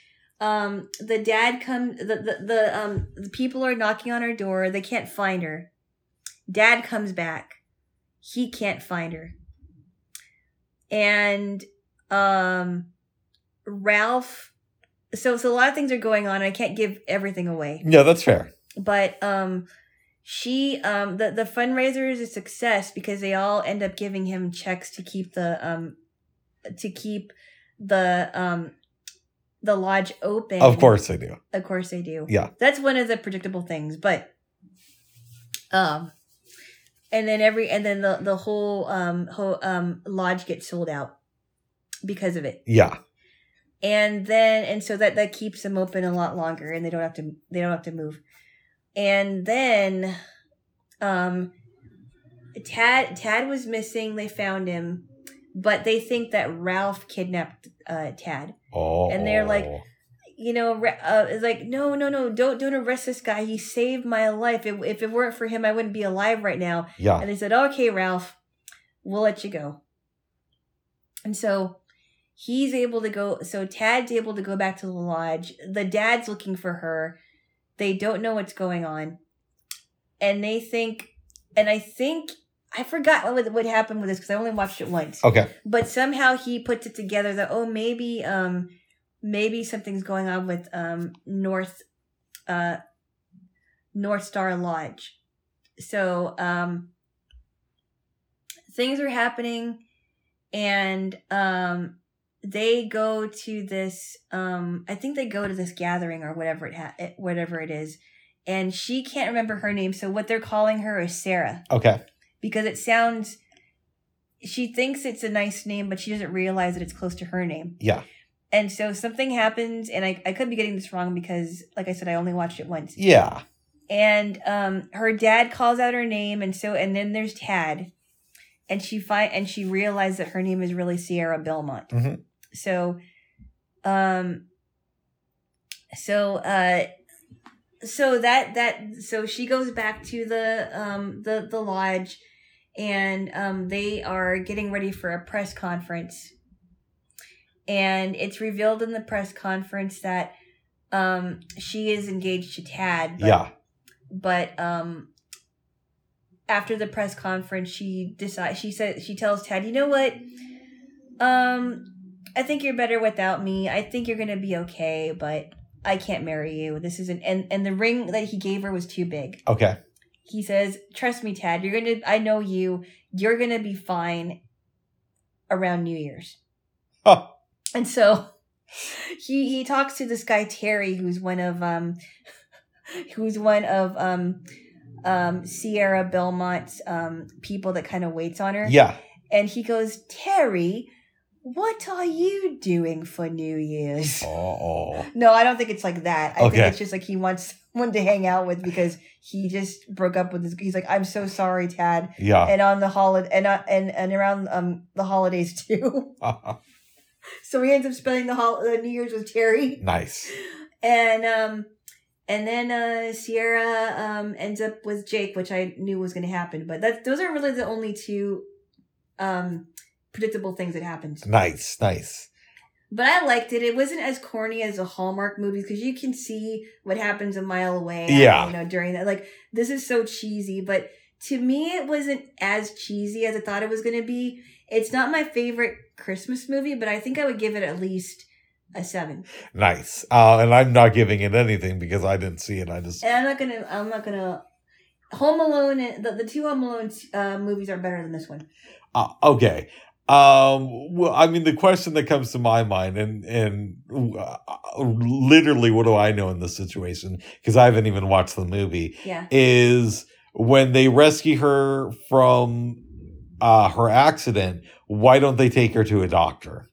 Um the dad come the, the the um the people are knocking on her door. They can't find her. Dad comes back. He can't find her. And um Ralph so so a lot of things are going on. I can't give everything away Yeah, that's fair. but um she um the the fundraiser is a success because they all end up giving him checks to keep the um to keep the um the lodge open. Of course they do. Of course they do. Yeah. That's one of the predictable things, but um and then every and then the the whole um whole um lodge gets sold out because of it. Yeah. And then and so that that keeps them open a lot longer and they don't have to they don't have to move. And then um Tad Tad was missing, they found him, but they think that Ralph kidnapped uh Tad. Oh. And they're like, you know, uh, it's like, no, no, no, don't, don't arrest this guy. He saved my life. If, if it weren't for him, I wouldn't be alive right now. yeah. And they said, okay, Ralph, we'll let you go. And so he's able to go. So Tad's able to go back to the lodge. The dad's looking for her. They don't know what's going on. And they think, and I think, I forgot what, what happened with this because I only watched it once Okay. but somehow he puts it together that oh maybe um maybe something's going on with um north uh north star lodge so um things are happening and um they go to this um i think they go to this gathering or whatever it ha- whatever it is and she can't remember her name so what they're calling her is sarah Okay. because it sounds she thinks it's a nice name but she doesn't realize that it's close to her name Yeah. And so something happens and i, I could be getting this wrong because like i said i only watched it once Yeah. and um her dad calls out her name and so and then there's tad and she find and she realized that her name is really sierra belmont Mhm. so um so uh so that that so she goes back to the um the the lodge and um they are getting ready for a press conference and it's revealed in the press conference that um she is engaged to tad but yeah. but um after the press conference she decides she said she tells ted you know what um i think you're better without me i think you're gonna be okay but i can't marry you this isn't and and the ring that he gave her was too big Okay. he says trust me tad you're gonna i know you you're gonna be fine around new year's Huh. And so [laughs] he he talks to this guy Terry, who's one of um, [laughs] who's one of um, um Sierra Belmont's um people that kind of waits on her. Yeah. And he goes, Terry, what are you doing for New Year's? [laughs] Oh. No, I don't think it's like that. I Okay. think it's just like he wants someone to hang out with because he just broke up with his. He's like, I'm so sorry, Tad. Yeah. And on the holiday and uh, and and around um the holidays too. [laughs] so we ends up spending the hol- the New Year's with Terry. nice. and um and then uh sierra um ends up with jake which i knew was going to happen but that those are really the only two um predictable things that happened Nice. Nice. but i liked it it wasn't as corny as the hallmark movies because you can see what happens a mile away Yeah. you know during that like this is so cheesy but to me it wasn't as cheesy as i thought it was going to be it's not my favorite christmas movie but i think i would give it at least a seven Nice. Uh, and I'm not giving it anything because I didn't see it. I just. And I'm not gonna. I'm not gonna. Home Alone. and- The, the two Home Alone uh, movies are better than this one. Uh, okay. Um, well, I mean, the question that comes to my mind, and and uh, literally, what do I know in this situation? Because I haven't even watched the movie. Yeah. Is when they rescue her from uh, her accident. Why don't they take her to a doctor?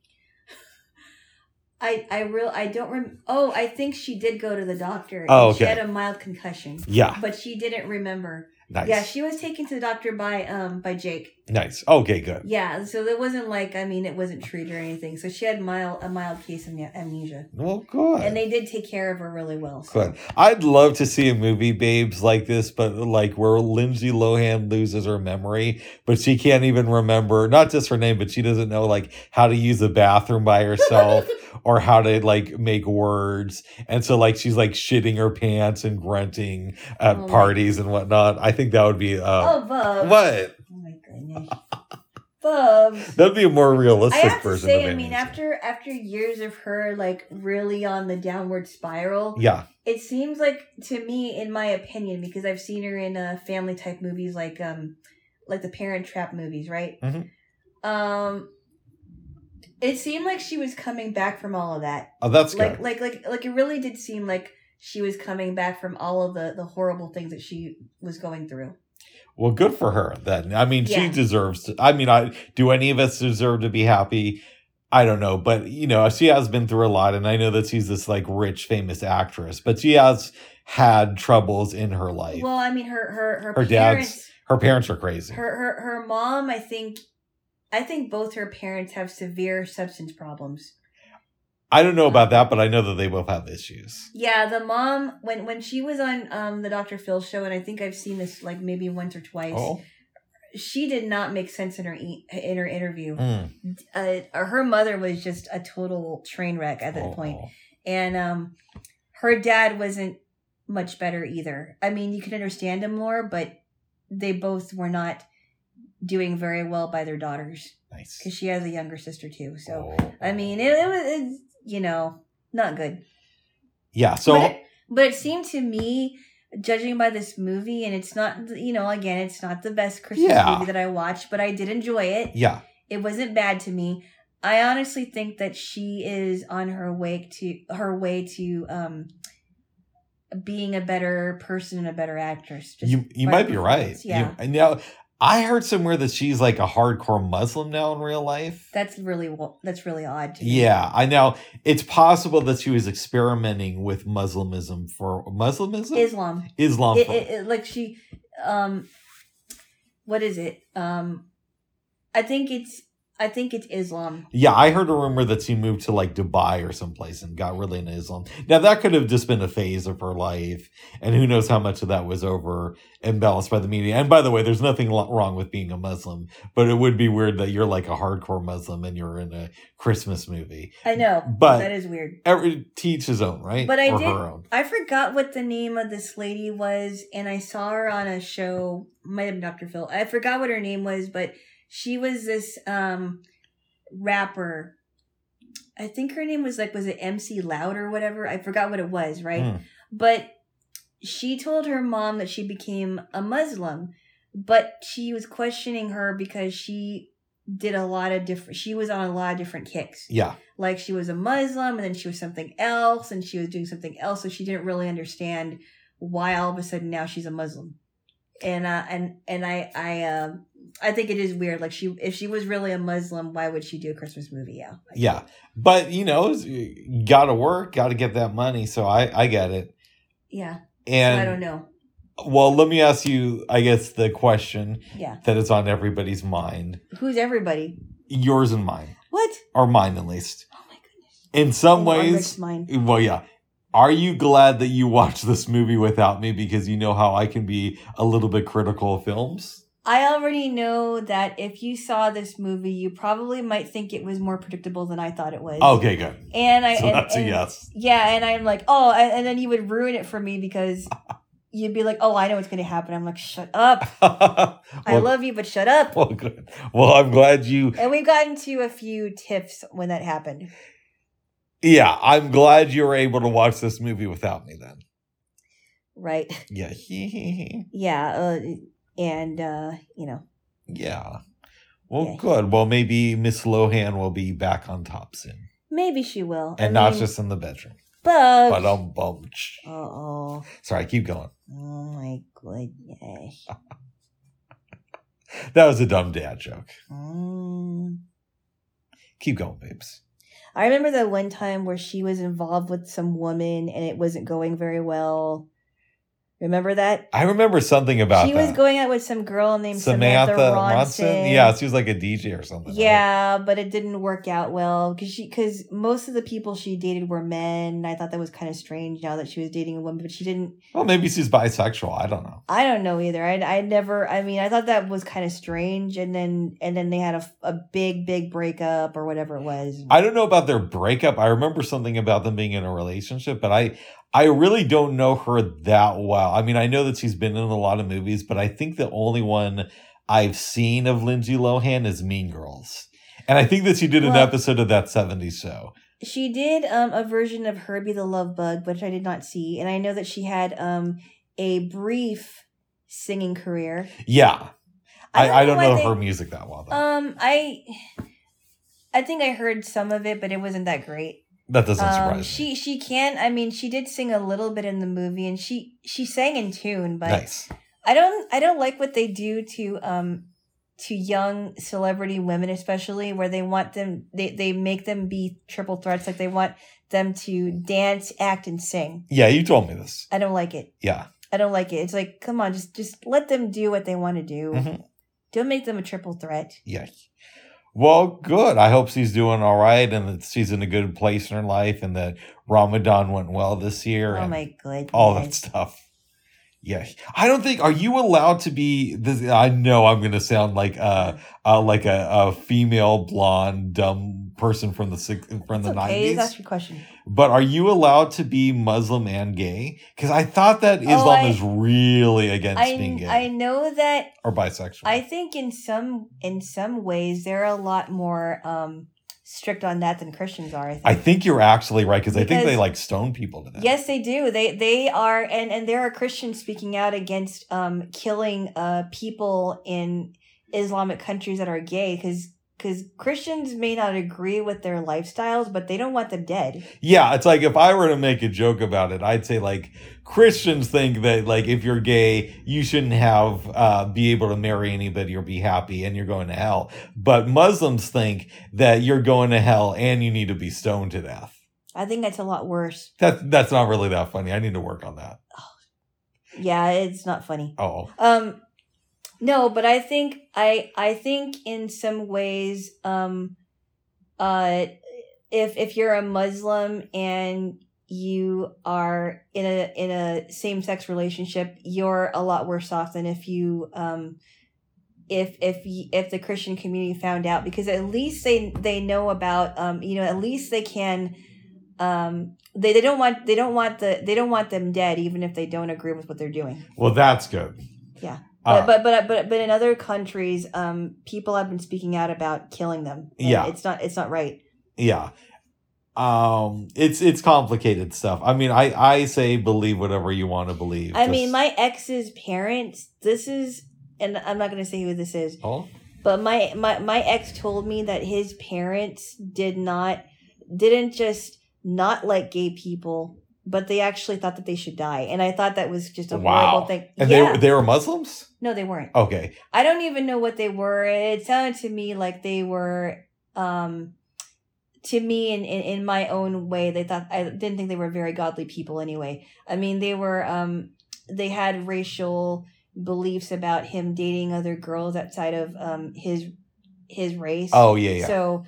I I real I don't rem. Oh, I think she did go to the doctor. Oh, and She had a mild concussion, Yeah, but she didn't remember. nice, Yeah, she was taken to the doctor by um by Jake. Nice. Okay, good. Yeah, so it wasn't like I mean it wasn't treated or anything. So she had mild a mild case of amnesia, Well, good. and they did take care of her really well. So. Good. I'd love to see a movie, babes, like this, but like where Lindsay Lohan loses her memory, but she can't even remember not just her name, but she doesn't know like how to use the bathroom by herself [laughs] or how to like make words. And so like she's like shitting her pants and grunting at Oh parties and whatnot. I think that would be uh oh, Bub. what? [laughs] My. That'd be a more I realistic have to say, I mean, after after years of her like really on the downward spiral, Yeah. it seems like to me, in my opinion, because I've seen her in uh, family type movies like um like the Parent Trap movies, right? Mhm. Um, It seemed like she was coming back from all of that. Oh, that's like good. like like like it really did seem like she was coming back from all of the the horrible things that she was going through. Well, good for her then. I mean, she deserves to. I mean, I do any of us deserve to be happy? I don't know, but you know, she has been through a lot, and I know that she's this like rich, famous actress, but she has had troubles in her life. Well, I mean, her her her, Her dad's- parents, her parents are crazy. her her her mom. I think, I think both her parents have severe substance problems. I don't know about that, but I know that they both have issues. Yeah, the mom when when she was on um the Dr. Phil show, and I think I've seen this like maybe once or twice. Oh, She did not make sense in her e- in her interview. Mm. Uh, her mother was just a total train wreck at that Oh, point. and um her dad wasn't much better either i mean you can understand him more but they both were not doing very well by their daughters nice. because she has a younger sister too so Oh, i mean it, it was it's, you know not good yeah. So but, it, but it seemed to me judging by this movie and it's not you know again it's not the best christmas Yeah. movie that i watched but i did enjoy it yeah, it wasn't bad to me. I honestly think that she is on her way to her way to um being a better person and a better actress. just you you might be right. Yeah, You, and now I heard somewhere that she's like a hardcore Muslim now in real life. that's really that's really odd. To me. Yeah, I know. It's possible that she was experimenting with Muslimism for Muslimism, Islam. Islam. It, for- it, it, like she, um, what is it? Um, I think it's I think it's Islam. yeah, I heard a rumor that she moved to like Dubai or someplace and got really into Islam. Now that could have just been a phase of her life, and who knows how much of that was over imbalanced by the media. And by the way, there's nothing wrong with being a Muslim, but it would be weird that you're like a hardcore Muslim and you're in a Christmas movie. I know, But- that is weird. Every teach his own, right? But I or did- her own. I forgot what the name of this lady was, and I saw her on a show. Might have been Dr. Phil. I forgot what her name was, but she was this um rapper. I think her name was like was it MC Loud or whatever. I forgot what it was, right? Mm. But she told her mom that she became a Muslim, but she was questioning her because she did a lot of different. She was on a lot of different kicks Yeah, like she was a Muslim and then she was something else and she was doing something else, so she didn't really understand why all of a sudden now she's a Muslim. And uh, and and I I um I think it is weird. Like she if she was really a Muslim, why would she do a Christmas movie? Yeah. yeah. But you know, got to work, got to get that money. So I I get it. Yeah. And so I don't know. Well, let me ask you, I guess, the question Yeah. that is on everybody's mind, Who's everybody? yours and mine, What? or mine at least. Oh my goodness. In some ways, mine. well, yeah. Are you glad that you watched this movie without me because you know how I can be a little bit critical of films? I already know that if you saw this movie, you probably might think it was more predictable than I thought it was. Okay, good. And I So and- that's a yes. Yeah, and I'm like, oh, and, and then you would ruin it for me because [laughs] you'd be like, oh, I know what's going to happen. I'm like, shut up. [laughs] I love you, but shut up. well, good. Well, I'm glad you. And we've gotten to a few tips when that happened. Yeah, I'm glad you were able to watch this movie without me. Then, Right. yeah, [laughs] Yeah. Uh, and, uh, you know, yeah. Well, Yeah. good. Well, maybe Miss Lohan will be back on top soon. maybe she will. and not just in the bedroom. But. But um, bum. uh oh. Sorry, keep going. Oh my goodness. [laughs] That was a dumb dad joke. Mm. Keep going, babes. I remember that one time where she was involved with some woman and it wasn't going very well. Remember that? I remember something about she that. was going out with some girl named Samantha, Ronson. Yeah, she was like a DJ or something. right? Yeah, but it didn't work out well because she because most of the people she dated were men. I thought that was kind of strange now that she was dating a woman, but she didn't. Well, maybe she's bisexual. I don't know. I don't know either. I I never. I mean, I thought that was kind of strange, and then and then they had a a big big breakup or whatever it was. I don't know about their breakup. I remember something about them being in a relationship, but I I really don't know her that well. I mean, I know that she's been in a lot of movies, but I think the only one I've seen of Lindsay Lohan is Mean Girls. And I think that she did an episode of that 70s show. She did um a version of Herbie the Love Bug, which I did not see, and I know that she had um a brief singing career. Yeah. I, I don't why know they- her music that well though. Um, I I think I heard some of it, but it wasn't that great. That doesn't surprise Um, me. she she can. I mean, she did sing a little bit in the movie, and she she sang in tune. But nice. I don't I don't like what they do to um to young celebrity women, especially where they want them they they make them be triple threats. Like they want them to dance, act, and sing. Yeah, you told me this. I don't like it. Yeah. I don't like it. It's like, come on, just just let them do what they want to do. Mhm. Don't make them a triple threat. Yeah. Well, good. I hope she's doing all right and that she's in a good place in her life and that Ramadan went well this year Oh and my goodness. all that stuff. Yeah. I don't think are you allowed to be this I know I'm going to sound like uh, uh like a, a female blonde dumb person from the six, from the okay. 90s. That's your question. But are you allowed to be Muslim and gay? Cuz I thought that Islam Oh, I- is really against being gay I I know that or bisexual. I think in some in some ways they're a lot more um strict on that than Christians are. I think. I think you're actually right because I think they like stone people to death. Yes, they do. They they are, and and there are Christians speaking out against um killing uh people in Islamic countries that are gay because because Christians may not agree with their lifestyles, but they don't want them dead. Yeah, it's like if I were to make a joke about it, I'd say like Christians think that like if you're gay, you shouldn't have uh be able to marry anybody or be happy and you're going to hell. But Muslims think that you're going to hell and you need to be stoned to death. I think that's a lot worse. That that's not really that funny. I need to work on that. Yeah, it's not funny. Oh. Um no, but I think I I think in some ways um uh if if you're a Muslim and you are in a in a same sex relationship, you're a lot worse off than if you um if if if the Christian community found out because at least they they know about um you know at least they can um they, they don't want they don't want the they don't want them dead even if they don't agree with what they're doing. Well, that's good. Yeah. But, but but but but in other countries, um, people have been speaking out about killing them. Yeah. it's not it's not right. yeah um it's it's complicated stuff i mean i i say believe whatever you want to believe I mean, my ex's parents. This is, and I'm not going to say who this is, oh but my my my ex told me that his parents did not didn't just not like gay people, but they actually thought that they should die, and I thought that was just a Wow. horrible thing. and yeah, they were they were muslims no, they weren't. okay I don't even know what they were. It sounded to me like they were um to me in, in, in my own way, they thought I didn't think they were very godly people anyway. I mean they were um they had racial beliefs about him dating other girls outside of um his his race. oh yeah yeah So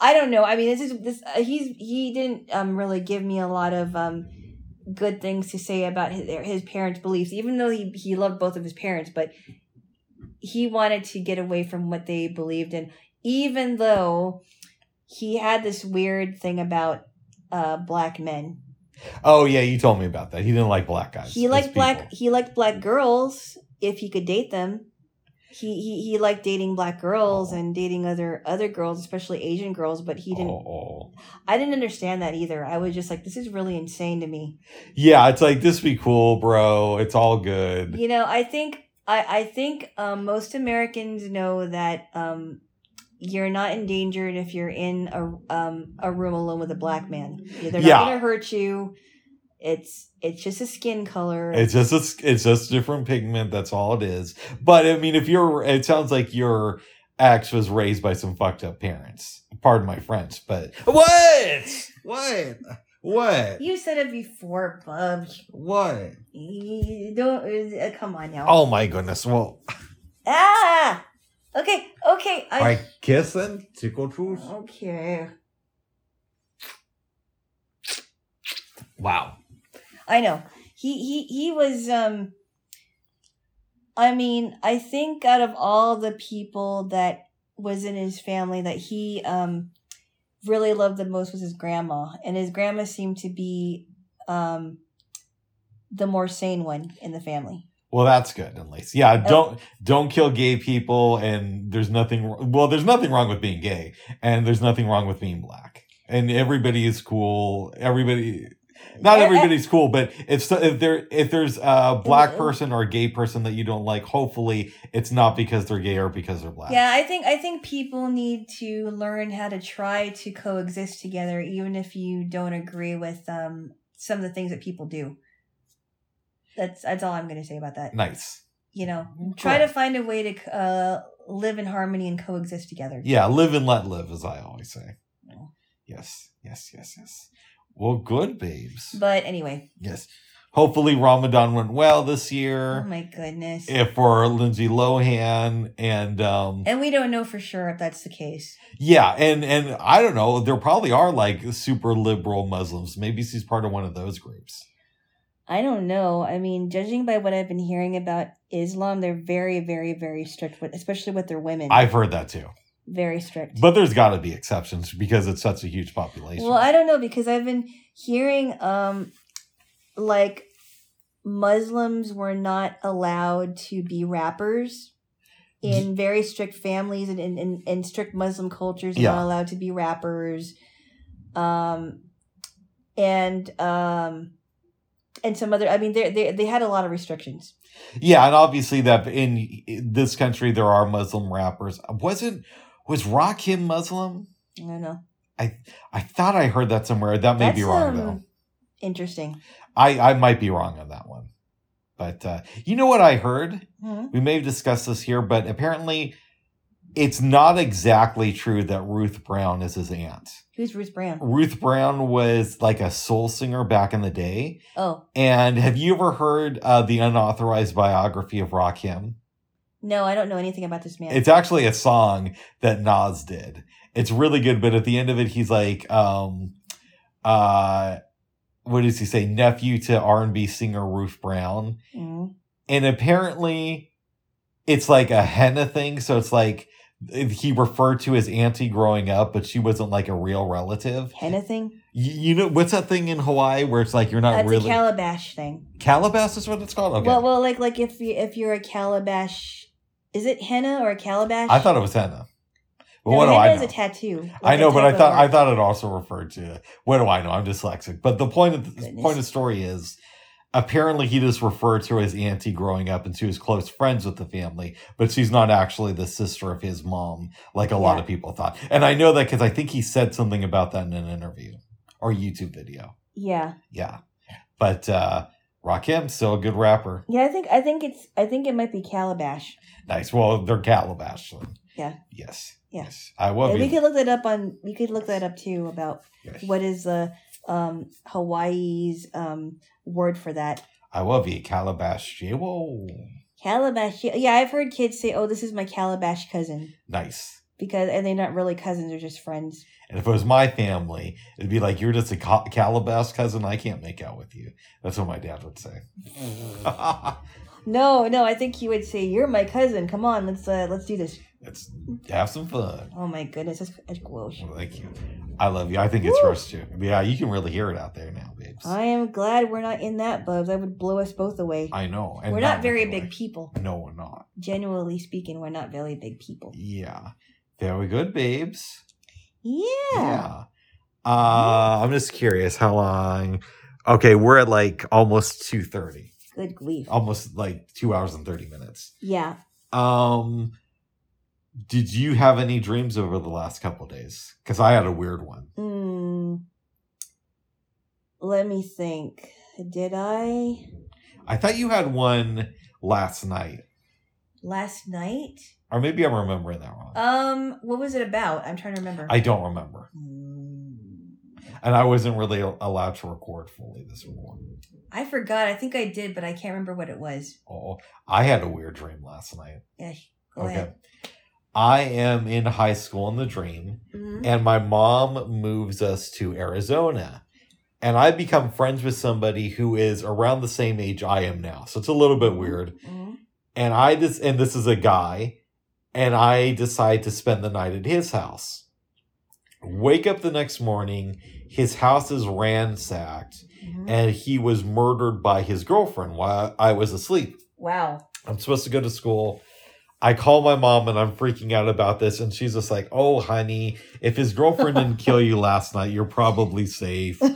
I don't know. I mean, this is this. Uh, he's he didn't um really give me a lot of um good things to say about his his parents' beliefs, even though he he loved both of his parents, but he wanted to get away from what they believed in, even though he had this weird thing about uh black men. oh yeah you told me about that he didn't like black guys He liked black. people. He liked black girls if he could date them. He he he liked dating black girls Oh. and dating other other girls, especially Asian girls. But he didn't. oh. I didn't understand that either. I was just like, this is really insane to me. yeah it's like this be cool bro it's all good You know, I think I I think um, most Americans know that um, you're not endangered if you're in a um a room alone with a black man. They're Yeah. not gonna hurt you. It's it's just a skin color. It's just a, it's just different pigment. That's all it is. But I mean, if you're, it sounds like your ex was raised by some fucked up parents. Pardon my French, but what? What? What? you said it before, bub. What? You don't uh, come on now. Oh my goodness. Well, Ah. Okay. Okay. I. I kiss and tickle truth. Okay. Wow. I know. He he he was um I mean, I think out of all the people that was in his family that he um really loved the most was his grandma and his grandma seemed to be um the more sane one in the family. Well, that's good at least. Yeah, don't don't kill gay people, and there's nothing. Well, there's nothing wrong with being gay, and there's nothing wrong with being black, and everybody is cool. Everybody, Not I- I- everybody's cool, but if so, if there if there's a black Mm. person or a gay person that you don't like, hopefully it's not because they're gay or because they're black. Yeah, I think I think people need to learn how to try to coexist together, even if you don't agree with um, some of the things that people do. That's that's all I'm going to say about that. Nice. You know, try to find a way to uh, live in harmony and coexist together. Yeah, live and let live, as I always say. Yeah. Yes, yes, yes, yes. Well, good, babes. But anyway, yes. Hopefully, Ramadan went well this year. oh my goodness. if for Lindsay Lohan and um And we don't know for sure if that's the case. yeah and and I don't know there probably are like super liberal Muslims maybe she's part of one of those groups I don't know. I mean, judging by what I've been hearing about Islam, they're very, very, very strict with, especially with their women. I've heard that too very strict. but there's got to be exceptions because it's such a huge population Well, I don't know because I've been hearing um like Muslims were not allowed to be rappers in very strict families and in, in, in strict Muslim cultures Yeah. not allowed to be rappers. Um and um and some other I mean they they they had a lot of restrictions. yeah and obviously that in this country there are Muslim rappers wasn't was Rakim Muslim I don't know. I I thought I heard that somewhere that may be wrong though um, interesting. I I might be wrong on that one but uh you know what I heard Hmm. we may have discussed this here, but apparently it's not exactly true that Ruth Brown is his aunt. Who's Ruth Brown? Ruth Brown was like a soul singer back in the day. Oh, And have you ever heard uh, the unauthorized biography of Rakim? No, I don't know anything about this man. It's actually a song that Nas did. It's really good, but at the end of it, he's like, um, uh, what does he say? Nephew to R&B singer Ruth Brown. Mhm. and apparently it's like a henna thing so it's like he referred to his auntie growing up but she wasn't like a real relative Henna thing? you, you know what's that thing in hawaii where it's like you're not That's really a calabash thing. calabash is what it's called okay Well, well, like like if you if you're a calabash, is it henna or a calabash? i thought it was henna but no, what do henna i is know a tattoo. I like a know, but I thought I thought it also referred to what do I know? I'm dyslexic. But the point of the Goodness. point of story is apparently he just referred to his auntie growing up and she was close friends with the family, but she's not actually the sister of his mom, like a lot of people thought. And I know that because I think he said something about that in an interview or YouTube video. Yeah, Yeah. But uh Rakim, still a good rapper. yeah. I think I think it's I think it might be calabash. Nice. Well, they're calabash. So. Yeah. Yes. Yeah. Yes. I will be. we could look that up on. We could look that up too about yes. what is the um Hawaii's um word for that. I will be calabash. Whoa. Calabash. Yeah, I've heard kids say, "Oh, this is my calabash cousin," Nice. Because and they're not really cousins; they're just friends. And if it was my family, it'd be like, you're just a ca- Calabash cousin. I can't make out with you. That's what my dad would say. [laughs] No, no, I think he would say, "You're my cousin. Come on, let's uh, let's do this." Let's have some fun. Oh my goodness, that's, that's gross. Well, Thank you. I love you. I think it's Woo. gross too. Yeah, you can really hear it out there now, babes. I am glad we're not in that, Bubs. That would blow us both away. I know. and we're not a very big people. No, we're not. Genuinely speaking, we're not very big people. Yeah. Very good, babes. Yeah. Yeah. Uh, I'm just curious how long. Okay, we're at like almost 2.30. Good grief. Almost like two hours and 30 minutes. Yeah. Um, did you have any dreams over the last couple of days? Because I had a weird one. Mm, let me think. Did I I thought you had one last night, last night? Or maybe I'm remembering that wrong. Um, what was it about? I'm trying to remember. I don't remember, Mm, and I wasn't really allowed to record fully this morning. I forgot. I think I did, but I can't remember what it was. Oh, I had a weird dream last night. Yeah. Go ahead. I am in high school in the dream, Mhm. and my mom moves us to Arizona. And I become friends with somebody who is around the same age I am now. So it's a little bit weird. Mhm. And I just, and this is a guy, and I decide to spend the night at his house. Wake up the next morning, his house is ransacked, Mhm. and he was murdered by his girlfriend while I was asleep. Wow. I'm supposed to go to school. I call my mom and I'm freaking out about this. And she's just like, oh, honey, if his girlfriend didn't [laughs] kill you last night, you're probably safe. [laughs]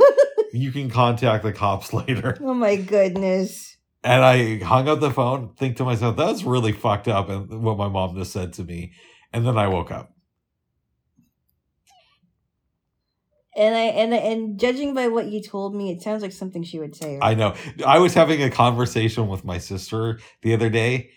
You can contact the cops later. Oh my goodness. And I hung up the phone, think to myself, that's really fucked up and what my mom just said to me. And then I woke up. And I and and judging by what you told me, it sounds like something she would say. I know. I was having a conversation with my sister the other day,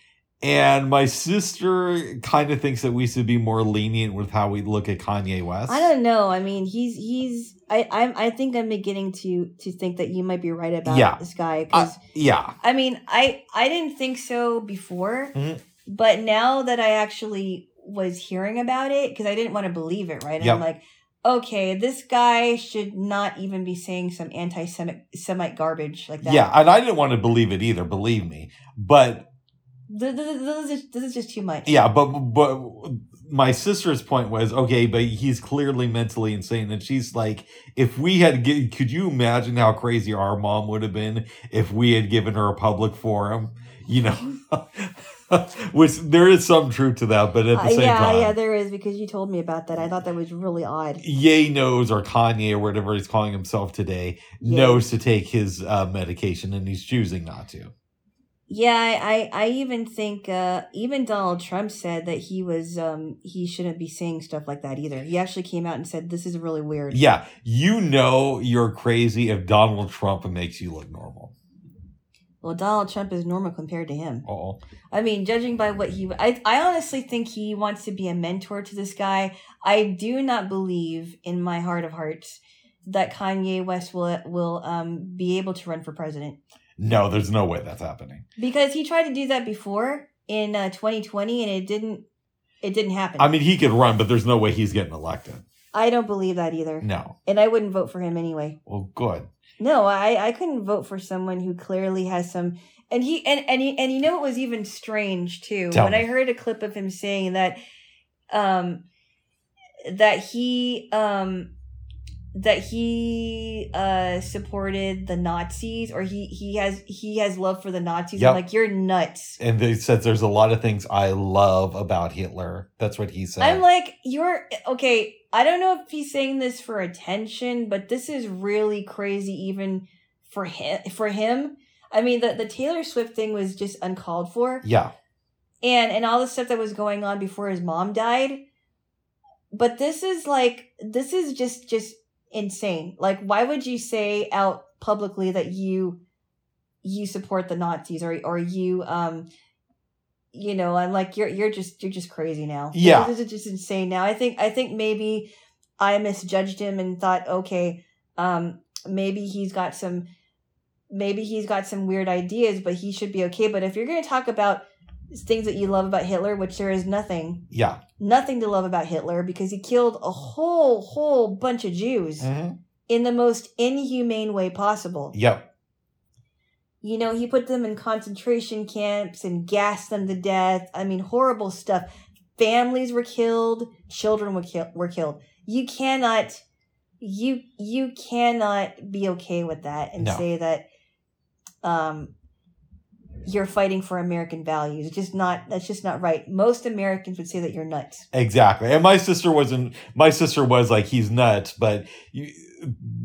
and my sister kind of thinks that we should be more lenient with how we look at Kanye West. I don't know. I mean, he's he's. I I I think I'm beginning to to think that you might be right about Yeah. this guy Uh, yeah. I mean I I didn't think so before, Mhm. but now that I actually was hearing about it because I didn't want to believe it, right? And I'm like, okay, this guy should not even be saying some anti-Semite Semite garbage like that. Yeah. And I didn't want to believe it either, believe me. But Th- th- th- this, is, this is just too much. yeah, but but my sister's point was okay, but he's clearly mentally insane, and she's like, if we had, could you imagine how crazy our mom would have been if we had given her a public forum? You know, [laughs] which there is some truth to that, but at the Uh, same yeah, time, yeah, there is because you told me about that. I thought that was really odd. Ye knows or Kanye or whatever he's calling himself today knows to take his uh, medication, and he's choosing not to. Yeah, I, I, even think uh, even Donald Trump said that he was um he shouldn't be saying stuff like that either. He actually came out and said this is really weird. Yeah, you know you're crazy if Donald Trump makes you look normal. Well, Donald Trump is normal compared to him. Oh, I mean, judging by what he, I, I honestly think he wants to be a mentor to this guy. I do not believe in my heart of hearts that Kanye West will will um be able to run for president no, there's no way that's happening. because he tried to do that before in uh, 2020 and it didn't it didn't happen. I mean, he could run, but there's no way he's getting elected. I don't believe that either. No. And I wouldn't vote for him anyway. Well, good. No, I, I couldn't vote for someone who clearly has some and he and and he, and you know it was even strange too Tell when me. I heard a clip of him saying that um that he um that he uh supported the Nazis or he he has he has love for the Nazis. Yep. I'm like you're nuts. And they said there's a lot of things I love about Hitler. That's what he said. I'm like, you're okay. I don't know if he's saying this for attention, but this is really crazy, even for him. For him, I mean, the the Taylor Swift thing was just uncalled for, yeah. and and all the stuff that was going on before his mom died. But this is like, this is just just insane. Like, why would you say out publicly that you you support the Nazis or or you um you know i'm like you're you're just you're just crazy now Yeah. this is just insane now i think i think maybe i misjudged him and thought okay um maybe he's got some maybe he's got some weird ideas but he should be okay but if you're going to talk about things that you love about hitler which there is nothing Yeah. nothing to love about hitler because he killed a whole whole bunch of jews Mhm. in the most inhumane way possible Yep. you know, he put them in concentration camps and gassed them to death. I mean, horrible stuff. Families were killed, children were, kill- were killed. You cannot, you you cannot be okay with that and No. say that, um, you're fighting for American values. It's just not. That's just not right. Most Americans would say that you're nuts. Exactly. And my sister wasn't, my sister was like, he's nuts, but you,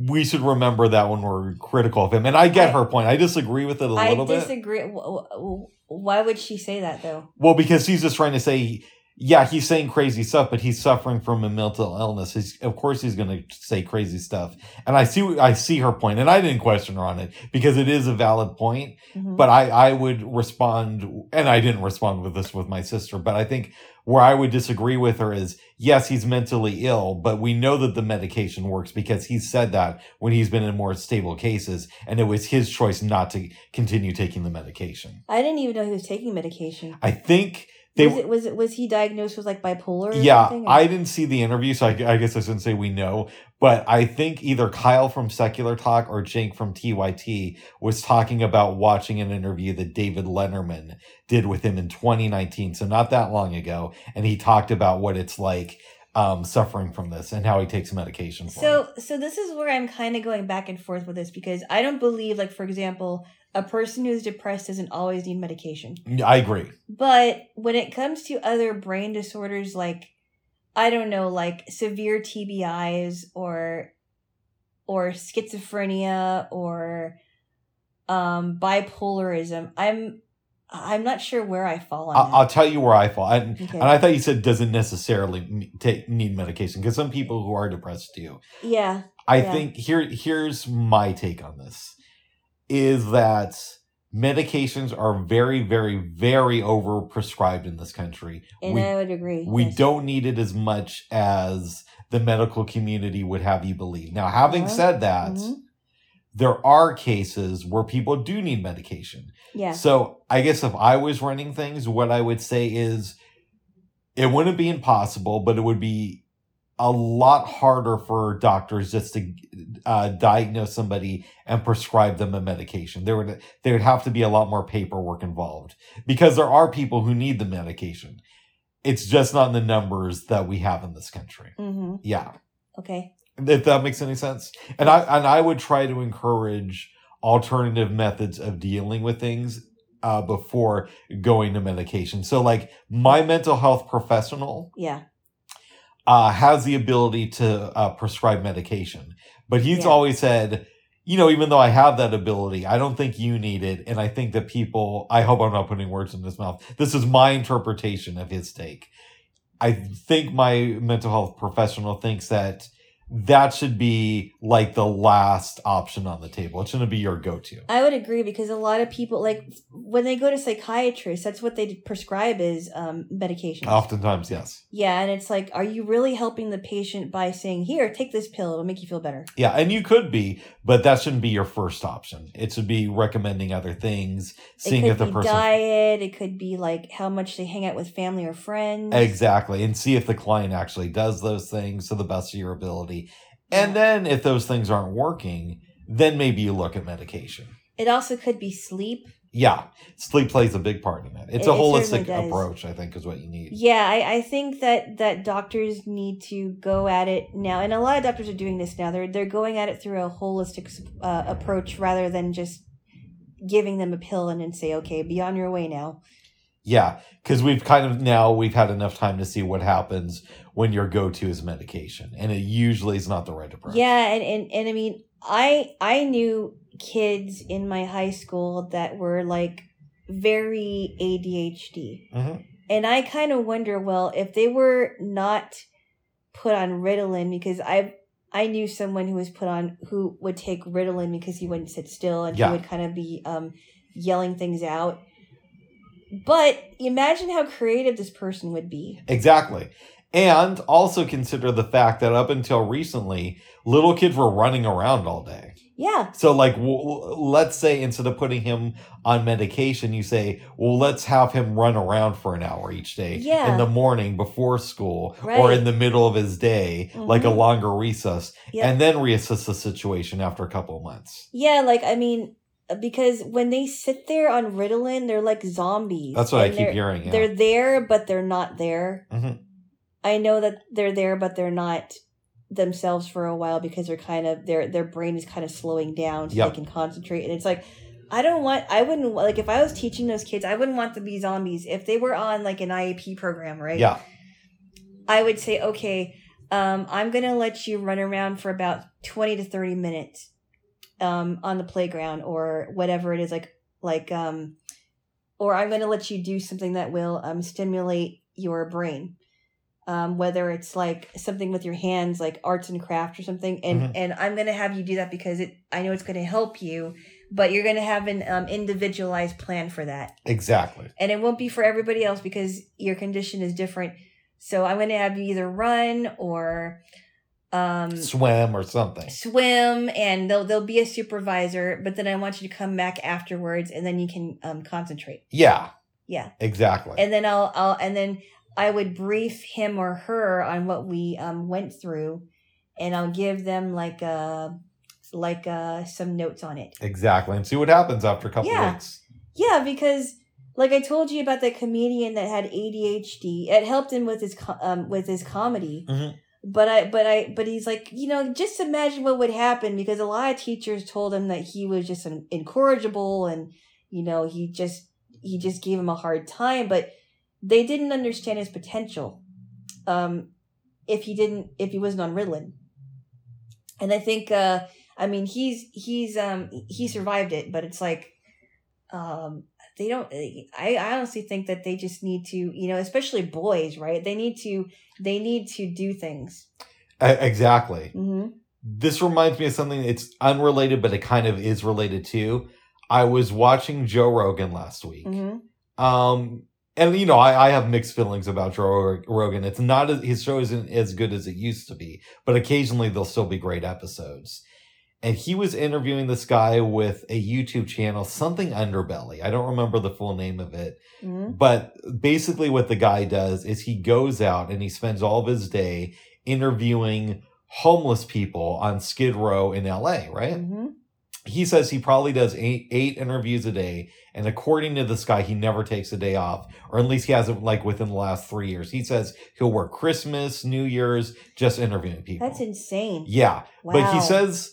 we should remember that when we're critical of him. And I get I- her point. I disagree with it a I little bit. I disagree. Why would she say that though? Well, because he's just trying to say, yeah, he's saying crazy stuff, but he's suffering from a mental illness. He's, of course, he's going to say crazy stuff. And I see, I see her point, and I didn't question her on it because it is a valid point. Mhm. But I, I would respond, and I didn't respond with this with my sister. But I think where I would disagree with her is, yes, he's mentally ill, but we know that the medication works because he said that when he's been in more stable cases, and it was his choice not to continue taking the medication. I didn't even know he was taking medication. I think they. was it was it was he diagnosed with like bipolar? Or yeah, something? I didn't see the interview, so I, I guess I shouldn't say we know. But I think either Kyle from Secular Talk or Jake from TYT was talking about watching an interview that David Letterman did with him in 2019, so not that long ago, and he talked about what it's like um, suffering from this and how he takes medication for So so this is where I'm kind of going back and forth with this because I don't believe like for example a person who's depressed doesn't always need medication. I agree. But when it comes to other brain disorders like I don't know like severe TBIs or or schizophrenia or um bipolarism. I'm I'm not sure where I fall on I- that. I'll tell you where I fall. And, Okay. and I thought you said doesn't necessarily take need medication because some people who are depressed do. yeah. I Yeah. think here here's my take on this is that medications are very very very overprescribed in this country. And we I would agree. we yes. don't need it as much as the medical community would have you believe. Now, having Uh-huh. said that, Mhm. there are cases where people do need medication. Yeah. So I guess if I was running things, what I would say is it wouldn't be impossible, but it would be a lot harder for doctors just to uh, diagnose somebody and prescribe them a medication. There would there would have to be a lot more paperwork involved because there are people who need the medication. It's just not in the numbers that we have in this country. hmm Yeah Okay. if that makes any sense. And I and I would try to encourage alternative methods of dealing with things uh, before going to medication. So, like my mental health professional Yeah. Uh, has the ability to uh, prescribe medication, but he's Yeah. always said. You know, even though I have that ability, I don't think you need it. And I think that people, I hope I'm not putting words in his mouth. This is my interpretation of his take. I think my mental health professional thinks that that should be like the last option on the table. It shouldn't be your go-to. I would agree because a lot of people like when they go to psychiatrists, that's what they prescribe is um, medication. Oftentimes, yes. Yeah, and it's like, are you really helping the patient by saying, "Here, take this pill; it'll make you feel better"? Yeah, and you could be, but that shouldn't be your first option. It should be recommending other things, seeing it if the be person diet. It could be like how much they hang out with family or friends. exactly, and see if the client actually does those things to the best of your ability. And then if those things aren't working, then maybe you look at medication. It also could be sleep. Yeah, sleep plays a big part in it. It's It- a holistic does. approach, I think, is what you need. Yeah, I, I think that that doctors need to go at it now, and a lot of doctors are doing this now. They're they're going at it through a holistic uh, approach rather than just giving them a pill and then say, "Okay, be on your way now." Yeah, because we've kind of now we've had enough time to see what happens when your go-to is medication, and it usually is not the right approach. Yeah, and, and and I mean, I I knew kids in my high school that were like very ADHD. Mhm. And I kind of wonder, well, if they were not put on Ritalin because I I knew someone who was put on who would take Ritalin because he wouldn't sit still and Yeah. he would kind of be um yelling things out. But imagine how creative this person would be. exactly. And also consider the fact that up until recently, little kids were running around all day. Yeah. So, like, w- let's say instead of putting him on medication, you say, well, let's have him run around for an hour each day Yeah. in the morning before school or in the middle of his day, like a Mhm. longer recess, Yeah. and then reassess the situation after a couple of months. Yeah, like I mean, because when they sit there on Ritalin, they're like zombies. That's what I keep hearing. Yeah. They're there, but they're not there. Mhm. I know that they're there, but they're not themselves for a while because they're kind of their their brain is kind of slowing down so Yep. they can concentrate. And it's like I don't want. I wouldn't like if I was teaching those kids. I wouldn't want them to be zombies. If they were on like an IEP program, right? Yeah. I would say, okay, um, I'm gonna let you run around for about twenty to thirty minutes, um, on the playground or whatever it is, like like um, or I'm gonna let you do something that will um stimulate your brain, um, whether it's like something with your hands, like arts and craft or something, and Mhm. and I'm gonna have you do that because it I know it's gonna help you, but you're gonna have an um, individualized plan for that Exactly. and it won't be for everybody else because your condition is different. So I'm going to have you either run or um, Swim or something. swim, and there'll there'll be a supervisor. But then I want you to come back afterwards, and then you can um, concentrate. Yeah. Yeah, Exactly. and then I'll I'll and then I would brief him or her on what we um, went through, and I'll give them like uh like uh some notes on it. exactly. And see what happens after a couple Yeah. weeks. Yeah, because like I told you about that comedian that had ADHD, it helped him with his um with his comedy. Mhm. But I but I but he's like, you know, just imagine what would happen because a lot of teachers told him that he was just an incorrigible and you know, he just he just gave him a hard time, but they didn't understand his potential. Um if he didn't if he wasn't on Ritalin. And I think uh I mean, he's he's um he survived it, but it's like, um, they don't. I I honestly think that they just need to, you know, especially boys, right? They need to they need to do things. Exactly. hmm This reminds me of something. It's unrelated, but it kind of is related too. I was watching Joe Rogan last week. hmm Um, and you know, I, I have mixed feelings about Joe Rogan. It's not as, his show isn't as good as it used to be, but occasionally there'll still be great episodes. And he was interviewing this guy with a YouTube channel, something Underbelly. I don't remember the full name of it, hmm but basically what the guy does is he goes out and he spends all of his day interviewing homeless people on Skid Row in LA, right? hmm he says he probably does eight eight interviews a day and according to this guy he never takes a day off or at least he hasn't like within the last three years he says he'll work christmas new year's just interviewing people That's insane. yeah Wow. but he says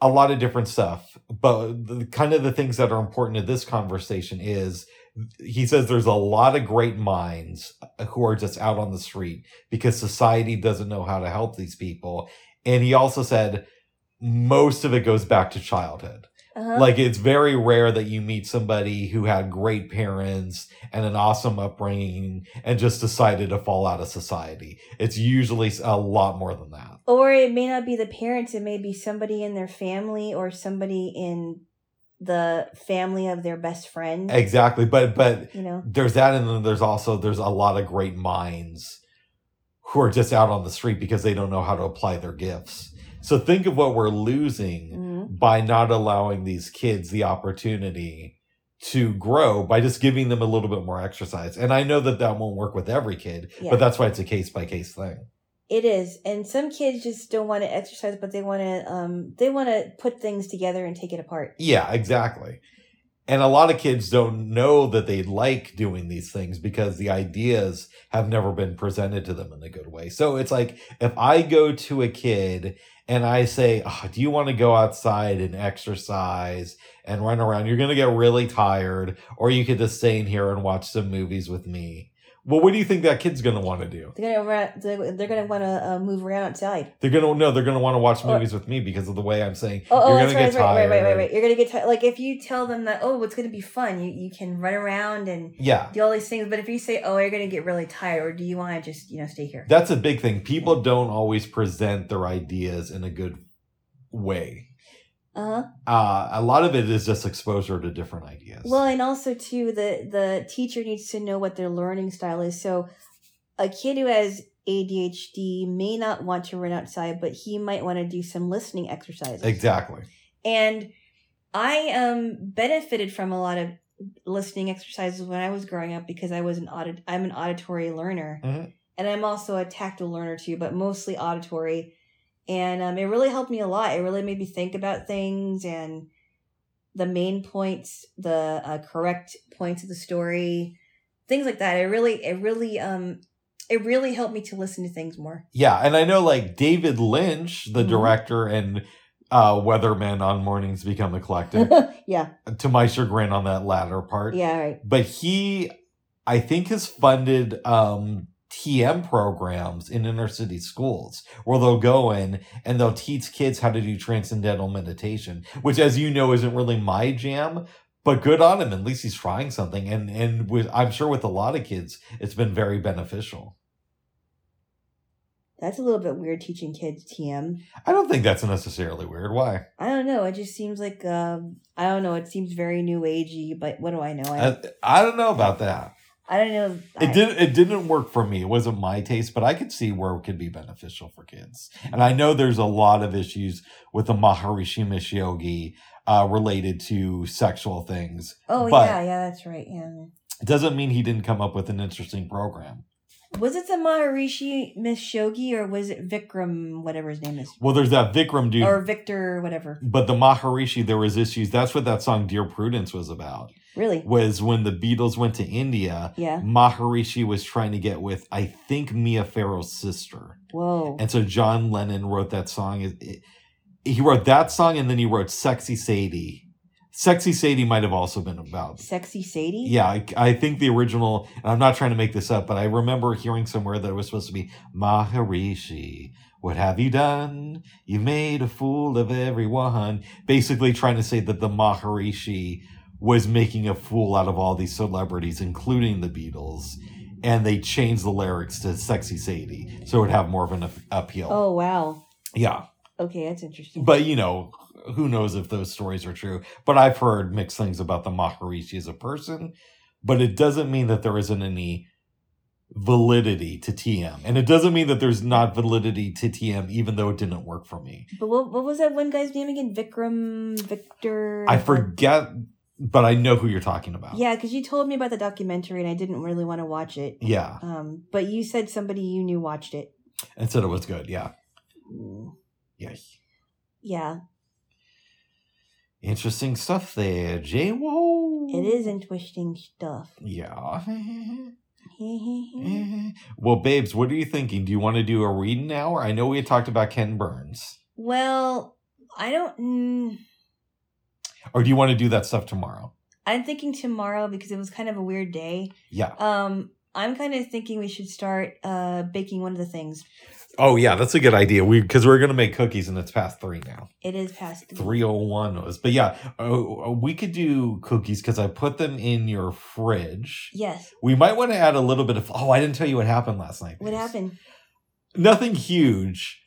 a lot of different stuff but the kind of the things that are important to this conversation is he says there's a lot of great minds uh, who are just out on the street because society doesn't know how to help these people and he also said most of it goes back to childhood Uh-huh. like it's very rare that you meet somebody who had great parents and an awesome upbringing and just decided to fall out of society it's usually a lot more than that or it may not be the parents. It may be somebody in their family or somebody in the family of their best friend. exactly but but You know. there's that and then there's also there's a lot of great minds who are just out on the street because they don't know how to apply their gifts so think of what we're losing hmm by not allowing these kids the opportunity to grow by just giving them a little bit more exercise and i know that that won't work with every kid Yeah. but that's why it's a case by case thing It is, and some kids just don't want to exercise, but they want to. Um, they want to put things together and take it apart. Yeah, exactly. And a lot of kids don't know that they like doing these things because the ideas have never been presented to them in a good way. So it's like if I go to a kid and I say, oh, Do you want to go outside and exercise and run around? You're going to get really tired, or you could just stay in here and watch some movies with me. Well, what do you think that kid's going to want to do? They're gonna they're, they're gonna want to uh, move around outside. They're going to, no, they're going to want to watch Or- movies with me because of the way I'm saying, Oh, oh You're that's going right, to get right, tired. right, right, right. You're gonna get tired. Like if you tell them that, oh, it's gonna be fun. You you can run around and Yeah. do all these things. But if you say, oh, you're gonna get really tired, or do you want to just you know stay here? That's a big thing. People don't always present their ideas in a good way. Uh huh. Uh, a lot of it is just exposure to different ideas. Well, and also too, the the teacher needs to know what their learning style is. So, a kid who has ADHD may not want to run outside, but he might want to do some listening exercises. exactly. And I um benefited from a lot of listening exercises when I was growing up because I was an audit I'm an auditory learner. Mhm. And I'm also a tactile learner too, but mostly auditory. And um, it really helped me a lot. It really made me think about things and the main points, the uh, correct points of the story, things like that. It really, it really, um, it really helped me to listen to things more. Yeah, and I know like David Lynch, the Mhm. director and uh, Weatherman on Mornings Become Eclectic, [laughs] yeah, to my chagrin on that latter part. yeah, right. But he, I think, has funded um, TM programs in inner city schools where they'll go in and they'll teach kids how to do transcendental meditation, which, as you know, isn't really my jam. But good on him. At least he's trying something, and and with I'm sure with a lot of kids, it's been very beneficial. That's a little bit weird teaching kids TM. I don't think that's necessarily weird. Why? I don't know. It just seems like um, I don't know. It seems very new agey, but what do I know? I, I, I don't know about that. I don't know. It didn't. It didn't work for me. It wasn't my taste, but I could see where it could be beneficial for kids. And I know there's a lot of issues with the Maharishi Mahesh Yogi uh, related to sexual things. Oh yeah, yeah, that's right. Yeah. it doesn't mean he didn't come up with an interesting program. Was it the Maharishi Mahesh Yogi or was it Vikram, whatever his name is, Well, there's that Vikram dude, or Victor, whatever? but the Maharishi, there was issues. That's what that song "Dear Prudence" was about. Really? Was when the Beatles went to India. Yeah. Maharishi was trying to get with, I think, Mia Farrow's sister. Whoa. And so John Lennon wrote that song. It- it- He wrote that song and then he wrote Sexy Sadie. Sexy Sadie might have also been about. Sexy Sadie. Yeah, I, I think the original, and I'm not trying to make this up, but I remember hearing somewhere that it was supposed to be Maharishi. What have you done? You made a fool of everyone. Basically, trying to say that the Maharishi was making a fool out of all these celebrities, including the Beatles, and they changed the lyrics to "Sexy Sadie" so it would have more of an ap- appeal. Oh wow. Yeah, Okay, that's interesting. but you know, who knows if those stories are true? But I've heard mixed things about the Maharishi as a person, but it doesn't mean that there isn't any validity to TM, and it doesn't mean that there's not validity to TM, even though it didn't work for me. But what, what was that one guy's name again? Vikram Victor. I forget, but I know who you're talking about. Yeah, because you told me about the documentary and I didn't really want to watch it. yeah, Um, but you said somebody you knew watched it. and said it was good. Yeah, Mm, yeah, Yeah, interesting stuff there, J. Wo. it is interesting stuff. Yeah. well, [laughs] well, babes, what are you thinking? Do you want to do a reading hour? I know we had talked about Ken Burns. Well, I don't. Mm, Or do you want to do that stuff tomorrow? I'm thinking tomorrow because it was kind of a weird day. Yeah. Um, I'm kind of thinking we should start uh baking one of the things. Oh yeah, that's a good idea. We because we're gonna make cookies and it's past three now. It is past three. Oh one was, but yeah, uh, we could do cookies because I put them in your fridge. Yes. We might want to add a little bit of. Oh, I didn't tell you what happened last night. What happened? Nothing huge.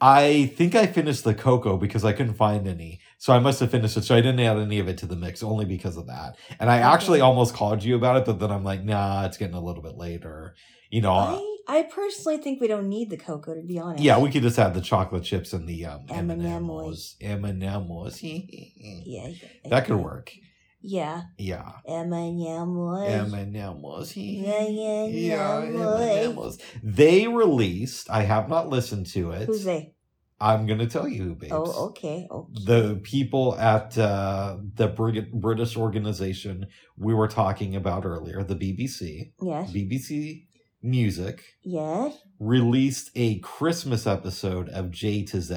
I think I finished the cocoa because I couldn't find any. So I must have finished it. So I didn't add any of it to the mix only because of that. And I actually almost called you about it, but then I'm like, nah, it's getting a little bit later. You know, I I personally think we don't need the cocoa to be honest. yeah, we could just add the chocolate chips and the um, M&Ms. M&Ms. [laughs] Yeah. that could work. Yeah. Yeah. M&M's. M&Ms. Yeah, yeah, Yeah. They released, I have not listened to it. Who's they? I'm going to tell you, babes. Oh, okay. okay. the people at uh, the Brit- British organization we were talking about earlier, the BBC, yes. BBC Music, Yes. released a Christmas episode of J to Z.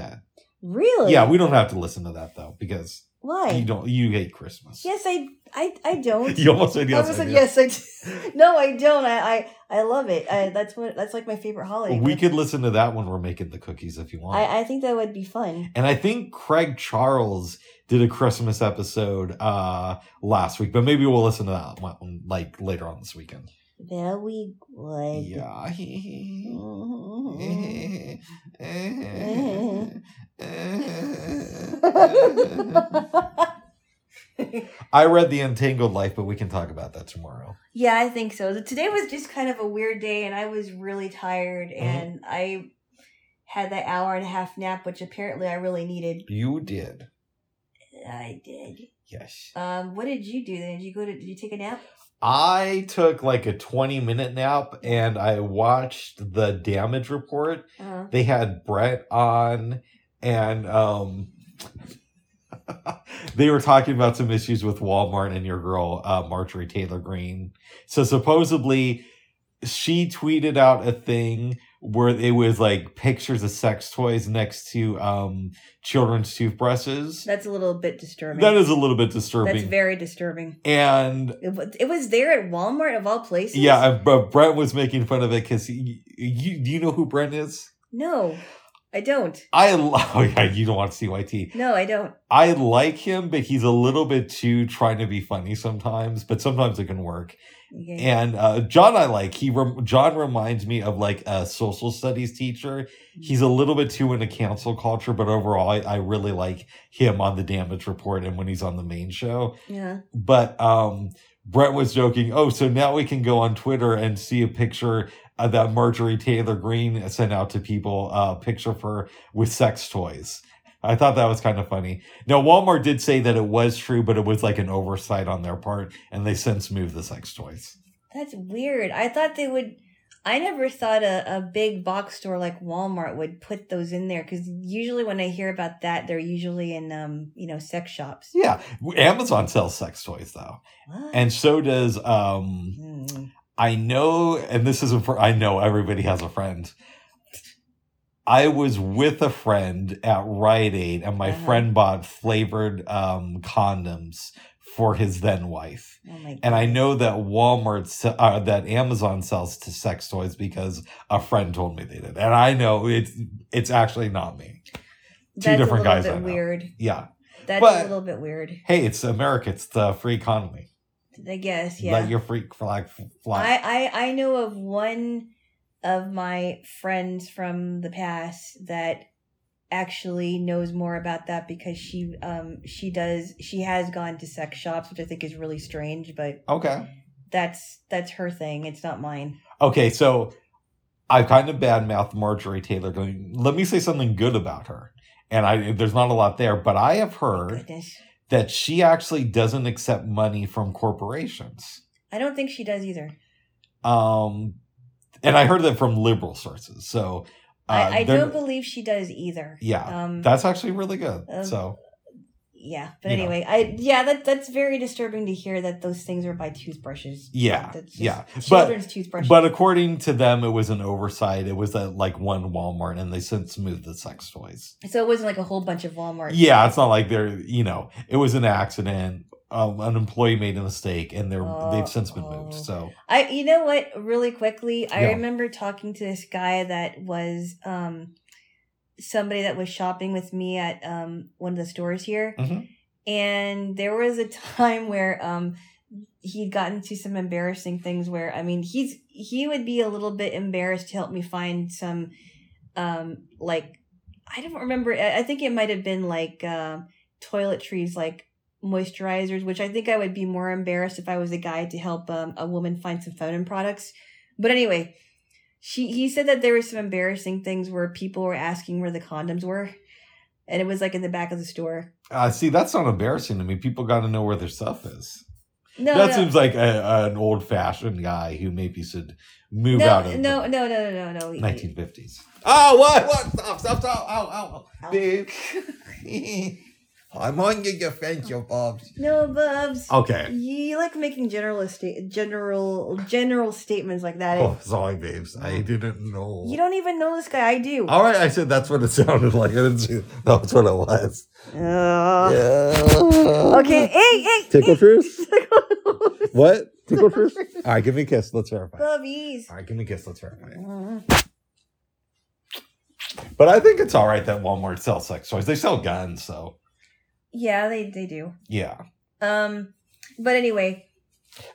Really? Yeah, we don't have to listen to that though because Why? you don't. You hate Christmas. Yes, I, I, I don't. [laughs] You almost said I yes. almost I said yes. I do. [laughs] no, I don't. I, I, I love it. I, that's what. That's like my favorite holiday. We could listen to that when we're making the cookies if you want. I, I think that would be fun. and I think Craig Charles did a Christmas episode uh last week, but maybe we'll listen to that one like later on this weekend. Very good. Yeah. [laughs] I read The Entangled Life, but we can talk about that tomorrow. yeah, I think so. Today was just kind of a weird day, and I was really tired, Mm-hmm. and I had that hour and a half nap, which apparently I really needed. You did. I did. Yes. Um, what did you do? then? Did you go to? Did you take a nap? I took like a 20 minute nap and I watched the damage report. Uh, They had Brett on and um [laughs] they were talking about some issues with Walmart and your girl uh, Marjorie Taylor Greene. So supposedly she tweeted out a thing where it was like pictures of sex toys next to um children's toothbrushes. that's a little bit disturbing. That is a little bit disturbing. That's very disturbing. and It, it was there at Walmart of all places. yeah, but Brett was making fun of it because you, do you know who Brent is? No, I don't. I [laughs] oh yeah, you don't watch TYT. No, I don't. I like him, but he's a little bit too trying to be funny sometimes. But sometimes it can work. Okay. And uh, John, I like. He rem- John reminds me of like a social studies teacher. He's a little bit too into cancel culture, but overall, I, I really like him on the Damage Report and when he's on the main show. yeah. But um, Brett was joking. Oh, so now we can go on Twitter and see a picture uh, that Marjorie Taylor Greene sent out to people. A picture of her with sex toys. I thought that was kind of funny. Now, Walmart did say that it was true, but it was like an oversight on their part, and they since moved the sex toys. That's weird. I thought they would. I never thought a, a big box store like Walmart would put those in there because usually when I hear about that, they're usually in um you know sex shops. Yeah, Amazon sells sex toys though, What? and so does um. Hmm. I know, and this isn't for. I know everybody has a friend. I was with a friend at Rite Aid, and my Uh-huh. friend bought flavored um, condoms for his then wife. Oh And I know that Walmart, uh, that Amazon sells to sex toys because a friend told me they did, and I know it's it's actually not me. That's different guys bit weird. Yeah. That's But- a little bit weird. Hey, it's America. It's the free economy. I guess, yeah. Let your freak flag fly. I, I I know of one of my friends from the past that actually knows more about that because she um she does she has gone to sex shops which I think is really strange but okay. that's that's her thing it's not mine. Okay, so I've kind of badmouthed Marjorie Taylor. Going, let me say something good about her. And I, there's not a lot there, but I have heard Goodness. that she actually doesn't accept money from corporations. I don't think she does either. Um, and I heard that from liberal sources. So uh, I, I don't believe she does either. Yeah, Um that's actually really good. Um, so yeah, but you know. anyway, I yeah, that that's very disturbing to hear that those things are by toothbrushes. yeah, yeah. But Children's toothbrushes. but according to them, it was an oversight. It was at like one Walmart, and they since moved the sex toys. so it wasn't like a whole bunch of Walmart. Yeah, it's not like they're you know it was an accident. Um, an employee made a mistake, and they're Oh, they've since been oh. moved. So I you know what really quickly I Yeah. remember talking to this guy that was um somebody that was shopping with me at um one of the stores here Mhm. and there was a [laughs] time where um he'd gotten to some embarrassing things where I mean he's he would be a little bit embarrassed to help me find some um like I don't remember I I think it might have been like uh, toiletries like moisturizers, which I think I would be more embarrassed if I was a guy to help um, a woman find some feminine products. But anyway, she he said that there were some embarrassing things where people were asking where the condoms were, and it was like in the back of the store. uh, see, that's not embarrassing to me. People got to know where their stuff is. No, that no, seems like a, an old fashioned guy who maybe should move no, out of no, no, no, no, no, no. 1950s. Oh, what? What? Stop, stop, stop. Ow, ow, Ow. Babe. [laughs] [laughs] I'm on your defense, your Bobs. No, Bubs. Okay. You like making general sta- general general statements like that. Oh, sorry, babes. I didn't know. You don't even know this guy. I do. All right, I said that's what it sounded like. I didn't see that's what it was. Uh, Yeah. Okay. Hey, hey. Tickle hey. [laughs] truce? What? Tickle truce? All right, give me a kiss. Let's verify. Bubbies. All right, give me a kiss. Let's verify. But I think it's all right that Walmart sells sex toys. They sell guns, so Yeah, they they do. yeah. Um, but anyway,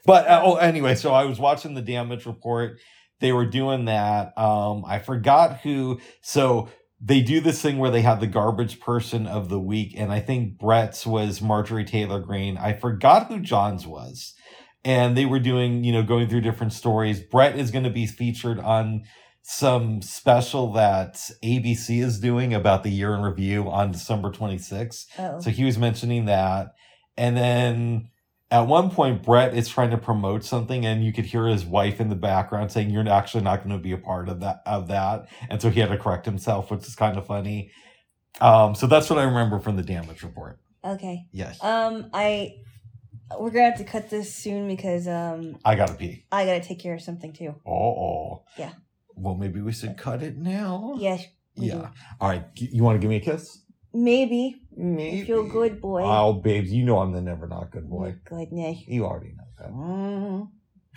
But uh, oh, anyway, so I was watching the damage report. They were doing that. Um, I forgot who. So they do this thing where they have the garbage person of the week, and I think Brett's was Marjorie Taylor Greene. I forgot who John's was, and they were doing, you know, going through different stories. Brett is going to be featured on some special that ABC is doing about the year in review on December 26th. oh, So he was mentioning that. And then at one point, Brett is trying to promote something, and you could hear his wife in the background saying, You're actually not going to be a part of that of that. And so he had to correct himself, which is kind of funny. Um, so that's what I remember from the damage report. okay. Yes. Um, I we're gonna have to cut this soon because um I gotta pee. I gotta take care of something too. Oh, oh. Yeah. Well, maybe we should cut it now. Yes. Yeah. All right. You want to give me a kiss? do. Maybe. Maybe. You feel good, boy. Oh, babes, you know I'm the never not good boy. Goodness. You already know that. Mm.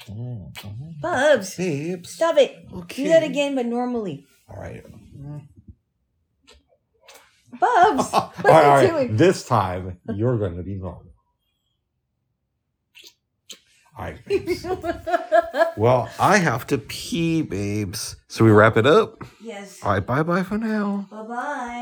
Mm. Bubs, Babes. stop it. Okay. Do that again, but normally. All right. Bubs, [laughs] all right, you right. This time you're going to be normal. All right. babes. well, I have to pee, babes. So we wrap it up. yes. All right. Bye bye for now. Bye bye.